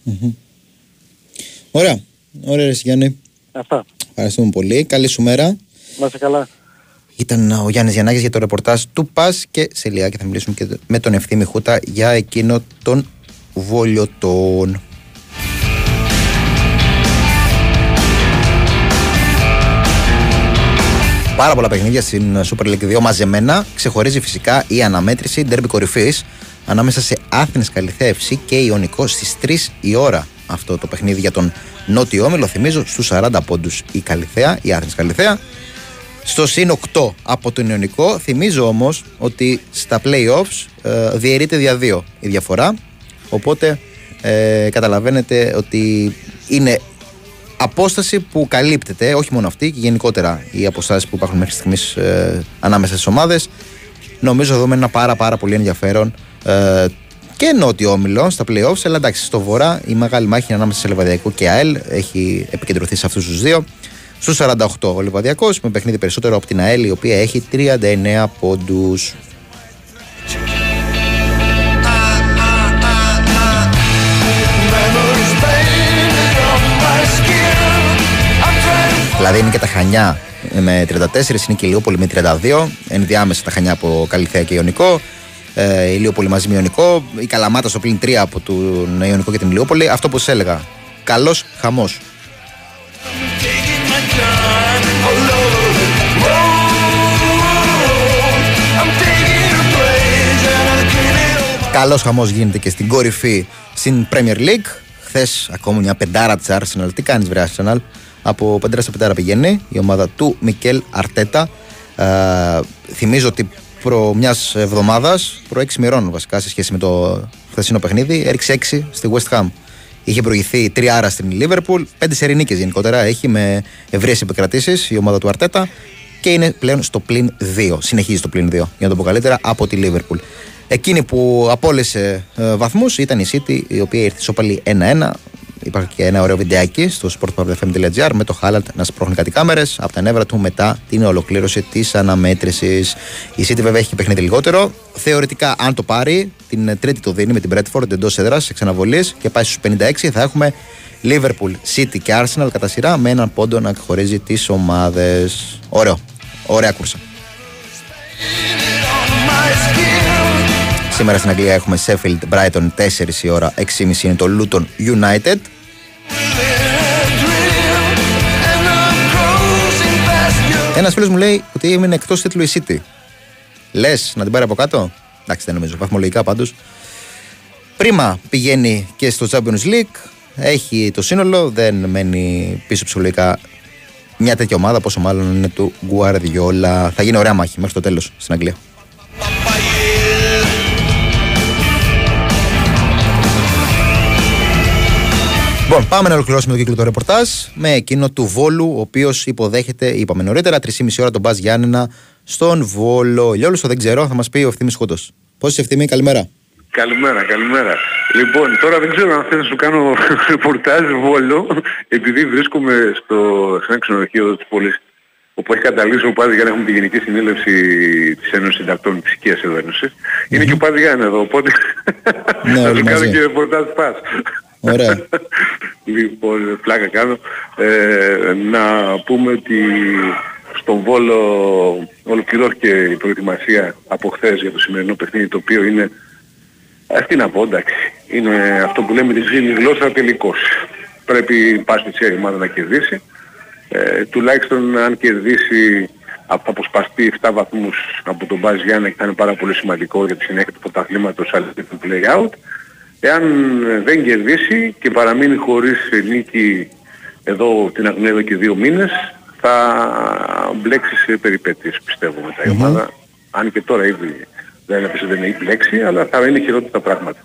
Ωραία. Ωραία, ρε Γιάννη. Αυτά. Ευχαριστούμε πολύ. Καλή σου μέρα. Να είσαι καλά. Ήταν ο Γιάννης Γιαννάκης για το ρεπορτάζ του ΠΑΣ και σε λιγάκι θα μιλήσουμε και με τον Ευθύμη Χούτα για εκείνο τον Βολιωτών. Πάρα πολλά παιχνίδια στην Super League 2 μαζεμένα. Ξεχωρίζει φυσικά η αναμέτρηση ντέρμπι κορυφής ανάμεσα σε Άθηνε Καλυθέα FC και Ιωνικό στις 3 η ώρα. Αυτό το παιχνίδι για τον Νότιο Όμιλο. Θυμίζω στους 40 πόντους η Καλυθέα, η Άθηνε Καλυθέα. Στο συν 8 από τον Ιωνικό. Θυμίζω όμως ότι στα playoffs ε, διαιρείται δια 2 η διαφορά. Οπότε ε, καταλαβαίνετε ότι είναι απόσταση που καλύπτεται, όχι μόνο αυτή, και γενικότερα οι αποστάσεις που υπάρχουν μέχρι στιγμής ε, ανάμεσα στις ομάδες. Νομίζω εδώ με ένα πάρα, πάρα πολύ ενδιαφέρον ε, και νότιο όμιλο στα playoffs. Αλλά εντάξει, στο βορρά η μεγάλη μάχη είναι ανάμεσα σε Λεβαδιακό και ΑΕΛ. Έχει επικεντρωθεί σε αυτούς τους δύο. Στους 48 ο Λεβαδιακός με παιχνίδι περισσότερο από την ΑΕΛ η οποία έχει 39 πόντους. Δηλαδή είναι και τα Χανιά με 34, είναι και η Λιούπολη με 32. Ενδιάμεσα τα Χανιά από Καλυθέα και Ιωνικό. Ε, Ηλιόπολη μαζί με Ιωνικό. Η Καλαμάτας στο πλήν 3 από τον Ιωνικό και την Ηλιόπολη. Αυτό που σας έλεγα. Καλός χαμός. Καλός χαμός γίνεται και στην κορυφή στην Premier League. Χθες ακόμα μια πεντάρα της Arsenal. Τι κάνεις, Βρε Arsenal; Από πεντάρα σε πεντάρα πηγαίνει η ομάδα του Μικέλ Αρτέτα. Ε, θυμίζω ότι προ μιας εβδομάδας, προ 6 μοιρών βασικά σε σχέση με το χθεσινό παιχνίδι, έριξε 6 στη West Ham. Είχε προηγηθεί 3 άρα στην Liverpool, 5 σερινίκε γενικότερα έχει με ευρείες επικρατήσεις η ομάδα του Αρτέτα και είναι πλέον στο πλην 2. Συνεχίζει στο πλην 2 για να το πω καλύτερα από τη Liverpool. Εκείνη που απόλυσε ε, βαθμούς ήταν η City, η οποία ήρθε σοπαλή 1-1. Υπάρχει και ένα ωραίο βιντεάκι στο sportpavlefm.gr με το Χάλαντ να σπρώχνει κάτι κάμερες από τα νεύρα του μετά την ολοκλήρωση της αναμέτρησης. Η City βέβαια έχει και παιχνίδι λιγότερο. Θεωρητικά, αν το πάρει, την Τρίτη το δίνει με την Bradford εντός έδρας εξαναβολής και πάει στους 56. Θα έχουμε Liverpool, City και Arsenal κατά σειρά με έναν πόντο να χωρίζει τις ομάδες. Ωραίο. Ωραία κούρσα. Σήμερα στην Αγγλία έχουμε Sheffield Brighton 4 η ώρα, 6.30 είναι το Luton United. Ένας φίλος μου λέει ότι έμεινε εκτός τίτλου η City. Λες να την πάρει από κάτω; Εντάξει, δεν νομίζω. Βαθμολογικά πάντως. Πρίμα πηγαίνει και στο Champions League. Έχει το σύνολο. Δεν μένει πίσω ψυχολογικά μια τέτοια ομάδα. Πόσο μάλλον είναι του Guardiola. Θα γίνει ωραία μάχη μέχρι το τέλος στην Αγγλία. Λοιπόν, πάμε να ολοκληρώσουμε το κύκλο του ρεπορτάζ με εκείνο του Βόλου, ο οποίος υποδέχεται, είπαμε νωρίτερα, 3,5 ώρα τον Μπα Γιάννενα στον Βόλο. Για όλου το δεν ξέρω, θα μας πει ο ευθύνη Χούντο. Πώ είσαι ευθύνη, καλημέρα. Καλημέρα, καλημέρα. Λοιπόν, τώρα δεν ξέρω αν θες να σου κάνω ρεπορτάζ Βόλο, επειδή βρίσκομαι στο, σε ένα ξενοδοχείο της πόλης, όπου έχει καταλήξει ο Πάδης για να έχουμε τη Γενική Συνέλευση της Ένωσης Συντακτών της Οικίας εδώ Είναι και ο Πάδης Γιάννη εδώ, οπότε Ναι, θα όλοι σου κάνω μαζί. και ρεπορτάζ πας. Ωραία. λοιπόν, πλάκα κάνω. Ε, να πούμε ότι στον Βόλο ολοκληρώθηκε η προετοιμασία από χθες για το σημερινό παιχνίδι, το οποίο είναι, ε, τι να πω, εντάξει, είναι αυτό που λέμε τη ζήλη γλώσσα τελικός. Πρέπει πάση τη η ομάδα να κερδίσει. Ε, τουλάχιστον αν κερδίσει από θα αποσπαστεί 7 βαθμούς από τον Μπάζ Γιάννα και θα είναι πάρα πολύ σημαντικό για τη συνέχεια του πρωταθλήματος αλλά και του play out. Εάν ε, δεν κερδίσει και παραμείνει χωρίς νίκη εδώ την αγνία εδώ και δύο μήνες θα μπλέξει σε περιπέτειες πιστεύω μετά η ομάδα. Αν και τώρα ήδη δεν έπεσε δεν έχει μπλέξει αλλά θα είναι χειρότερα τα πράγματα.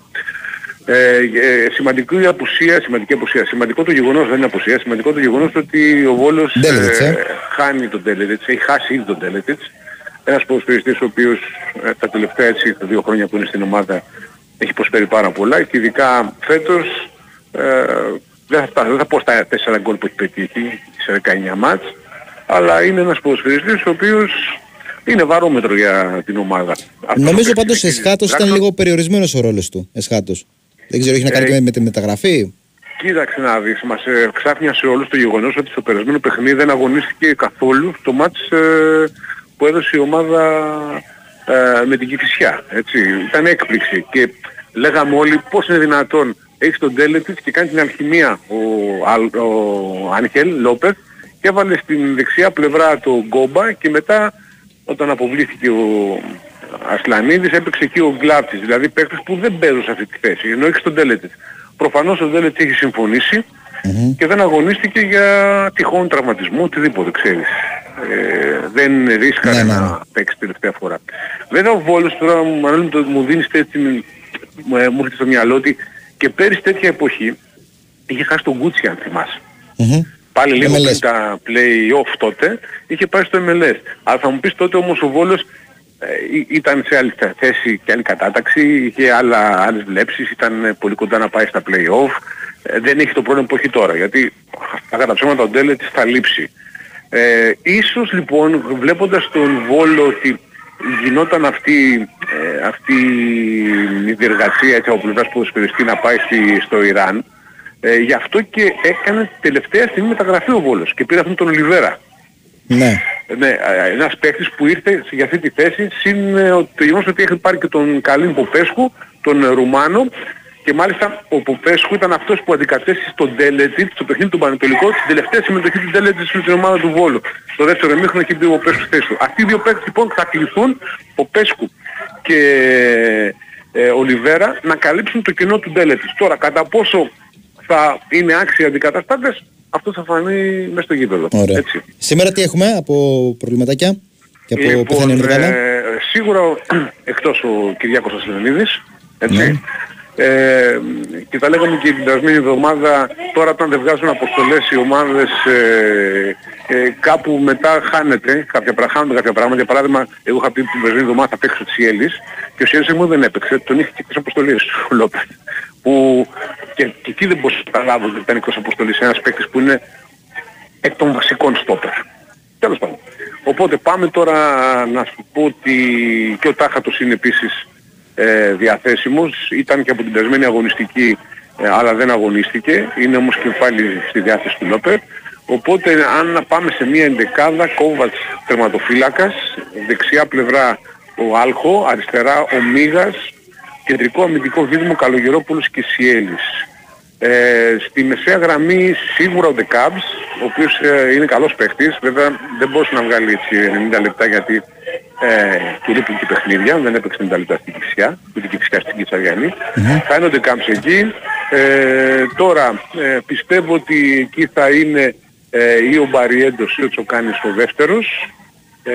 Ε, ε, σημαντική απουσία, σημαντική απουσία. Σημαντικό το γεγονός δεν είναι απουσία, σημαντικό το γεγονός ότι ο Βόλος Ντέλετιτς, ε. χάνει τον Τέλετιτς, έχει χάσει ήδη τον Τέλετιτς. Ένας ποδοσφαιριστής ο οποίος ε, τα τελευταία έτσι, τα δύο χρόνια που είναι στην ομάδα έχει προσφέρει πάρα πολλά και ειδικά φέτος ε, δεν, θα, φτάσω, δεν θα πω στα 4 γκολ που έχει πετύχει σε 19 μάτς αλλά είναι ένας ποδοσφαιριστής ο οποίος είναι βαρόμετρο για την ομάδα. Αυτό Νομίζω το πάντως παίξει εσχάτω στην ήταν πράξη. λίγο περιορισμένος ο ρόλος του. Εσχάτως. Δεν ξέρω, έχει να κάνει Ε, και με τη μεταγραφή. Κοίταξε να δεις, μας ε, ξάφνιασε όλους το γεγονός ότι στο περασμένο παιχνίδι δεν αγωνίστηκε καθόλου στο μάτς ε, που έδωσε η ομάδα ε, με την Κηφισιά. Έτσι. Ήταν έκπληξη και λέγαμε όλοι πώς είναι δυνατόν έχει τον Τέλετης και κάνει την αλχημία ο, Αλ- ο Άνχελ Λόπεθ και έβαλε στην δεξιά πλευρά το Γκόμπα και μετά όταν αποβλήθηκε ο Ασλανίδης έπαιξε εκεί ο Γκλάπτης, δηλαδή παίκτες που δεν παίζουν σε αυτή τη θέση, ενώ έχεις τον Τέλετης. Προφανώς ο Τέλετης έχει συμφωνήσει και δεν αγωνίστηκε για τυχόν τραυματισμό, οτιδήποτε ξέρεις. Ε, δεν ρίσκαρε να παίξει τελευταία φορά. Βέβαια ο Βόλος τώρα μάλλον το, μου δίνεις έτσι, μου, ε, μου έρχεται στο μυαλό ότι και πέρυσι τέτοια εποχή είχε χάσει τον Γκούτσι αν θυμάσαι. Πάλι λίγο MLS. πριν τα play-off τότε, είχε πάει στο MLS. Αλλά θα μου πεις τότε όμως ο Βόλος ε, ή- ήταν σε άλλη θέση και άλλη κατάταξη, είχε άλλα, άλλες βλέψεις, ήταν ε, πολύ κοντά να πάει στα play-off. Ε, δεν έχει το πρόβλημα που έχει τώρα, γιατί τα κατά ψέματα ο Ντέλε της θα λείψει. Ε, ίσως λοιπόν βλέποντας τον Βόλο ότι γινόταν αυτή, ε, αυτή η διεργασία έτσι, από πλευράς ποδοσφαιριστή να πάει στη, στο Ιράν, ε, γι' αυτό και έκανε τελευταία στιγμή μεταγραφή ο Βόλος και πήρε αυτόν τον Ολιβέρα. Ναι. Ναι, ε, ένας παίκτης που ήρθε για αυτή τη θέση συν ε, το γεγονός ότι έχει πάρει και τον Καλίν Ποπέσκου, τον ε, Ρουμάνο και μάλιστα ο Ποπέσκου ήταν αυτός που αντικατέστησε τον Ντέλετιτ στο παιχνίδι του Πανετολικού την τελευταία συμμετοχή του Ντέλετιτ στην ομάδα του Βόλου. Το δεύτερο εμίχρονο έχει μπει ο Ποπέσκου στη θέση του. Αυτοί οι δύο παίκτες λοιπόν θα κληθούν, Ποπέσκου και ε, Ολιβέρα, να καλύψουν το κοινό του Ντέλετιτ. Τώρα κατά πόσο θα είναι άξιοι αντικαταστάτες, αυτό θα φανεί μέσα στο γήπεδο. Ωραία. Έτσι. Σήμερα τι έχουμε από προβληματάκια και από Λοιπόν, πιθανή ενεργάλα. ε, σίγουρα εκτός ο Κυριάκος Ασλενίδης, έτσι. Ε, και τα λέγαμε και την περασμένη εβδομάδα, τώρα όταν δεν βγάζουν αποστολές οι ομάδες ε, ε, κάπου μετά χάνεται, κάποια, πρα- χάνονται κάποια πράγματα. Για παράδειγμα, εγώ είχα πει την περασμένη εβδομάδα θα παίξει ο Τσιέλης και ο Τσιέλης μου δεν έπαιξε, τον είχε και τις αποστολές ο Λόπες. Που και, και εκεί δεν μπορούσα να καταλάβω ότι ήταν εκτός αποστολής ένας παίκτης που είναι εκ των βασικών στόπερ. Τέλος πάντων. Οπότε πάμε τώρα να σου πω ότι και ο Τάχατος είναι επίσης ε, διαθέσιμος. Ήταν και από την περασμένη αγωνιστική ε, αλλά δεν αγωνίστηκε. Είναι όμως και πάλι στη διάθεση του Λόπερ. Οπότε αν πάμε σε μια εντεκάδα, Κόβατς τερματοφύλακας, δεξιά πλευρά ο Άλχο, αριστερά ο Μίγας, κεντρικό αμυντικό δίδυμο Καλογερόπουλος και Σιέλης. Ε, στη μεσαία γραμμή σίγουρα ο Δεκάμπς, ο οποίος ε, είναι καλός παίχτης, βέβαια δεν μπορούσε να βγάλει έτσι 90 λεπτά γιατί ε, του λείπουν και παιχνίδια, δεν έπαιξε 90 λεπτά στην Κυψιά, την Κυψιά στην Κιτσαριανή. Θα είναι ο Δεκάμπς εκεί. Ε, τώρα ε, πιστεύω ότι εκεί θα είναι ε, ή ο Μπαριέντος ή ο Τσοκάνης ο δεύτερος. Ε,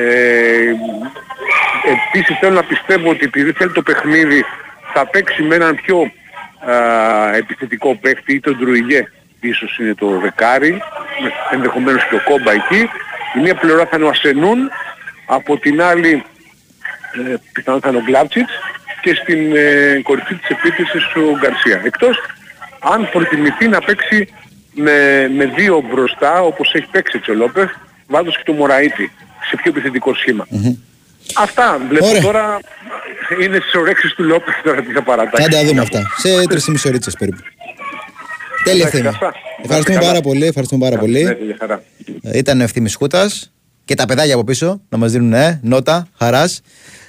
επίσης θέλω να πιστεύω ότι επειδή θέλει το παιχνίδι θα παίξει με έναν πιο α, επιθετικό παίχτη ή τον Ντρουιγέ. Ίσως είναι το δεκάρι με- ενδεχομένως και ο Κόμπα εκεί. Η μία πλευρά θα είναι ο Ασενούν από την άλλη ε, πιθανόν θα είναι ο Γκλάψιτς και στην ε, κορυφή της επίθεσης ο Γκαρσία. Εκτός αν προτιμηθεί να παίξει με, με δύο μπροστά όπως έχει παίξει έτσι ο Λόπεθ βάζοντας και το Μωραΐτη σε πιο επιθετικό σχήμα. Αυτά βλέπω τώρα είναι στις ορέξεις του Λόπεθ τώρα τις θα παρατάξει. Θα τα δούμε αυτά. Σε τρεις ή μισή ώρες περίπου. Τέλεια Εντάξει, Ευθύμη. αυτά. Ευχαριστούμε Καλά. πάρα πολύ. Ευχαριστούμε πάρα Ναι, πολύ. για χαρά. Ε, Ήταν ευθύμης Χούτας και τα παιδάκια από πίσω να μας δίνουν ε, νότα χαράς.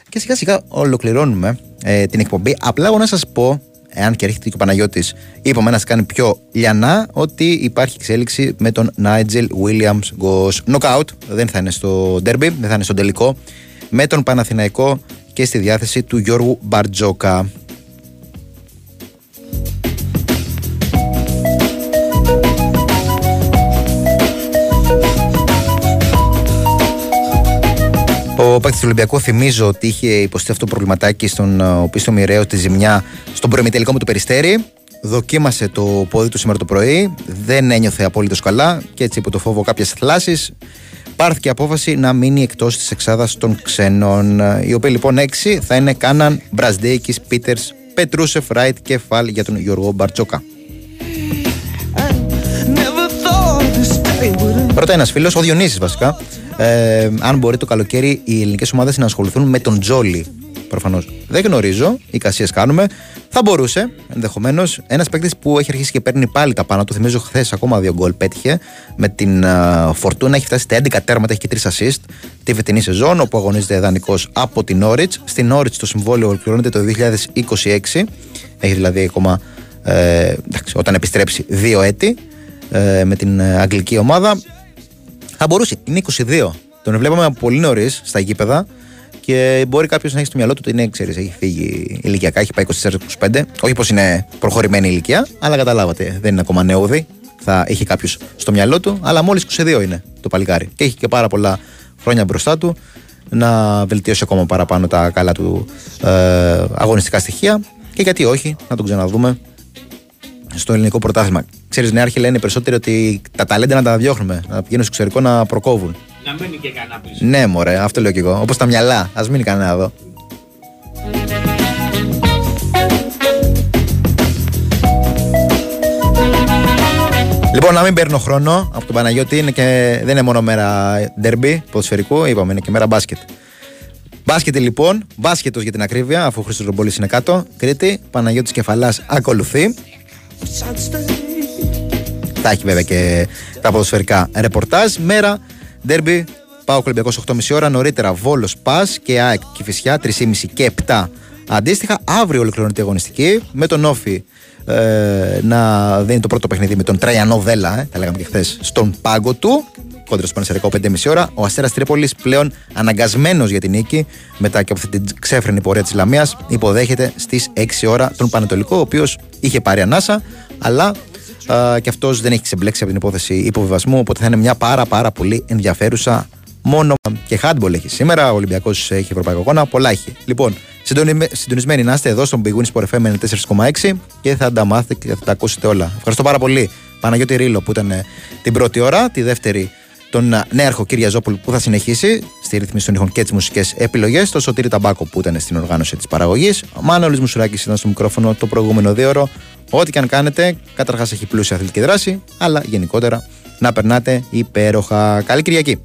Και σιγά σιγά ολοκληρώνουμε ε, την εκπομπή. Απλά εγώ να σας πω, εάν και έρχεται και ο Παναγιώτης, είπαμε να σα κάνει πιο λιανά, ότι υπάρχει εξέλιξη με τον Nigel Williams Goss Knockout. Δεν θα είναι στο derby, δεν θα είναι στο τελικό. Με τον Παναθηναϊκό και στη διάθεση του Γιώργου Μπαρτζόκα. Ο παίκτης του Ολυμπιακού θυμίζω ότι είχε υποστεί αυτό το προβληματάκι στον ε, οπίστο μοιραίο τη ζημιά στον προημιτελικό με το περιστέρι. Δοκίμασε το πόδι του σήμερα το πρωί, δεν ένιωθε απολύτω καλά και έτσι υπό το φόβο κάποιες θλάσεις πάρθηκε απόφαση να μείνει εκτός της εξάδας των ξένων. Ε, Οι οποίοι λοιπόν έξι θα είναι Κάναν, Μπρασδέικη, Πίτερς, Πετρούσεφ, Ράιτ και Φαλ για τον Γιώργο Μπαρτσόκα. Πρώτα ένας φίλος, ο Διονύσης βασικά. Ε, αν μπορεί το καλοκαίρι οι ελληνικές ομάδες να ασχοληθούν με τον Τζόλι. Προφανώς δεν γνωρίζω, εικασίες κάνουμε. Θα μπορούσε ενδεχομένως ένας παίκτης που έχει αρχίσει και παίρνει πάλι τα πάνω του. Θυμίζω χθες ακόμα δύο γκολ πέτυχε με την uh, Φορτούνα. Έχει φτάσει στα 11 τέρματα, έχει και 3 assist τη φετινή σεζόν, όπου αγωνίζεται δανεικό από την Όριτ. Στην Όριτ το συμβόλαιο ολοκληρώνεται το 2026. Έχει δηλαδή ακόμα ε, εντάξει, όταν επιστρέψει δύο έτη ε, με την ε, αγγλική ομάδα. Θα μπορούσε, είναι 22. Τον βλέπαμε από πολύ νωρίς στα γήπεδα και μπορεί κάποιος να έχει στο μυαλό του ότι είναι, ξέρεις, έχει φύγει ηλικιακά, έχει πάει 24-25. Όχι πως είναι προχωρημένη ηλικία, αλλά καταλάβατε, δεν είναι ακόμα νεόδη. Θα έχει κάποιος στο μυαλό του, αλλά μόλις 22 είναι το παλικάρι. Και έχει και πάρα πολλά χρόνια μπροστά του να βελτιώσει ακόμα παραπάνω τα καλά του ε, αγωνιστικά στοιχεία. Και γιατί όχι, να τον ξαναδούμε στο ελληνικό πρωτάθλημα. Ξέρεις, Νέαρχη λένε οι περισσότεροι ότι τα ταλέντα να τα διώχνουμε, να πηγαίνουν στο εξωτερικό να προκόβουν. Να μένει και κανένα πίσω. Ναι, μωρέ, αυτό λέω κι εγώ. Όπως τα μυαλά. Α μείνει κανένα εδώ. Λοιπόν, να μην παίρνω χρόνο από τον Παναγιώτη, είναι και, δεν είναι μόνο μέρα ντερμπι ποδοσφαιρικού, είπαμε, είναι και μέρα μπάσκετ. Μπάσκετ λοιπόν, μπάσκετος για την ακρίβεια, αφού ο Χρήστος Ρομπόλης είναι κάτω. Κρήτη, Παναγιώτης Κεφαλάς ακολουθεί. Θα έχει βέβαια και τα ποδοσφαιρικά ρεπορτάζ. Μέρα, ντέρμπι Πάω Ολυμπιακός 8.30 ώρα. Νωρίτερα Βόλος Πας και ΑΕΚ Κυφυσιά 3.30 και 7 αντίστοιχα. Αύριο ολοκληρώνεται η αγωνιστική με τον Όφη ε, να δίνει το πρώτο παιχνίδι με τον Τραϊανό Βέλα, ε, τα λέγαμε και χθες, στον πάγκο του. Κόντρα στο Πανεσαιρικό 5.30 ώρα. Ο Αστέρας Τρίπολης πλέον αναγκασμένος για την νίκη μετά και από αυτή την ξέφρενη πορεία της Λαμίας υποδέχεται στις 6 ώρα τον Πανετολικό, ο οποίος είχε πάρει ανάσα, αλλά α, και αυτός δεν έχει ξεμπλέξει από την υπόθεση υποβιβασμού. Οπότε θα είναι μια πάρα πάρα πολύ ενδιαφέρουσα μόνο και handball έχει σήμερα. Ο Ολυμπιακός έχει ευρωπαϊκό αγώνα, πολλά έχει. Λοιπόν, συντονι- συντονισμένοι να είστε εδώ στον Big Win Sport FM 94,6 και θα τα μάθετε και θα τα ακούσετε όλα. Ευχαριστώ πάρα πολύ. Παναγιώτη Ρίλο που ήταν ε, την πρώτη ώρα, τη δεύτερη τον ε, νέαρχο Κύρια Ζόπουλ που θα συνεχίσει στη ρύθμιση των ήχων και τις μουσικές επιλογές, το Σωτήρη Ταμπάκο που ήταν στην οργάνωση της παραγωγής, ο Μάνολης Μουσουράκης ήταν στο μικρόφωνο το προηγούμενο δύο ώρο. Ό,τι και αν κάνετε, καταρχάς έχει πλούσια αθλητική δράση, αλλά γενικότερα να περνάτε υπέροχα. Καλή Κυριακή.